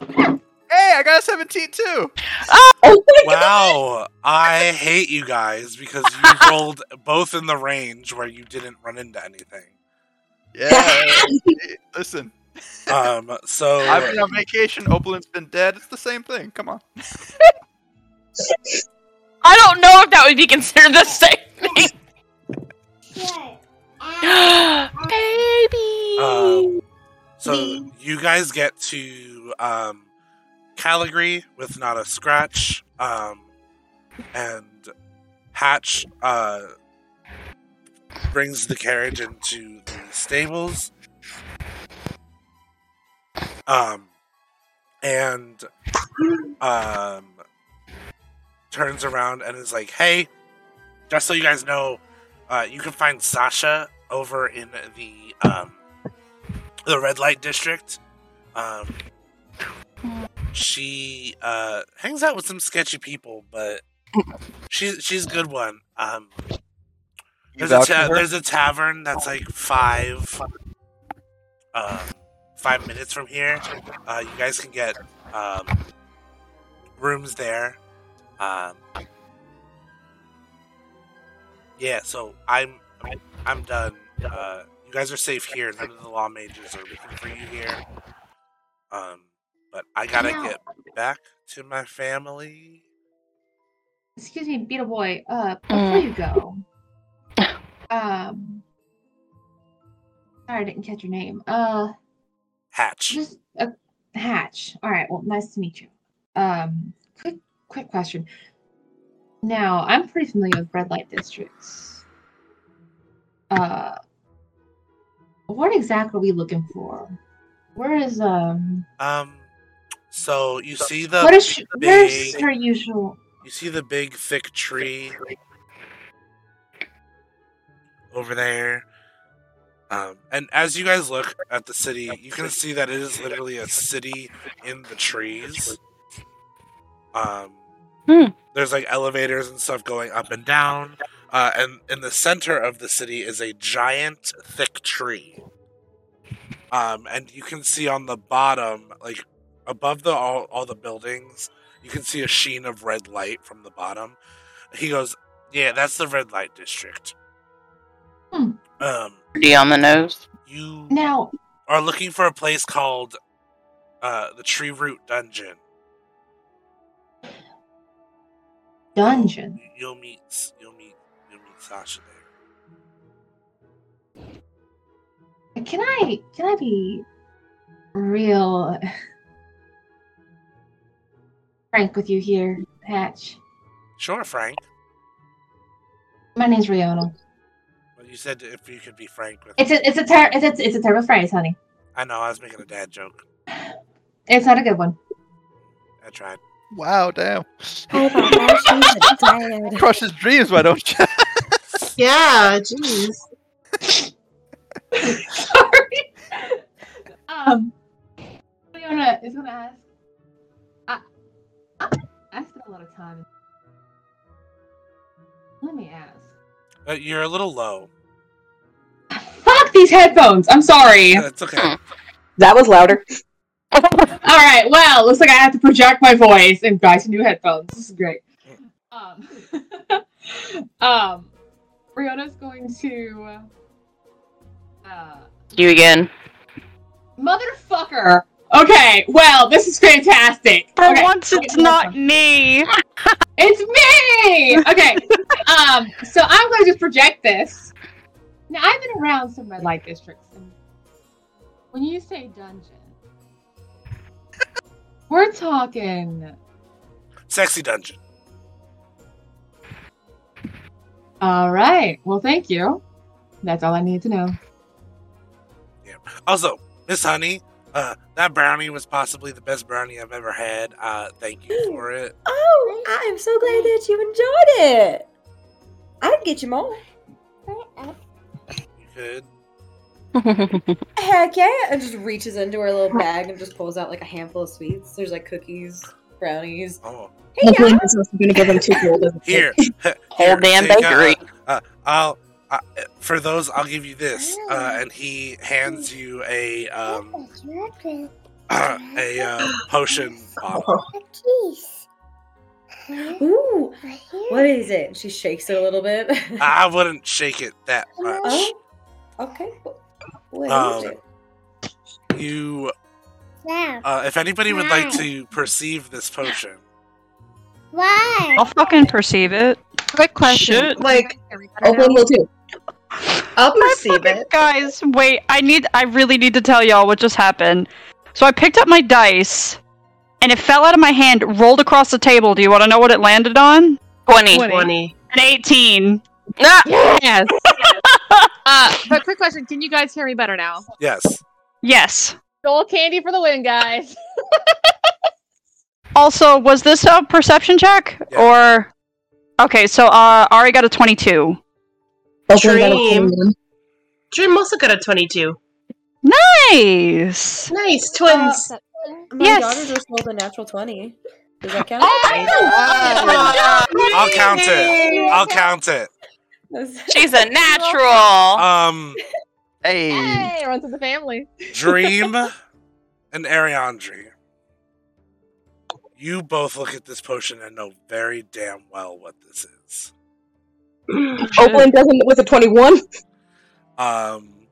Hey, I got a 17 too. Oh, oh my Wow. I hate you guys because you rolled both in the range where you didn't run into anything. Yeah. Listen, Um. So I've been on vacation. Opalyn's been dead. It's the same thing. Come on. I don't know if that would be considered the same thing. Baby. Um, so you guys get to um, Caligry with not a scratch, um, and Hatch uh, brings the carriage into the stables, um, and um, turns around and is like, "Hey, just so you guys know, uh, you can find Sasha over in the um, the red light district. Um, she uh, hangs out with some sketchy people, but she's she's a good one. Um, there's a ta- there's a tavern that's like five um, five minutes from here. Uh, you guys can get um, rooms there. Um, yeah, so I'm I'm done. Uh, you guys are safe here. None of the law mages are looking for you here. Um, but I gotta No. get back to my family. Excuse me, Beetle Boy. Uh, before you go, um, sorry, I didn't catch your name. Uh, Hatch. just a Hatch. All right. Well, nice to meet you. Um, quick, quick question. Now, I'm pretty familiar with red light districts. Uh, what exactly are we looking for? Where is um? Um, so you see the what is sh- where's her usual? you see the big thick tree over there. Um, and as you guys look at the city, you can see that it is literally a city in the trees. Um, Hmm. there's like elevators and stuff going up and down. Uh, and in the center of the city is a giant, thick tree. Um, and you can see on the bottom, like above the all, all the buildings, you can see a sheen of red light from the bottom. He goes, "Yeah, that's the red light district." Hmm. Um, Pretty on the nose. you Now, are looking for a place called uh, the Tree Root Dungeon. dungeon. You'll meet, you'll meet, you'll meet Sasha there. Can I can I be real frank with you here, Hatch? Sure, Frank. My name's Riona. Well, you said if you could be frank with. It's a it's a ter- it's a, it's a terrible phrase, honey. I know. I was making a dad joke. It's not a good one. I tried. Wow, damn. Oh my gosh, he's a. Crushes dreams, why don't you? Yeah, jeez. Sorry. um, Riona is gonna ask. I I, I spent a lot of time. Let me ask. Uh, you're a little low. Fuck these headphones. I'm sorry. That's okay. That was louder. All right. Well, looks like I have to project my voice and buy some new headphones. This is great. Um, um, Riona's going to. Uh, You again. motherfucker. Okay. Well, this is fantastic. For okay. once, it's not me. It's me. Okay. um. So I'm going to just project this. Now I've been around some red light districts, and when you say dungeon, we're talking. Sexy dungeon. All right. Well, thank you. That's all I need to know. Yeah. Also, Miss Honey, uh, that brownie was possibly the best brownie I've ever had. Uh, thank you for it. Oh, I am so glad that you enjoyed it. I can get you more. You could. Heck yeah! And just reaches into her little bag and just pulls out like a handful of sweets. There's like cookies, brownies. Oh, Hey, Hopefully, y'all. this is going to give him two gold. here. Whole Here, damn uh, bakery. Uh, I'll. Uh, for those, I'll give you this, uh, and he hands you a um, a uh, potion bottle. Ooh, what is it? She shakes it a little bit. I wouldn't shake it that much. oh, okay. What is Um, it? You, uh, if anybody would like to perceive this potion, Why? I'll fucking perceive it. Quick question. Shit. Like, Oakland will too. I'll perceive it. Guys, wait, I need I really need to tell y'all what just happened. So I picked up my dice and it fell out of my hand, rolled across the table. Do you want to know what it landed on? 20. 20. An 18. Ah! Yes. Uh, but quick question: Can you guys hear me better now? yes. Yes. Gold candy for the win, guys. Also, was this a perception check Yeah. or Okay, so uh Ari got a 22. Oakland Dream. Dream also got a 22. Nice. Nice twins. My yes. daughter just rolled a natural twenty. Does that count? Oh, I'll count it. I'll count it. She's a natural. Um, Hey. Hey, runs in the family. Dream and Ariandri, you both look at this potion and know very damn well what this is. Oakland doesn't with a 21. Um,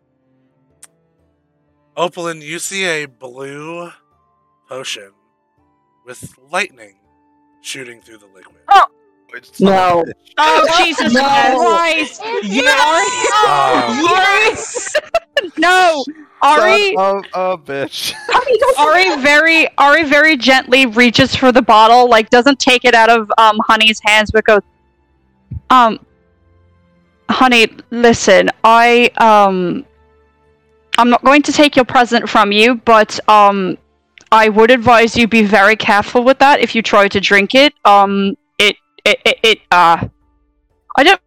Opalyn, you see a blue potion with lightning shooting through the liquid. No. Oh Jesus No. Christ! Um, Yes! no, Ari. Son of a bitch. Ari very Ari very gently reaches for the bottle, like doesn't take it out of um Honey's hands, but goes, um, Honey, listen, I um, I'm not going to take your present from you, but um, I would advise you be very careful with that if you try to drink it. Um, it it it, it uh, I don't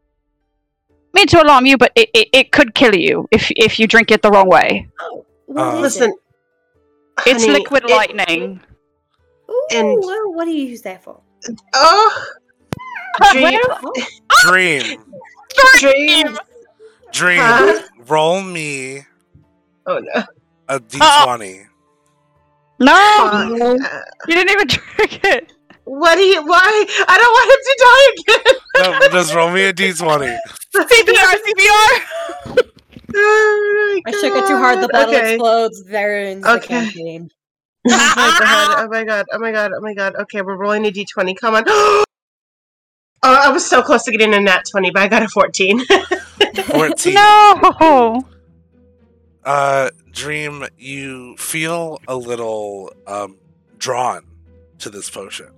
mean to alarm you, but it, it, it could kill you if if you drink it the wrong way. What Uh, is Listen, It's honey, liquid it- lightning. it? Ooh, and- well, what do you use that for? Oh, dream, Dream, dream. dream, Huh? roll me Oh no. a d20. No, Uh, you didn't even drink it. What do you? Why? I don't want him to die again. No, just roll me a d20. CPR, CPR. Oh my I shook it too hard. The bottle Okay. explodes. There ends Okay. the campaign. Oh my god! Oh my god! Oh my god! Oh my god! Okay, we're rolling a d20. Come on. oh, I was so close to getting a nat 20, but I got a 14. 14. No. Uh, Dream, you feel a little um drawn to this potion.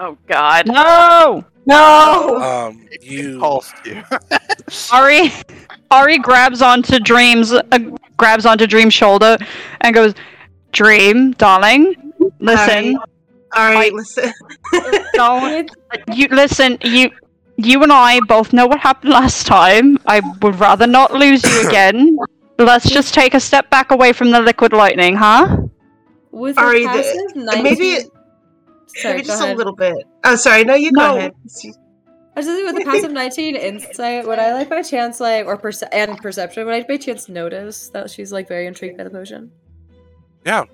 Oh God. No. no. Um, you Pulsed you. Ari, Ari grabs onto Dream's uh, grabs onto Dream's shoulder and goes, "Dream, darling, listen, All right, listen. don't you listen? You, you and I both know what happened last time. I would rather not lose you again. Let's just take a step back away from the liquid lightning, huh? With Ari, a the- passive 19... maybe- Sorry, Maybe go just ahead. a little bit. Oh, sorry. No, you go No. ahead. I was just with a passive 19 insight, would I like by chance like or perce- and perception, would I by chance notice that she's like very intrigued by the potion? Yeah,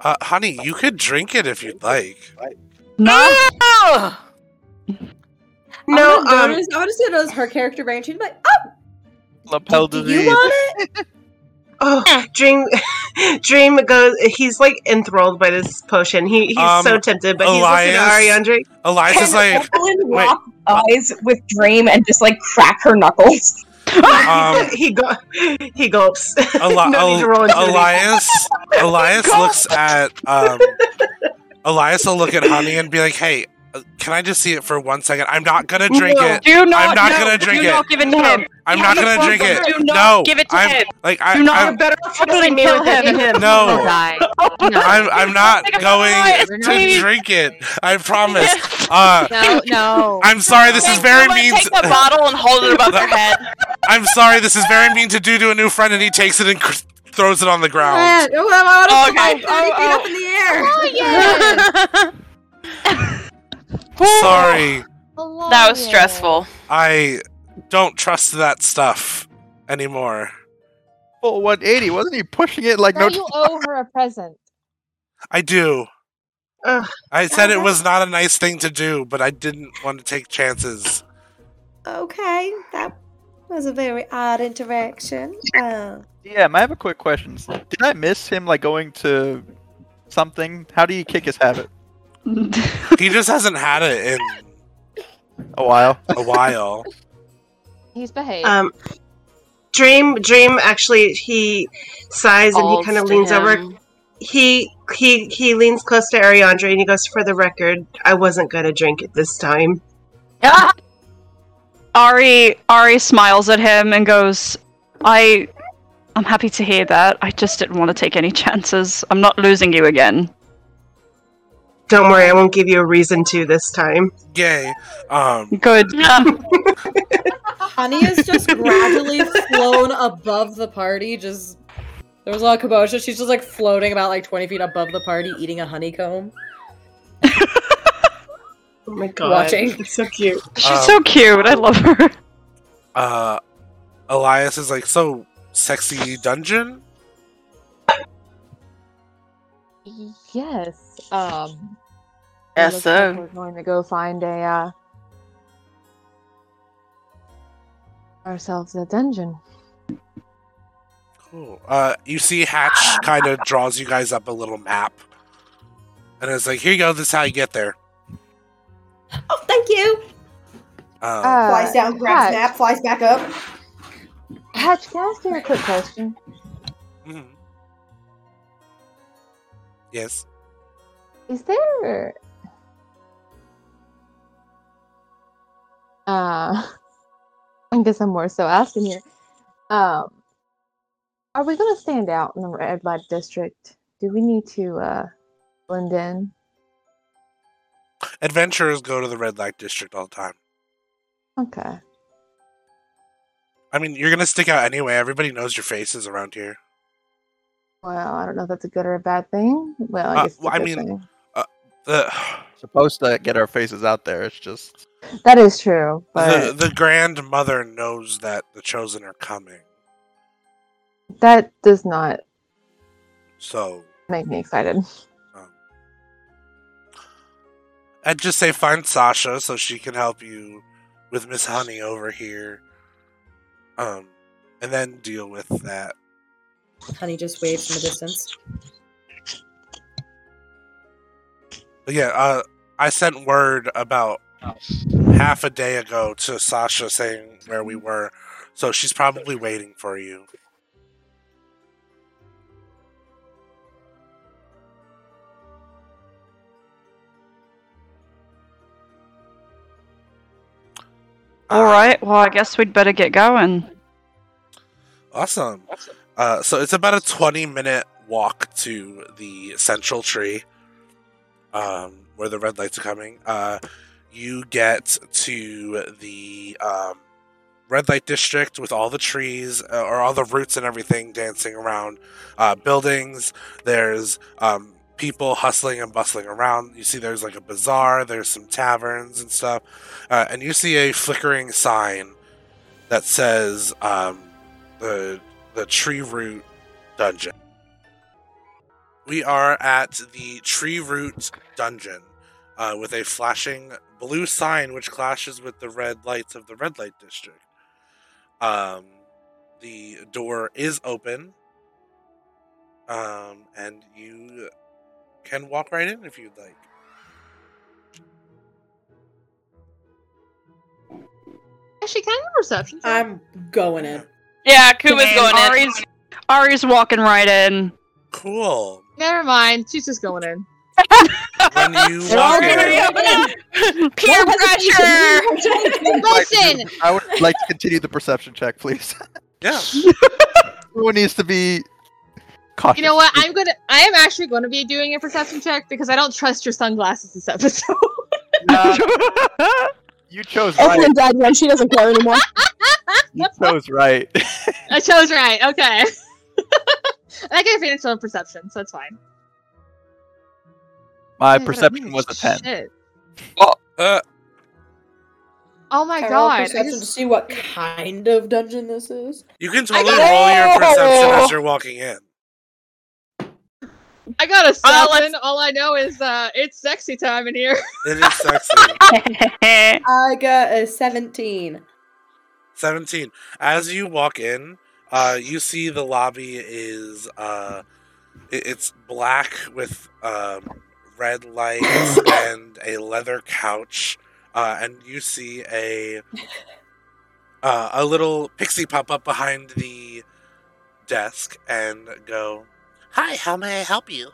Uh, honey, you could drink it if you'd like. No. No, I'm gonna um, notice, I want to notice her character brain. She'd be like, "Oh, Lapel do disease. you want it?" Oh, Dream, Dream goes. He's like enthralled by this potion. He he's Um, so tempted, but he's Elias- looking at Ariandri. Elias is like, Evelyn wait. eyes with Dream and just like crack her knuckles. um, he go he gulps. Eli- no need roll. Elias. Elias looks at um. Elias will look at Honey and be like, "Hey, can I just see it for one second? I'm not gonna drink No. it. Do not. I'm not no, gonna drink do it. not give it to him. I'm You not gonna drink it. with him. Do no, give it to I'm, him. Like I, Do not I'm, better Fucking me kill him. him. no, I'm, I'm not going to drink it. I promise. Uh, No, no. I'm sorry. This is very mean. Take the bottle and hold it above their head. I'm sorry. This is very mean to do to a new friend, and he takes it and cr- throws it on the ground. Yeah, oh, I Oh, want okay. 30 feet Oh, up in the air. Sorry. That was stressful. I don't trust that stuff anymore. Full 180. Wasn't he pushing it like Now no? you owe her a present. I do. Ugh. I said it was not a nice thing to do, but I didn't want to take chances. Okay, that was a very odd interaction. Uh, Yeah, I have a quick question. Did I miss him like going to something? How do you kick his habit? He just hasn't had it in A while. a while. He's behaved. Um, Dream, Dream. Actually, he sighs and he kind of to leans over. He he he leans close to Ariandri and he goes, "For the record, I wasn't gonna drink it this time." Ari Ari smiles at him and goes, "I, I'm happy to hear that. I just didn't want to take any chances. I'm not losing you again." Don't worry, I won't give you a reason to this time. Yay. Um, Good. Honey is just gradually flown above the party. Just there was a lot of commotion. She's just like floating about like 20 feet above the party, eating a honeycomb. Oh my god, Watching. it's so cute. She's Um, so cute. I love her. uh, Elias is like, so sexy dungeon? yes. Um. Yes, looks like sir. We're going to go find a uh, ourselves a dungeon. Cool. Uh, you see Hatch kind of draws you guys up a little map. And it's like, here you go, this is how you get there. oh, thank you. Um, Uh, flies down, grabs Hatch, map, flies back up. Hatch, can I ask you a quick question? mhm. Yes. Is there uh I guess I'm more so asking here. Um are we gonna stand out in the red light district? Do we need to uh blend in? Adventurers go to the red light district all the time. Okay. I mean, you're gonna stick out anyway. Everybody knows your faces around here. Well, I don't know if that's a good or a bad thing. Well, I Uh, guess it's a well, I mean- thing. The Supposed to get our faces out there. It's just That is true, the, but the grandmother knows that the chosen are coming. that does not So make me excited. I'd just say find Sasha so she can help you with Miss Honey over here. Um, and then deal with that. Honey just waves from a distance. Yeah, uh, I sent word about half a day ago to Sasha saying where we were, so she's probably waiting for you. All right. Well, I guess we'd better get going. Awesome. Uh, so it's about a 20 minute walk to the central tree um, where the red lights are coming. Uh, you get to the um, red light district with all the trees uh, or all the roots and everything dancing around uh, buildings. There's um, people hustling and bustling around. You see there's like a bazaar, there's some taverns and stuff. Uh, and you see a flickering sign that says um, the the tree root dungeon. We are at the Tree Root Dungeon uh, with a flashing blue sign which clashes with the red lights of the red light district. Um, the door is open, um, and you can walk right in if you'd like. Actually, can I have perception? check? I'm going in. Yeah, Kuma's going in. Ari's, Ari's walking right in. Cool. Never mind. She's just going in. When you walk in, gonna Peer pressure. Listen, I would like to continue the perception check, please. yeah, Everyone needs to be cautious. you know what? I'm gonna. I am actually going to be doing a perception check because I don't trust your sunglasses this episode. Uh, you chose right. Evelyn died when she doesn't care anymore. You chose right. I chose right. Okay. I can finish on perception, so it's fine. My Yeah, but perception was a ten. Shit. uh, Oh my Can I roll god! I just- to see what kind of dungeon this is. you can totally got- roll your perception as you're walking in. I got a Uh. All I know is uh, it's sexy time in here. It is sexy. I got a 17. 17. As you walk in, uh, you see the lobby is uh, it- it's black with um, red lights and a leather couch, uh, and you see a uh, a little pixie pop up behind the desk and go, "Hi, how may I help you?"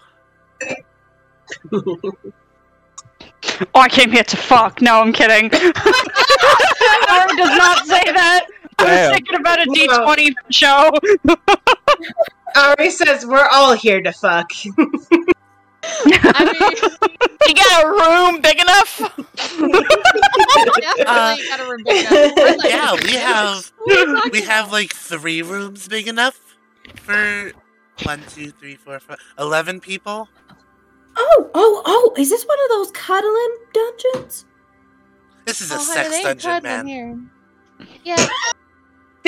Oh, I came here to fuck. No, I'm kidding. Ari does not say that. I was Damn. thinking about a No. D20 show. Ari says we're all here to fuck. I mean, You got a room big enough? definitely Uh, got a room big enough. We're like- Yeah, we have What are you talking we have like three rooms big enough for one, two, three, four, five, eleven people. Oh, oh, oh! Is this one of those cuddling dungeons? This is a Oh, sex dungeon, man. Here. Yeah.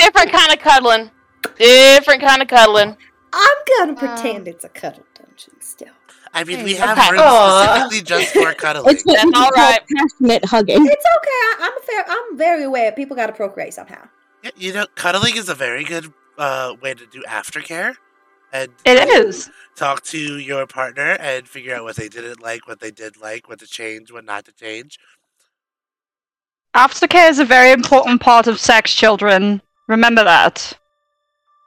Different kind of cuddling. Different kind of cuddling. I'm gonna Uh, pretend it's a cuddle dungeon still. I mean, we have Okay. rooms Aw. specifically just for cuddling. It's what That's we all call right. passionate hugging. It's okay. I, I'm fair. I'm very aware. People got to procreate somehow. Yeah, you know, cuddling is a very good uh, way to do aftercare, and It is. talk to your partner and figure out what they didn't like, what they did like, what to change, what not to change. Aftercare is a very important part of sex, children. Remember that.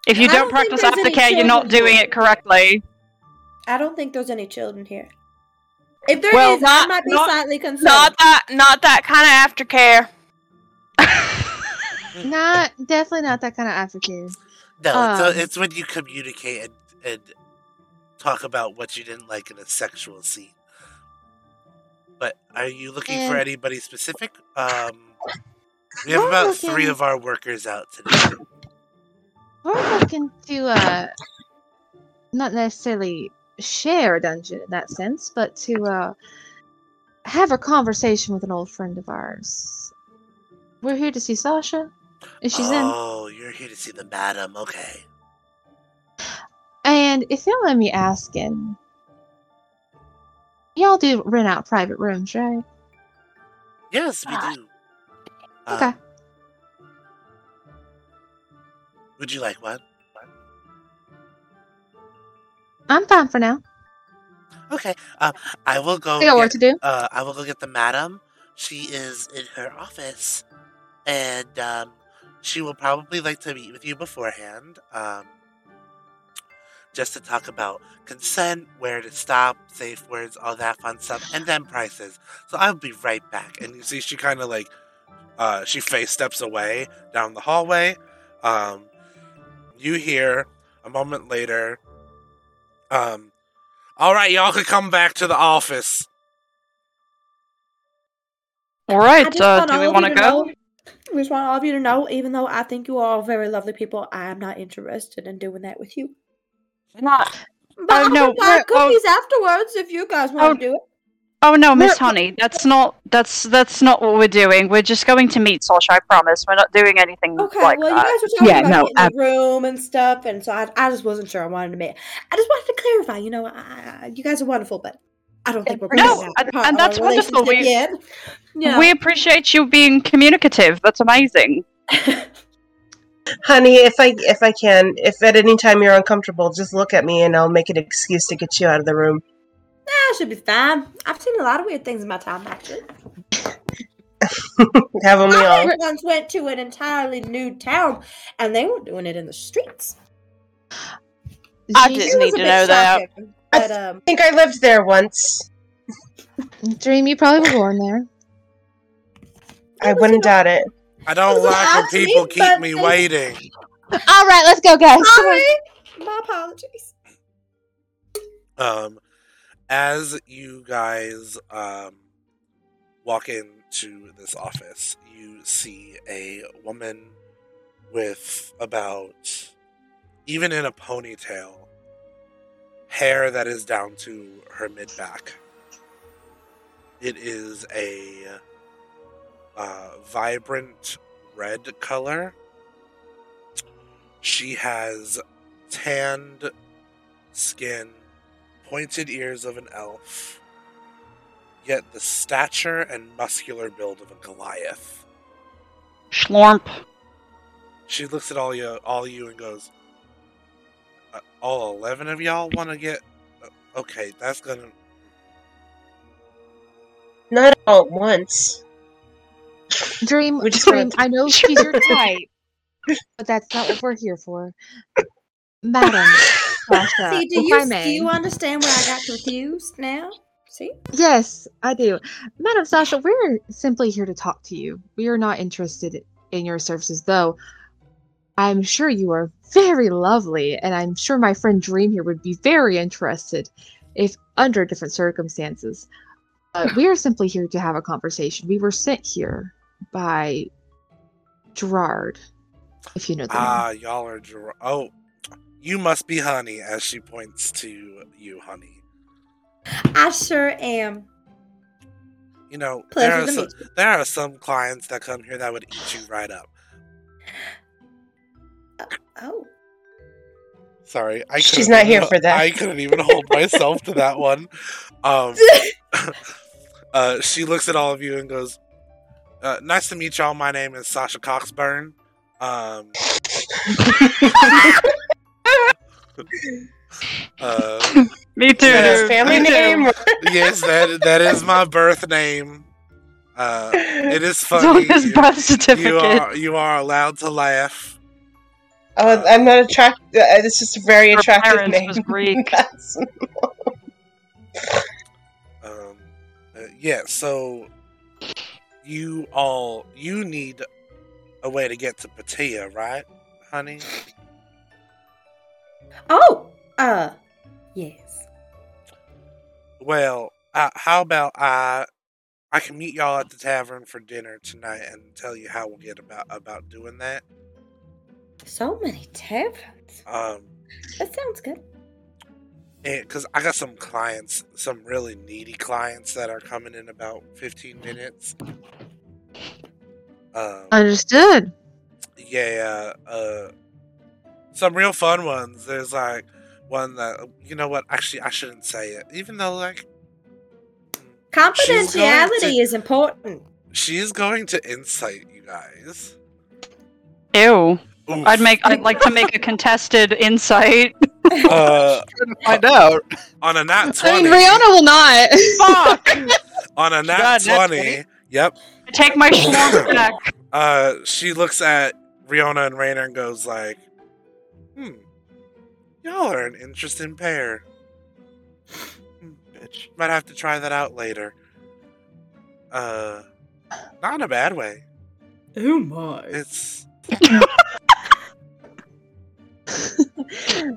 If you I don't don't practice there's any aftercare, you're not doing here. it correctly. I don't think there's any children here. If there is, Well, I not- might be not- slightly concerned. Not that, not that kind of aftercare. Not definitely not that kind of aftercare. No, Um, so it's when you communicate and, and talk about what you didn't like in a sexual scene. But are you looking for anybody specific? Um, we have We're about three of our workers out today. We're looking to uh not necessarily share a dungeon in that sense, but to uh have a conversation with an old friend of ours. We're here to see Sasha. And she's in. oh, you're here to see the madam. Okay. And if you'll let me asking, y'all do rent out private rooms, right? Yes, we do. Uh, Okay. Would you like one? I'm fine for now. Okay. Um, I will go. I got work to do. Uh, I will go get the madam. She is in her office, and um, she will probably like to meet with you beforehand. Um, just to talk about consent, where to stop, safe words, all that fun stuff, and then prices. So I'll be right back. And you see, she kind of like, uh, she face steps away down the hallway. Um, you hear a moment later, um, all right, y'all can come back to the office. All right, I uh, do we want to go? know- I just want all of you to know, even though I think you are all very lovely people, I am not interested in doing that with you. Not. But Oh, I no, will buy we're- oh. cookies afterwards if you guys want Oh. to do it. Oh no, Miss Honey, that's not that's that's not what we're doing. We're just going to meet Sasha. I promise. We're not doing anything Okay, like well, you that. guys were talking Yeah, about no, getting the room and stuff, and so I, I just wasn't sure. I wanted to meet. I just wanted to clarify. You know, I, I, you guys are wonderful, but I don't think we're No, ready to and- and that's wonderful. We- yet. You We appreciate you being communicative. That's amazing. Honey, if I if I can, if at any time you're uncomfortable, just look at me and I'll make an excuse to get you out of the room. Nah, it should be fine. I've seen a lot of weird things in my time, actually. Haven't we all? I once went to an entirely new town, and they were doing it in the streets. I Dream- didn't It was need a to bit know that. shocking, But um, I think I lived there once. Dream, you probably were born there. I wouldn't doubt it. I don't was like when actually people keep me something- waiting. All right, let's go, guys. Come on. sorry, my apologies. Um, as you guys um walk into this office, you see a woman with about even in a ponytail hair that is down to her mid back. It is a uh, vibrant red color. She has tanned skin, pointed ears of an elf, yet the stature and muscular build of a Goliath. Schlorp. She looks at all you, all you, and goes, "Uh, "All eleven of y'all want to get? uh, Okay, that's gonna. Not all at once. Dream, We Dream, I know she's your type, but that's not what we're here for. Madam Sasha, See, do you do you understand where I got confused now? See, Yes, I do. Madam Sasha, we're simply here to talk to you. We are not interested in your services, though I'm sure you are very lovely, and I'm sure my friend Dream here would be very interested if under different circumstances. But we are simply here to have a conversation. We were sent here by Gerard, if you know the name. Ah, y'all are. Ger- oh, you must be Honey, as she points to you, Honey. I sure am. You know, Pleasure there are, some, you. there are some clients that come here that would eat you right up. Oh, Sorry, I She's couldn't here for that. I couldn't even hold myself to that one. Um, uh, she looks at all of you and goes, uh, "Nice to meet y'all. My name is Sasha Coxburn. Um, uh, Me too. Is that his family Me too. name? yes, that that is my birth name. Uh, it is It's on funny. his You- birth You certificate. are you are allowed to laugh. Oh, I'm not attracted. Uh, it's just a very Her attractive name. was Greek. That's- Um, uh, yeah, so you all you need a way to get to Patia, right, honey? Oh, uh, yes. Well, uh, how about I I can meet y'all at the tavern for dinner tonight and tell you how we'll get about about doing that. So many taverns. Um, That sounds good. because I got some clients, some really needy clients that are coming in about fifteen minutes. Um, Understood. yeah, uh, some real fun ones. There's like one that you know what? Actually, I shouldn't say it, even though like Confidentiality is important. she's going to incite you guys. Ew. Oof. I'd make. I'd like to make a contested insight. uh, Find out. on a nat I mean, Riona will not. Fuck. on a nat got a nat twenty. 20? Yep. Take my schlong back. Uh, she looks at Riona and Rainer and goes like, "Hmm, y'all are an interesting pair. Hmm, Bitch. Might have to try that out later. Uh, not in a bad way. Oh my. It's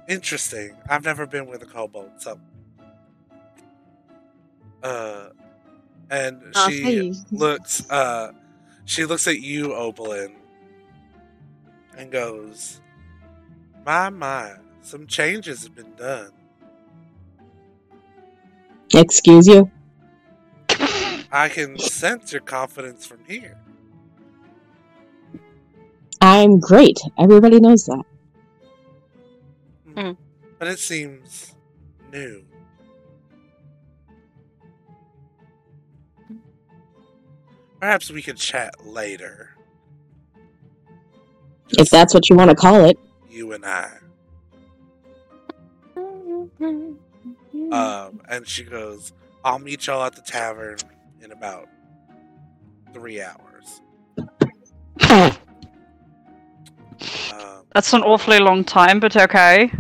interesting. I've never been with a kobold, so. Uh, and I'll she see. looks. Uh, she looks at you, Opalyn, and goes, "My my, some changes have been done." Excuse you. I can sense your confidence from here. I'm great. Everybody knows that. Hmm. Hmm. But it seems new. Perhaps we could chat later, If that's what you want to call it. You and I. Um, and she goes, I'll meet y'all at the tavern in about three hours. Um, That's an awfully long time, but okay.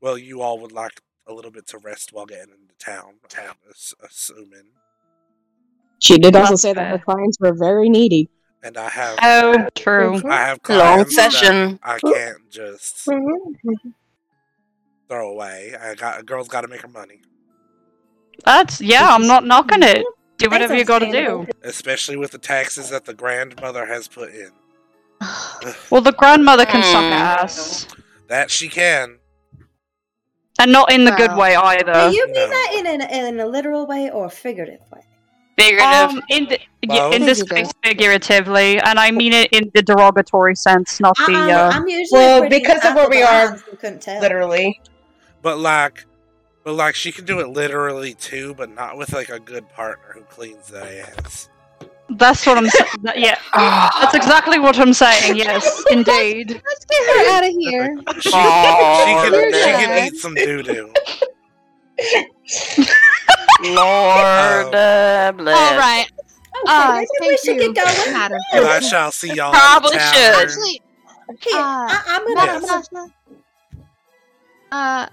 well, you all would like a little bit to rest while getting into town, I'm assuming. She did also say that her clients were very needy. And I have Oh, true. I have Long session. I can't just throw away. I got a girl's got to make her money, That's yeah. I'm not knocking it. Do whatever you got to do. especially with the taxes that the grandmother has put in. Well, the grandmother can suck Hmm. ass, That she can. and not in the good Wow. way Do either. you mean No. that in, an, in a literal way or a figurative way? Figurative. Um, in the, yeah, in this Figurative. case, figuratively, and I mean it in the derogatory sense, not the. Uh, I'm usually Well, because of where we are, behind, couldn't tell. Literally. But like, but like she can do it literally too, but not with like a good partner who cleans their ass. that's what I'm saying. Yeah, that's exactly what I'm saying. Yes, indeed. Let's get her out of here. She, she can she can eat some doo doo. Lord uh, bless. All right. Okay, Uh, maybe we should you, get going. Madam. I shall see y'all. Probably at the should. Actually, Here, Uh, I, I'm gonna. Madam I'm gonna uh,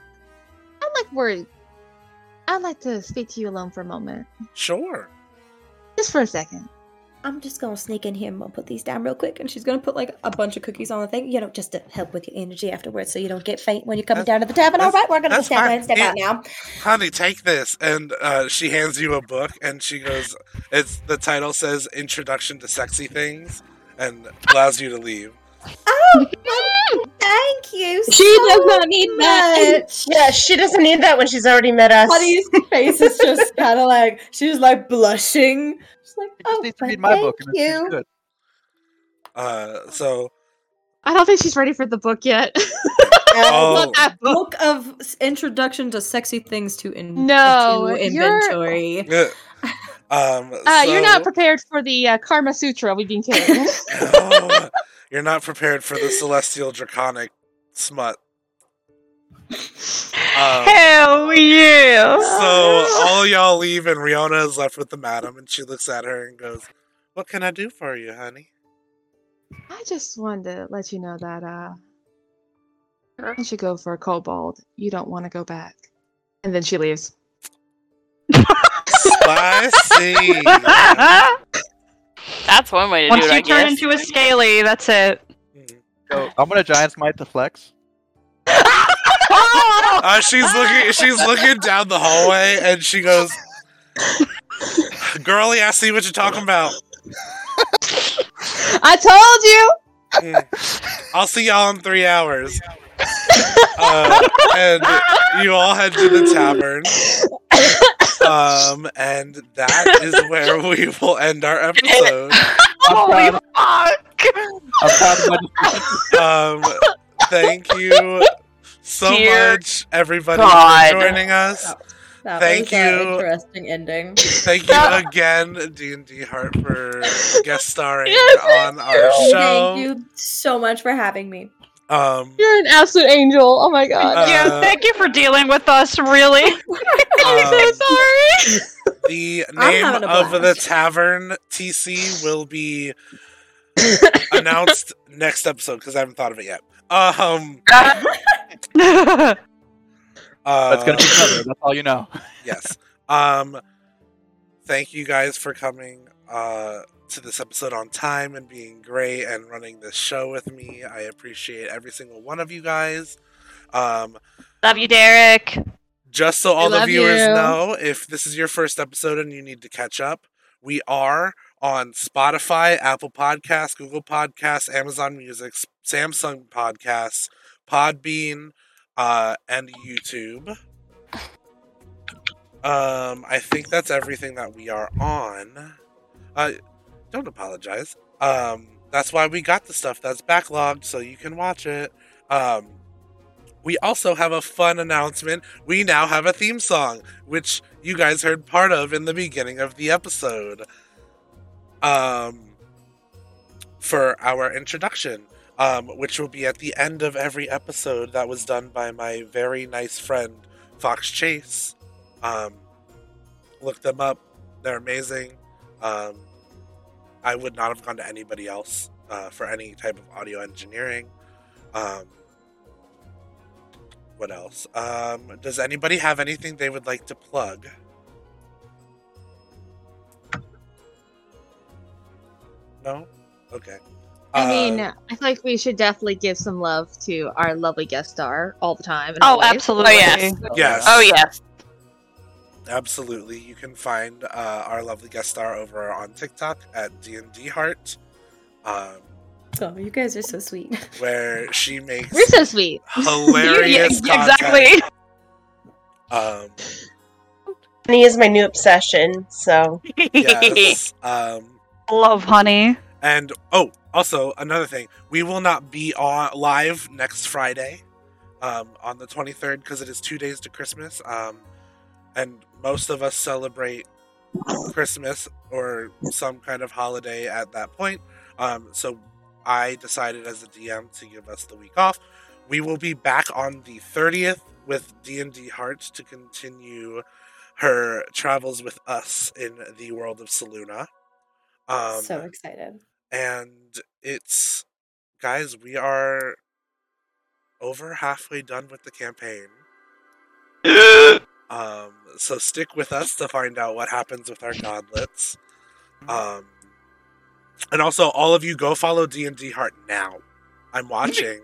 I'd like word. I'd like to speak to you alone for a moment, Sure. just for a second. I'm just gonna sneak in here and we'll put these down real quick. And she's gonna put like a bunch of cookies on the thing, you know, just to help with your energy afterwards, so you don't get faint when you're coming That's- down to the tavern. All right, we're gonna that's stand and step out now. honey, take this. And uh, she hands you a book, and she goes, "It's the title says Introduction to Sexy Things," and allows you to leave. Oh, thank you. She so does not need that. much. Yeah, she doesn't need that when she's already met us. Honey's face is just kind of like she's like blushing. She's like, She just oh, needs to read my thank book, and then you. good. Uh, so I don't think she's ready for the book yet. Oh. Not that book. book of introduction to sexy things to in No, to you're- inventory. um, Uh, you're not prepared for the uh, Karma Sutra we've been carrying. No, you're not prepared for the celestial draconic smut. Um, Hell yeah! so all y'all leave, and Riona is left with the madam, and she looks at her and goes, "What can I do for you, honey?" I just wanted to let you know that uh, once you go for a kobold, you don't want to go back. And then she leaves. I see. That's one way to Once do it, you I turn guess. into a scaly, that's it. So I'm gonna giant smite to flex. Uh, she's looking. She's looking down the hallway, and she goes, "Girlie, I see what you're talking about. I told you. Mm. I'll see y'all in three hours." Uh, and you all head to the tavern. Um, and that is where we will end our episode. Holy fuck! I'm proud of my Um, thank you so Dear much, everybody, God. for joining us. That Thank was you. interesting ending. Thank you again, D and D Heart, for guest starring Yes, on our show. Thank you so much for having me. Um, You're an absolute angel. Oh my god. Uh, yeah, thank you for dealing with us, really. I'm so sorry. the name of the tavern TC will be announced next episode because I haven't thought of it yet. Um, That's gonna be covered. That's all you know. yes. Um, thank you guys for coming uh, to this episode on time and being great and running this show with me. I appreciate every single one of you guys. Um, Love you, Derek. just so all the viewers you. know, if this is your first episode and you need to catch up, we are on Spotify, Apple Podcasts, Google Podcasts, Amazon Music, Samsung Podcasts, Podbean, uh, and YouTube. Um, I think that's everything that we are on. Uh, don't apologize. Um, that's why we got the stuff that's backlogged so you can watch it. Um, we also have a fun announcement. We now have a theme song, which you guys heard part of in the beginning of the episode. Um, for our introduction, um, which will be at the end of every episode. That was done by my very nice friend Fox Chase. Um, look them up; they're amazing. Um, I would not have gone to anybody else uh, for any type of audio engineering. Um, what else? Um, does anybody have anything they would like to plug? No? Okay. I mean, Uh, I feel like we should definitely give some love to our lovely guest star all the time. and Oh, always. absolutely. Oh, yes. Yes. Oh yes. Absolutely. You can find uh, our lovely guest star over on TikTok at D&D Heart, um, Oh, you guys are so sweet. where she makes We're so sweet. hilarious Yeah, exactly. Um, Honey is my new obsession, so yes. Um, Love honey. and oh, also another thing, we will not be on live next Friday, um, on the 23rd because it is two days to Christmas. Um, and most of us celebrate Christmas or some kind of holiday at that point. Um, so I decided as a DM to give us the week off. We will be back on the 30th with D&D Heart to continue her travels with us in the world of Soluna. Um, so excited. And it's guys, we are over halfway done with the campaign. Um, so stick with us to find out what happens with our godlets. Um, and also, all of you go follow D and D Heart now. I'm watching.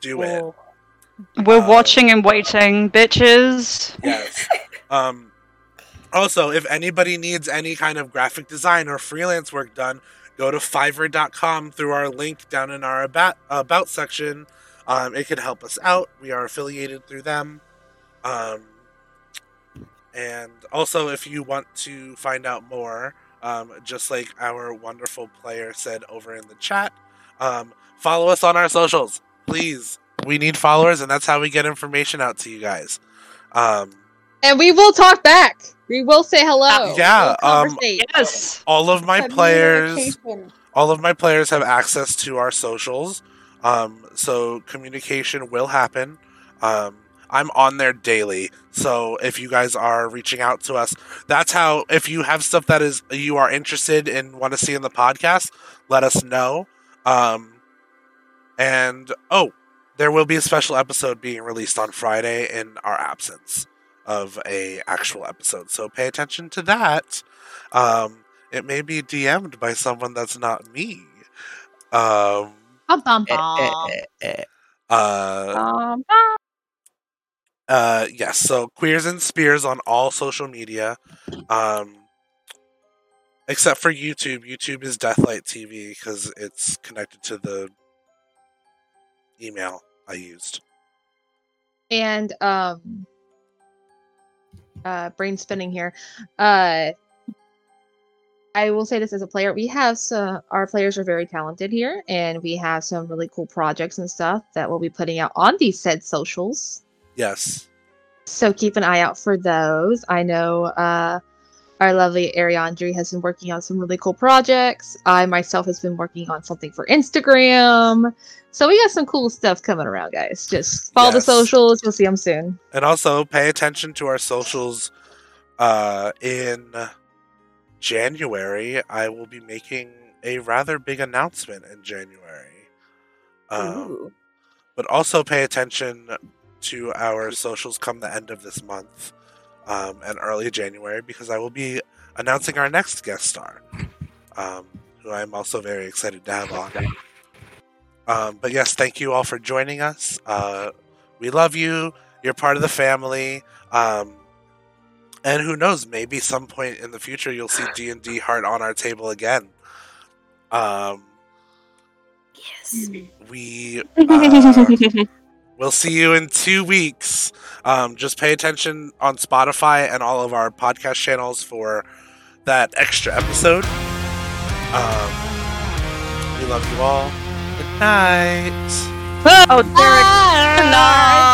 Do it. We're Uh, watching and waiting, bitches. Yes. Um, also, if anybody needs any kind of graphic design or freelance work done, go to fiverr.com through our link down in our about, about section. Um, it could help us out. We are affiliated through them. Um, and also, if you want to find out more, um, just like our wonderful player said over in the chat, um, follow us on our socials. Please. We need followers, and that's how we get information out to you guys. And we will talk back. We will say hello. yeah, We'll um. Yes. all of my players all of my players have access to our socials um, so communication will happen um, i'm on there daily so if you guys are reaching out to us that's how if you have stuff that is you are interested in want to see in the podcast let us know um, and oh there will be a special episode being released on friday in our absence of a actual episode so pay attention to that um, it may be DM'd by someone that's not me. Um, Bum, bum, Eh, bum. eh, eh, eh. uh, Um, uh, yes. So queers and spears on all social media, um, except for YouTube. YouTube is Deathlight TV because it's connected to the email I used. and um uh brain spinning here. Uh i will say this as a player we have some our players are very talented here and we have some really cool projects and stuff that we'll be putting out on these said socials. Yes. so keep an eye out for those. I know uh our lovely Ariandri has been working on some really cool projects. I myself has been working on something for Instagram. So we got some cool stuff coming around, guys. Just follow Yes. the socials. You'll see them soon. And also pay attention to our socials. Uh, in January, I will be making a rather big announcement in January. Um, but also pay attention to our socials come the end of this month um, and early January because I will be announcing our next guest star, um, who I'm also very excited to have on. Um, but yes, thank you all for joining us. Uh, we love you. You're part of the family. Um, and who knows? Maybe some point in the future you'll see D and D Heart on our table again. Um, Yes. we uh, we'll see you in two weeks Um, just pay attention on Spotify and all of our podcast channels for that extra episode. Um, we love you all. Good night. Oh, Derek. Good night.